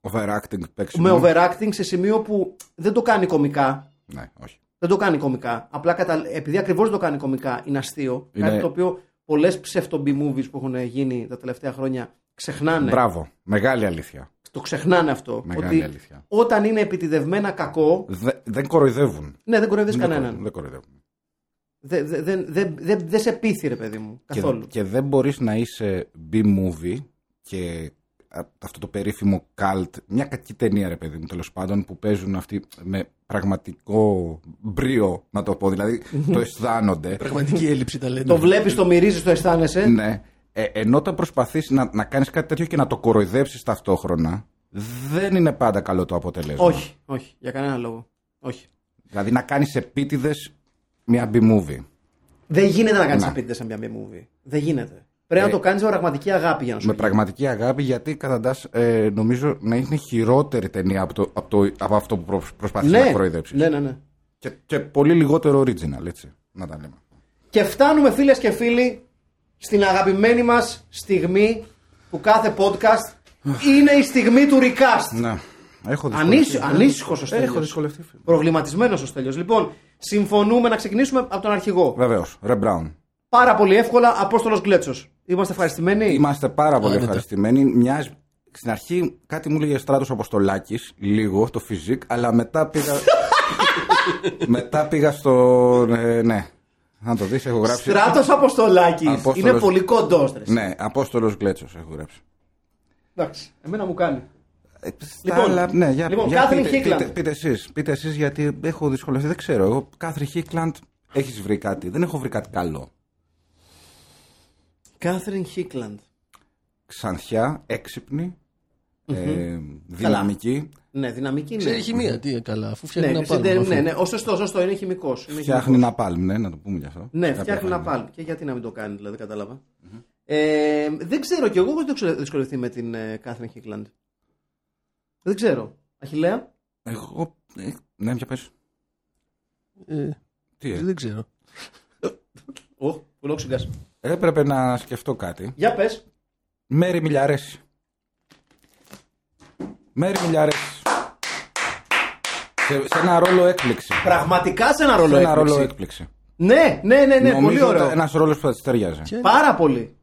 Overacting παίξιμο. με overacting σε σημείο που δεν το κάνει κομικά. Ναι, όχι. Δεν το κάνει κομικά. Απλά κατα... επειδή ακριβώς δεν το κάνει κομικά, είναι αστείο. Είναι- Κάτι το οποίο πολλές ψεύτο B-movies που έχουν γίνει τα τελευταία χρόνια ξεχνάνε. Μπράβο. Μεγάλη αλήθεια. Το ξεχνάνε αυτό. Μεγάλη ότι αλήθεια. όταν είναι επιτιδευμένα κακό. Δε- δεν κοροϊδεύουν. Ναι, δεν κοροϊδεύεις Δεν κανέναν. κορο- Δεν κοροϊδεύουν. Δεν δε, δεν- δεν- δεν- δεν σε πείθει, ρε παιδί μου. Καθόλου. Και, και δεν μπορείς να είσαι B-movie και α, αυτό το περίφημο cult, μια κακή ταινία ρε παιδί μου τέλος πάντων που παίζουν αυτοί με πραγματικό μπρίο να το πω, δηλαδή το αισθάνονται. Πραγματική έλλειψη ταλέντου. Το βλέπεις, το μυρίζεις, το αισθάνεσαι. Ναι. Ε, ενώ όταν προσπαθείς να, να κάνεις κάτι τέτοιο και να το κοροϊδέψεις ταυτόχρονα, δεν είναι πάντα καλό το αποτέλεσμα. Όχι, όχι, για κανένα λόγο. Όχι. Δηλαδή να κάνεις επίτηδες μια B-movie. Δεν γίνεται να κάνεις Να. επίτηδε σε μια movie. Δεν γίνεται. Πρέπει Ε, να το κάνεις με πραγματική αγάπη για να σου Με βγει. πραγματική αγάπη, γιατί καταντάς ε, νομίζω να είναι χειρότερη ταινία από, το, από, το, από αυτό που προ- προσπαθείς να Ναι, κοροϊδέψεις. ναι, ναι, ναι. Και, και πολύ λιγότερο original, έτσι. Να τα λέμε. Και φτάνουμε φίλες και φίλοι στην αγαπημένη μας στιγμή που κάθε podcast είναι η στιγμή του recast. Ναι. Έχω δυσκολευτεί. Ανήσυχος ανήσυχος ο Στέλιος. Έχω δυσκολευτεί. φίλε. Προβληματισμένος ο Στέλιος. Λοιπόν, συμφωνούμε να ξεκινήσουμε από τον αρχηγό. Βεβαίως, Ρε Μπράουν. Πάρα πολύ εύκολα, Απόστολος Γκλέτσος. Είμαστε ευχαριστημένοι; Είμαστε πάρα πολύ Άνετα. ευχαριστημένοι. Μοιάζει στην αρχή κάτι μου έλεγε Στράτος Αποστολάκης, λίγο το φυσικ, αλλά μετά πήγα. μετά πήγα στο. ε, ναι. Να το δεις, έχω γράψει. Στράτος Αποστολάκης. Απόστολος- Είναι πολύ κοντός. ρε. Ναι, Απόστολος Γκλέτσος έχω γράψει. Εντάξει, εμένα μου κάνει. Ε, στα Λοιπόν, άλλα, ναι, για, λοιπόν, για Κάθριν πείτε, Χίκλαντ. πείτε, πείτε εσείς, πείτε εσείς γιατί έχω δυσκολευτεί, δεν ξέρω. Εγώ, Κάθριν Χίκλαντ, έχεις βρει κάτι. Δεν έχω βρει κάτι καλό. Κάθριν Χίκλαντ. Ξανθιά, έξυπνη, ε, δυναμική, Ναι, δυναμική είναι. Ξέρει χημεία, τι καλά, αφού φτιάχνει Ναι, ένα συντε- πάρμα. ναι, ναι, ο σωστός, σωστός, είναι χημικός. φτιάχνει να πάλμ, ναι, να το πούμε γι' αυτό. Ναι, Κάποια φτιάχνει να πράγματα. πάλι. Και γιατί να μην το κάνει, δηλαδή, κατάλαβα. Ε, δεν ξέρω κι εγώ έχω δυσκολε- δυσκολευτεί με την ε, Κάθριν Χίκλαντ. Δεν ξέρω. Αχιλέα. Εγώ, ε, ναι, για πες. Ε, Τι, ε; δεν ξέρω. Οχ, πουλόξιγκα. Έπρεπε να σκεφτώ κάτι. Για πες. Μέρη Μιλιαρέση. Μέρη Μιλιαρέση. Σε, σε ένα ρόλο έκπληξη. Πραγματικά σε ένα ρόλο Σε ένα έκπληξη. ρόλο έκπληξη. Ναι, ναι, ναι, ναι, πολύ ωραίο. Ένας ρόλος που θα της ταιριάζει. Πάρα πολύ.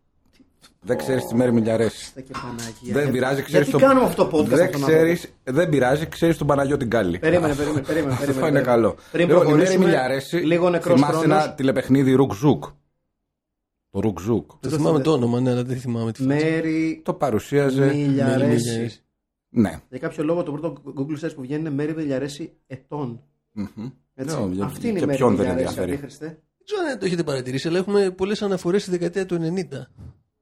Δεν ξέρεις τη Μέρη Μιλιαρέση. Τα και Παναγία. Δεν Για- πειράζει, ξέρεις Γιατί κάνουμε αυτό το podcast Δεν αυτόν τον ξέρει, δεν πειράζει, ξέρεις τον Παναγιώτη Γκάλι. Περίμενε, περίμενε, περίμενε. Αυτό περίμενε, είναι περίμενε. καλό. Πριν Λοιπόν, η Μέρη προχωρήσουμε, Μιλιαρέση. λίγο νεκρός θυμάσαι χρόνος. ένα τηλεπαιχνίδι Ρουκ Ζουκ; Το Ρουκ Ζουκ. Δεν θυμάμαι το όνομα, ναι, αλλά δεν θυμάμαι τη φάση. Μέρη Το παρουσίαζε. Μιλιαρέση. Μιλιαρέση. Ναι. Για κάποιο λόγο το πρώτο Google search που βγαίνει είναι Μέρη Μιλιαρέση ετών. Μμμ. Έτσι. Ναι, για- Αυτή είναι και η Μέρη ποιον δεν Μιλιαρέση, ενδιαφέρει. αυτή, Χριστέ. Δεν ξέρω αν το έχετε παρατηρήσει, αλλά έχουμε πολλές αναφορές στη δεκαετία του 90.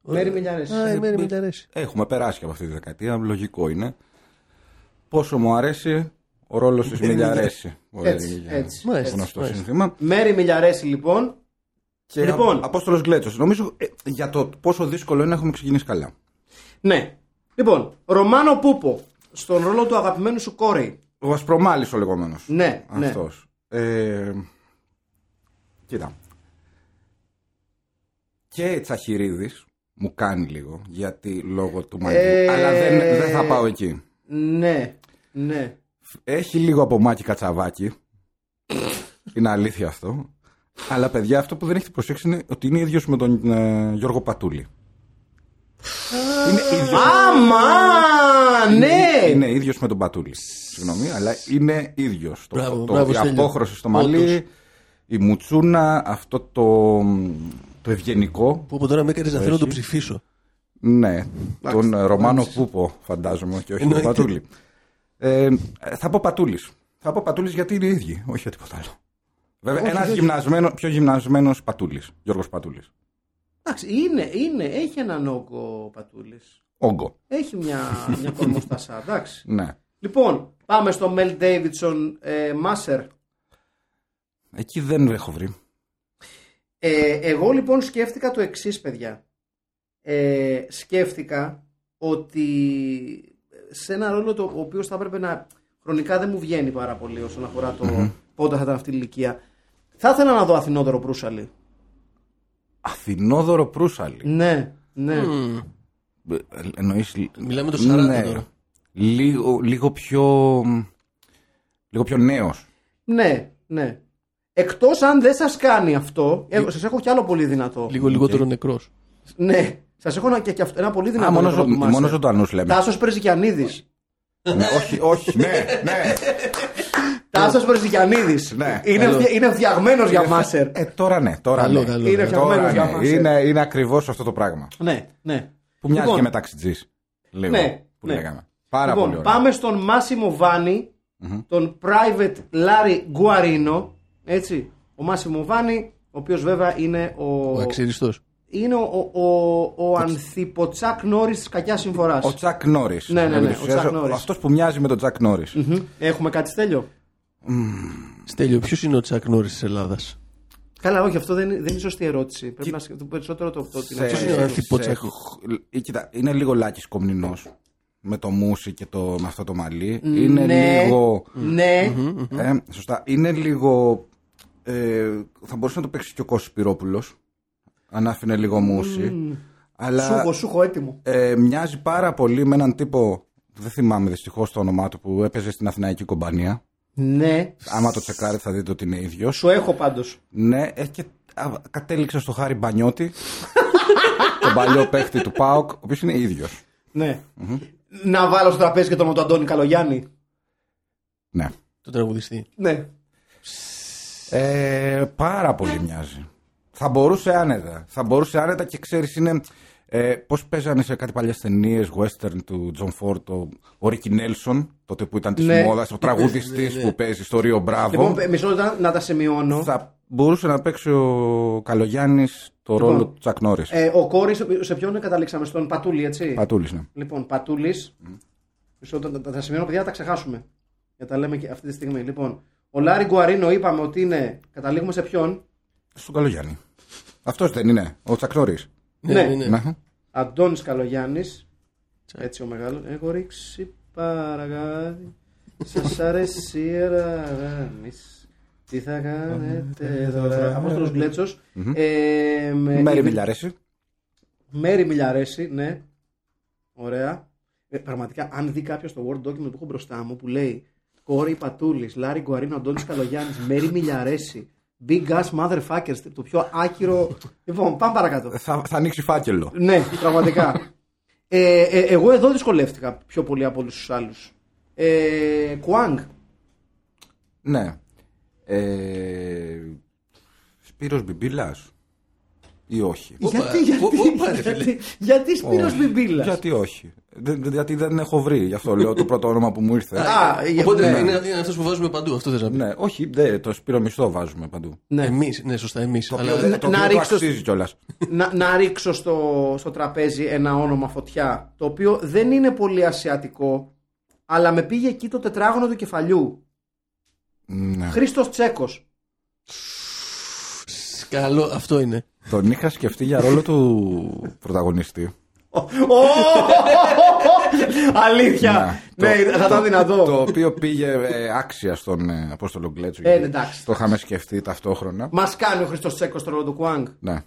Μέρη Μιλιαρέση. Α, η Μέρη Ε, Μιλιαρέση. Έχουμε περάσει και από αυτή τη δεκαετία, λογικό είναι. Πόσο μου αρέσει ο ρόλος της Μιλιαρέση. Έτσι, έτσι. Μάλιστα. Γνωστό Μάλιστα. σύνθημα. Μέρη Μιλιαρέση λοιπόν. Και Λοιπόν. Απόστολος Γκλέτσο. Νομίζω ε, για το πόσο δύσκολο είναι έχουμε ξεκινήσει καλά. Ναι. Λοιπόν, Ρωμάνο Πούπο. Στον ρόλο του αγαπημένου σου κόρη. Ο Ασπρομάλης ο λεγόμενος. Ναι, ναι. Αυτός. Ε, κοίτα. Και Τσαχυρίδης μου κάνει λίγο γιατί λόγω του μαγείου. Ε, Αλλά δεν, δεν θα πάω εκεί. Ναι, ναι. Έχει λίγο από Μάκη Κατσαβάκη. είναι αλήθεια αυτό. Αλλά παιδιά, αυτό που δεν έχετε προσέξει είναι ότι είναι ίδιος με τον ε, Γιώργο Πατούλη. είναι ίδιος. Άμα! Ναι! Είναι ίδιος με τον Πατούλη. Συγγνώμη, αλλά είναι ίδιος. Μπράβο, το, μπράβο, η Στέλιο. απόχρωση στο μαλλί, Όντως. η μουτσούνα, αυτό το, το ευγενικό. Που από τώρα με έκανε να θέλω να τον Έχει. ψηφίσω. Ναι, τον ε, Ρωμάνο Πούπο, φαντάζομαι, και όχι τον Εννοείται. Πατούλη. Ε, θα πω Πατούλης. Θα πω Πατούλης γιατί είναι οι ίδιοι, όχι για τίποτα άλλο. Βέβαια, ένας γυμνασμένος, πιο γυμνασμένος Πατούλης. Γιώργος Πατούλης. Εντάξει, είναι, είναι, έχει έναν όγκο ο Πατούλης. Όγκο. Έχει μια, μια κορμοστασά, εντάξει. Ναι. Λοιπόν, πάμε στο Μελ Ντέιβιτσον ε, Μάσερ. Εκεί δεν έχω βρει. Ε, εγώ λοιπόν σκέφτηκα το εξής, παιδιά. Ε, σκέφτηκα ότι σε ένα ρόλο το ο οποίο θα έπρεπε να χρονικά δεν μου βγαίνει πάρα πολύ όσον αφορά το πότε θα ήταν αυτή η ηλικία. Θα ήθελα να δω Αθηνόδωρο Προύσαλη. Αθηνόδωρο Προύσαλη. Ναι, ναι. Μμμ. Ε, Εννοείς... Μιλάμε το 40 ναι. τώρα. Λίγο, λίγο πιο... Λίγο πιο νέος. Ναι, ναι. Εκτός αν δεν σας κάνει αυτό. Ε, σας έχω κι άλλο πολύ δυνατό. Λίγο λιγότερο νεκρός. Ναι, σας έχω ένα, και, και αυτό, ένα πολύ δυνατό. Α, μόνος, ρόλο ζω, του Μάσερ. μόνο ζωντανούς λέμε. Τάσος Πρεζικιανίδη. ναι, όχι, όχι, ναι, ναι. Τάσος Πρεζικιανίδη. Ναι. Είναι, Καλό. φτια- είναι φτιαγμένος για Μάσερ. Ε, τώρα ναι, τώρα Καλό, ναι. καλό. Είναι καλό. φτιαγμένος Τώρα για ναι. Μάσερ. Είναι, είναι ακριβώς αυτό το πράγμα. Ναι, ναι. Που μοιάζει Λοιπόν, και με ταξιτζής. Λίγο, Ναι, που ναι. λέγαμε. Πάρα λοιπόν, πολύ ωραία. πάμε στον Μάσιμο Βάνη, τον Private Larry Guarino. Έτσι. Ο Μάσιμο Βάνη, ο οποίος βέβαια είναι ο. Ο αξιριστό. είναι ο, ο, ο, ο ανθιποτσάκ Νόρις της κακιάς συμφοράς. Ο Τσακ Νόρις. Ναι, ναι, ναι, ο Τσακ Νόρις. Αυτός που μοιάζει με τον Τσακ Νόρις. Έχουμε κάτι στέλιο; Στέλιο, ποιος είναι ο Τσακ Νόρις της Ελλάδας; Καλά, όχι, αυτό δεν, είναι- δεν είναι σωστή ερώτηση. Πρέπει να σκεφτούμε περισσότερο το. το, την Ποιος είναι ο Ανθιποτσάκ; Κοίτα, είναι λίγο λάκι κομνηνός. Με το μουσι και το, με αυτό το μαλλί. Είναι ναι, λίγο. Ναι, Ε, σωστά. Είναι λίγο. Ε, θα μπορούσε να το παίξει και ο Κώστας Σπυρόπουλος Αν άφηνε λίγο μουσι. Αλλά σούχο, σούχο έτοιμο. ε, μοιάζει πάρα πολύ με έναν τύπο. Δεν θυμάμαι δυστυχώς το όνομά του που έπαιζε στην Αθηναϊκή κομπανία. Ναι, Άμα το τσεκάρετε θα δείτε ότι είναι ίδιος. σου έχω πάντως. Ναι, έχει και α, κατέληξε στο Χάρη Μπανιώτη. τον παλιό παίχτη του ΠΑΟΚ, ο οποίος είναι ίδιος. Ναι. Να βάλω στο τραπέζι και τον του Αντώνη Καλογιάννη. Ναι. Το τραγουδιστή. Ναι. Ε, πάρα πολύ μοιάζει. Θα μπορούσε άνετα. Θα μπορούσε άνετα και ξέρεις, είναι. Ε, Πώς παίζανε σε κάτι παλιές ταινίες western του Τζον Φορντ, ο, ο Ρίκι Νέλσον, τότε που ήταν της Ναι. μόδας, ο τραγουδιστής που παίζει στο Ρίο Μπράβο. Λοιπόν, ε, μισό λεπτό να τα σημειώνω. θα μπορούσε να παίξει ο Καλογιάννης το ρόλο του Τσακ Νόρι. Ε, ο κόρης, σε ποιον καταλήξαμε, στον Πατούλη, έτσι; Πατούλης, ναι. Λοιπόν, Πατούλης. Μισό λεπτό, τα, τα σημειώνω, παιδιά, να τα ξεχάσουμε. Για τα λέμε και αυτή τη στιγμή. Λοιπόν, ο Λάρι Γκουαρίνο είπαμε ότι είναι. Καταλήγουμε σε ποιον; Στον Καλογιάννη. Αυτός δεν είναι, ο Τσακ Νόρι. Ναι. ναι, ναι. Ναι. Αντώνης Καλογιάννης Έτσι ο μεγάλος Έχω ρίξει παραγάδι Σας αρέσει η Ραγάνης Τι θα κάνετε τώρα; Απόστολος Γκλέτσος ε, με- Μέρη η- Μιλιαρέση. Μέρη Μιλιαρέση Ναι Ωραία ε, Πραγματικά αν δει κάποιος το Word document που έχω μπροστά μου Που λέει Κόρη Πατούλης Λάρη Γκουαρίνο Αντώνης Καλογιάννης Μέρη Μιλιαρέση Big ass motherfuckers Το πιο άκυρο Λοιπόν πάμε παρακάτω Θα, θα ανοίξει φάκελο. ναι, πραγματικά. ε, ε, εγώ εδώ δυσκολεύτηκα πιο πολύ από όλους τους άλλους. Ε, Κουάνγκ. Ναι. Ε, Σπύρος Μπιμπίλας ή όχι. Όπα, γιατί, γιατί, ω- όπα, ρε, φίλε. γιατί, γιατί Σπύρος Όχι. Μπιμπίλας. Γιατί όχι. Δεν- δεν- γιατί δεν έχω βρει. Γι' αυτό λέω το πρώτο όνομα που μου ήρθε. Α, για- Οπότε ναι. είναι, είναι αυτός που βάζουμε παντού. Αυτό θες να πεις. ναι, όχι, δε, το Σπύρο Μισθό βάζουμε παντού. ναι. Εμείς, ναι, σωστά, εμείς. Το Αλλά οποίο, το να οποίο το ρίξω- αξίζει κιόλας. να, να ρίξω στο, στο τραπέζι ένα όνομα φωτιά το οποίο δεν είναι πολύ ασιατικό αλλά με πήγε εκεί το τετράγωνο του κεφαλιού. Ναι. Χρήστος Τσέκος. Καλό, αυτό είναι. Τον είχα σκεφτεί για ρόλο του πρωταγωνιστή. Αλήθεια. Ναι, Ναι, το- θα ήταν δυνατό. Το οποίο πήγε ε, άξια στον ε, Απόστολο Γκλέτσο. Ε, γιατί εντάξει. Το είχαμε σκεφτεί ταυτόχρονα. Μας κάνει ο Χρήστος Τσέκος το ρόλο του Κουάνγκ. Ναι.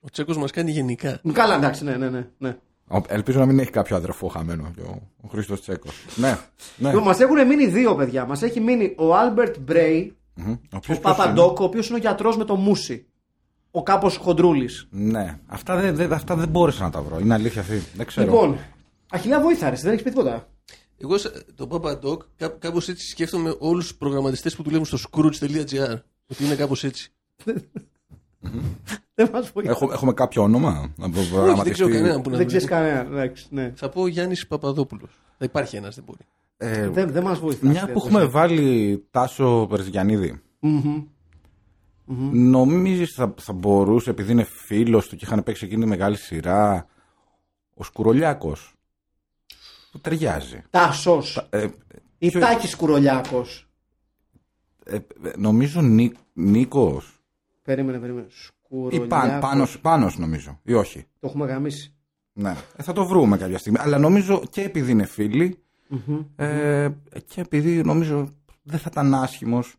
Ο Τσέκος μας κάνει γενικά. Καλά, εντάξει, ναι, ναι, ναι. ναι. Ο- Ελπίζω να μην έχει κάποιο αδερφό χαμένο και ο, ο Χρήστο Τσέκος. ναι. ναι. Λοιπόν, μας έχουν μείνει δύο παιδιά. Μας έχει μείνει ο Άλμπερτ Μπρέι, Μμμ. Ο ο οποίος ποιος είναι; Παπαντόκ, ο οποίος είναι ο γιατρός με το Μούσι. Ο κάπως χοντρούλης. Ναι. Αυτά δεν, δεν, αυτά δεν μπόρεσα να τα βρω. Είναι αλήθεια αυτή. Δεν ξέρω. Λοιπόν, Αχιλιά, βοήθαρες, δεν έχεις πει τίποτα. Εγώ σε- το Papa Doc κάπως έτσι σκέφτομαι όλους τους προγραμματιστές που δουλεύουν στο Scrooge.gr. Ότι είναι κάπως έτσι. Δεν μας βοήθησε. Έχουμε, έχουμε κάποιο όνομα; Να Όχι, δεν προγραμματιστεί. ξέρω κανέναν που να Δεν ξέρεις δουλεύει. κανένα. εντάξει, Ναι. Θα πω Γιάννης Παπαδόπουλος. Θα υπάρχει ένας, δεν μπορεί. Ε, Δεν, δεν μας βοηθάει. μια που έχουμε βάλει Τάσο Περζιανίδη. Νομίζεις θα, θα μπορούσε, επειδή είναι φίλος του και είχαν παίξει εκείνη τη μεγάλη σειρά, ο Σκουρολιάκος, που ταιριάζει. Τάσος. Ε, Ή ποιο- Τάκης Κουρολιάκο. ε, ε, νομίζω Νί, Νίκος Περίμενε, περίμενε. ή Σκουρολιάκος. πάν, πάνος, πάνος νομίζω, ή όχι. Το έχουμε γαμίσει. Ναι. Ε, θα το βρούμε κάποια στιγμή. Αλλά νομίζω και επειδή είναι φίλοι, ε, και επειδή νομίζω δεν θα ήταν άσχημος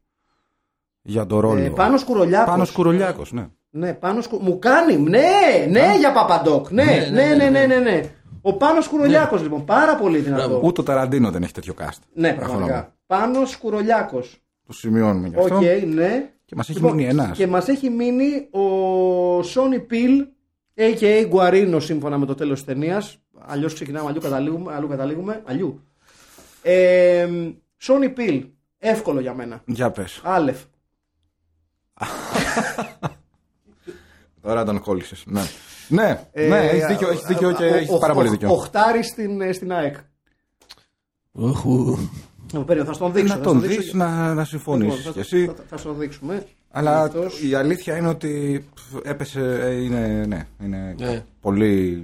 για το ρόλο. Ε, Πάνος Σκουρολιάκος. Πάνος Σκουρολιάκος, ναι. Ναι, Πάνος Σκου... Μου κάνει. Ναι, ναι, για Papa Doc. Ναι, ναι, ναι, ναι, ναι. ναι, Ο Πάνος Σκουρολιάκος λοιπόν. Πάρα πολύ δυνατό. Ούτε ο Ταραντίνο δεν έχει τέτοιο cast. Ναι, Αυτό να πω. πραγματικά. Πάνος Σκουρολιάκος. Το σημειώνουμε γι' Οκ, αυτό. ναι. Και μας έχει Λοιπόν, μείνει ένας. Και μας έχει μείνει ο Sonny Peel, a.k.a. Γκουαρίνο σύμφωνα με το τέλος της ταινίας. Αλλιώς ξεκινάμε, αλλού καταλήγουμε. Αλλού καταλήγουμε. Αλλιού. Ε, Σόνι Πιλ. Εύκολο για μένα. Για πες. Άλεφ. Τώρα τον κόλλησες. Ναι. Ναι, ναι, έχεις δίκιο, έχεις δίκιο και ο- έχεις ο- πάρα πολύ ο- δίκιο. Οχτάρι στην, ε, στην ΑΕΚ. Όχου. Ε, περίμενε, θα στον δείξω. Να θα τον στον δείξω. δεις να, να συμφωνήσεις Λοιπόν, κι θα, εσύ. θα, θα, θα το δείξουμε. Αλλά Αυτός. η αλήθεια είναι ότι πφ, έπεσε, ε, είναι, ναι, είναι Ναι. πολύ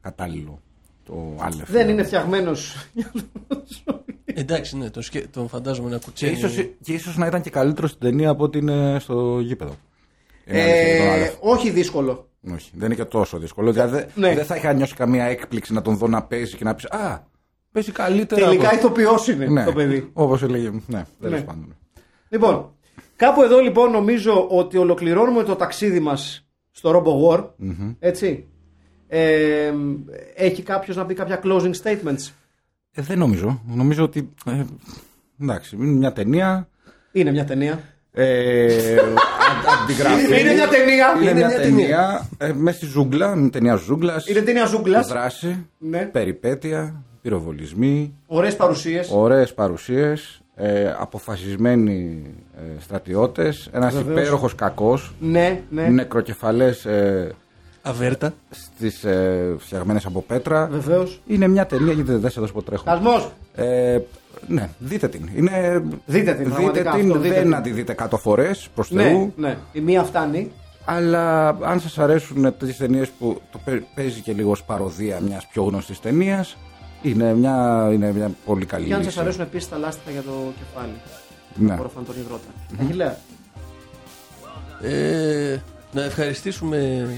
κατάλληλο το άλεφ. Δεν είναι φτιαγμένος. Εντάξει, ναι, τον, σκε... τον φαντάζομαι να Και κουτσένει. ίσως, και ίσως να ήταν και καλύτερο στην ταινία από ότι είναι στο γήπεδο. Είναι αλήθεια για τον ε, Άλεφ. όχι δύσκολο. Όχι, δεν είναι και τόσο δύσκολο. Δηλαδή, δεν- Ναι. δεν θα είχα νιώσει καμία έκπληξη να τον δω να παίζει και να πει Α, παίζει καλύτερα. Τελικά από- ηθοποιός είναι ναι, το παιδί. Όπως έλεγε. Ναι, τέλος Ναι. πάντων. Λοιπόν, κάπου εδώ λοιπόν νομίζω ότι ολοκληρώνουμε το ταξίδι μας στο Robo War. Έτσι. Ε, έχει κάποιος να πει κάποια closing statements; Ε, δεν νομίζω. Νομίζω ότι. Ε, εντάξει, είναι μια ταινία. Είναι μια ταινία. Ε, αν- αντιγραφή. Είναι μια ταινία. Είναι Είναι μια μια ταινία ε, μέσα στη ζούγκλα, μια ταινία ζούγκλας. Είναι ταινία ζούγκλας. Δράση, Ναι. περιπέτεια, πυροβολισμοί, Ωραίες παρουσίες. ωραίες παρουσίες, ε, αποφασισμένοι ε, στρατιώτες, ένας Βεβαίως. υπέροχος κακός, Ναι, ναι. νεκροκεφαλές ε, Αβέρτα. στις ε, φτιαγμένες από πέτρα. Βεβαίως. Είναι μια ταινία, γιατί δεν σε δώσω ποτέ τρέχω. Κασμός. Ε, ναι, δείτε την. Είναι, Δείτε την, πραγματικά, αυτό, δείτε δεν την. να τη δείτε κάτω φορές, προς Ναι, Θεού. ναι. Η μία φτάνει. Αλλά αν σας αρέσουν τέτοιες ταινίες που το παί- παίζει και λίγο ως παροδία μιας πιο γνωστής ταινίας, είναι μια, είναι μια πολύ καλή Και αν λύση. σας αρέσουν επίσης τα λάστιχα για το κεφάλι. Ναι. Απορροφάν τον υδρότα. Αγγελέα. Ε, να ευχαριστήσουμε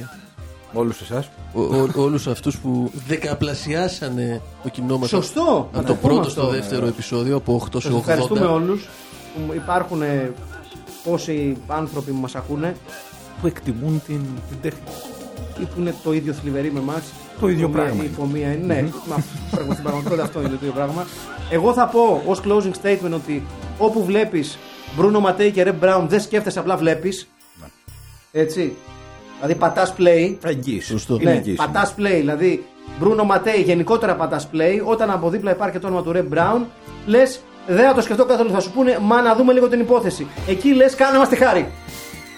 Όλους εσάς. ο, ο, όλους αυτούς που δεκαπλασιάσανε το κοινό μας Σωστό. από Να το το πούμε πρώτο αυτό. στο δεύτερο επεισόδιο από 8 σε Σας ευχαριστούμε 80 όλους που υπάρχουν ε, πόσοι άνθρωποι που μας ακούνε Που εκτιμούν την, την τέχνη. ή που είναι το ίδιο θλιβεροί με εμάς. Το ίδιο πράγμα Η είναι. υπομία είναι. Ναι, μα, πράγμα- στην πραγματικότητα αυτό είναι το ίδιο πράγμα. Εγώ θα πω ως closing statement ότι όπου βλέπεις Μπρούνο Ματέι και Ρεμ Μπράουν δεν σκέφτεσαι, απλά βλέπεις. Έτσι. Δηλαδή πατάς play. Εγγύηση. Σωστό. Είναι Ναι, εγγύηση. πατάς play. Δηλαδή Μπρούνο Ματέι γενικότερα πατάς play. Όταν από δίπλα υπάρχει και το όνομα του Ρεμ Μπράουν, λες δεν θα το σκεφτώ καθόλου. Θα σου πούνε μα να δούμε λίγο την υπόθεση. Εκεί λες κάνε μας τη χάρη.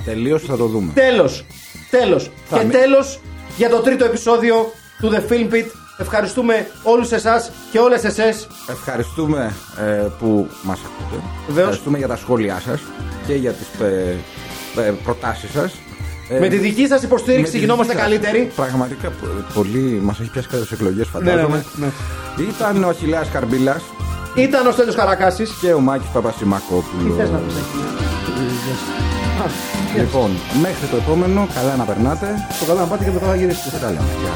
Τελείως θα το δούμε. Τέλος. Τέλος. Θα Και μη- τέλος για το τρίτο επεισόδιο του The Film Pit. Ευχαριστούμε όλους εσάς και όλες εσές. Ευχαριστούμε ε, που μας ακούτε. Βεβαίως. Ευχαριστούμε για τα σχόλιά σας και για τις ε, ε, προτάσεις σας. Ε, Με τη δική σας με υποστήριξη τη γινόμαστε δική σας. καλύτεροι. Πραγματικά πο- πολύ μας έχει πιάσει κατά τις εκλογές Ναι, ναι, φαντάζομαι. ναι, ναι. Ήταν ο Αχιλέας Καρμπίλας Ήταν ο Στέλιος Καρακάσης. και ο Μάκης Τι Παπασημακόπουλος. θες να πεις εκεί. Α, Λοιπόν, μέχρι το επόμενο, καλά να περνάτε. Το καλά να πάτε και μετά θα γυρίσετε. Και τα λέμε. Γεια.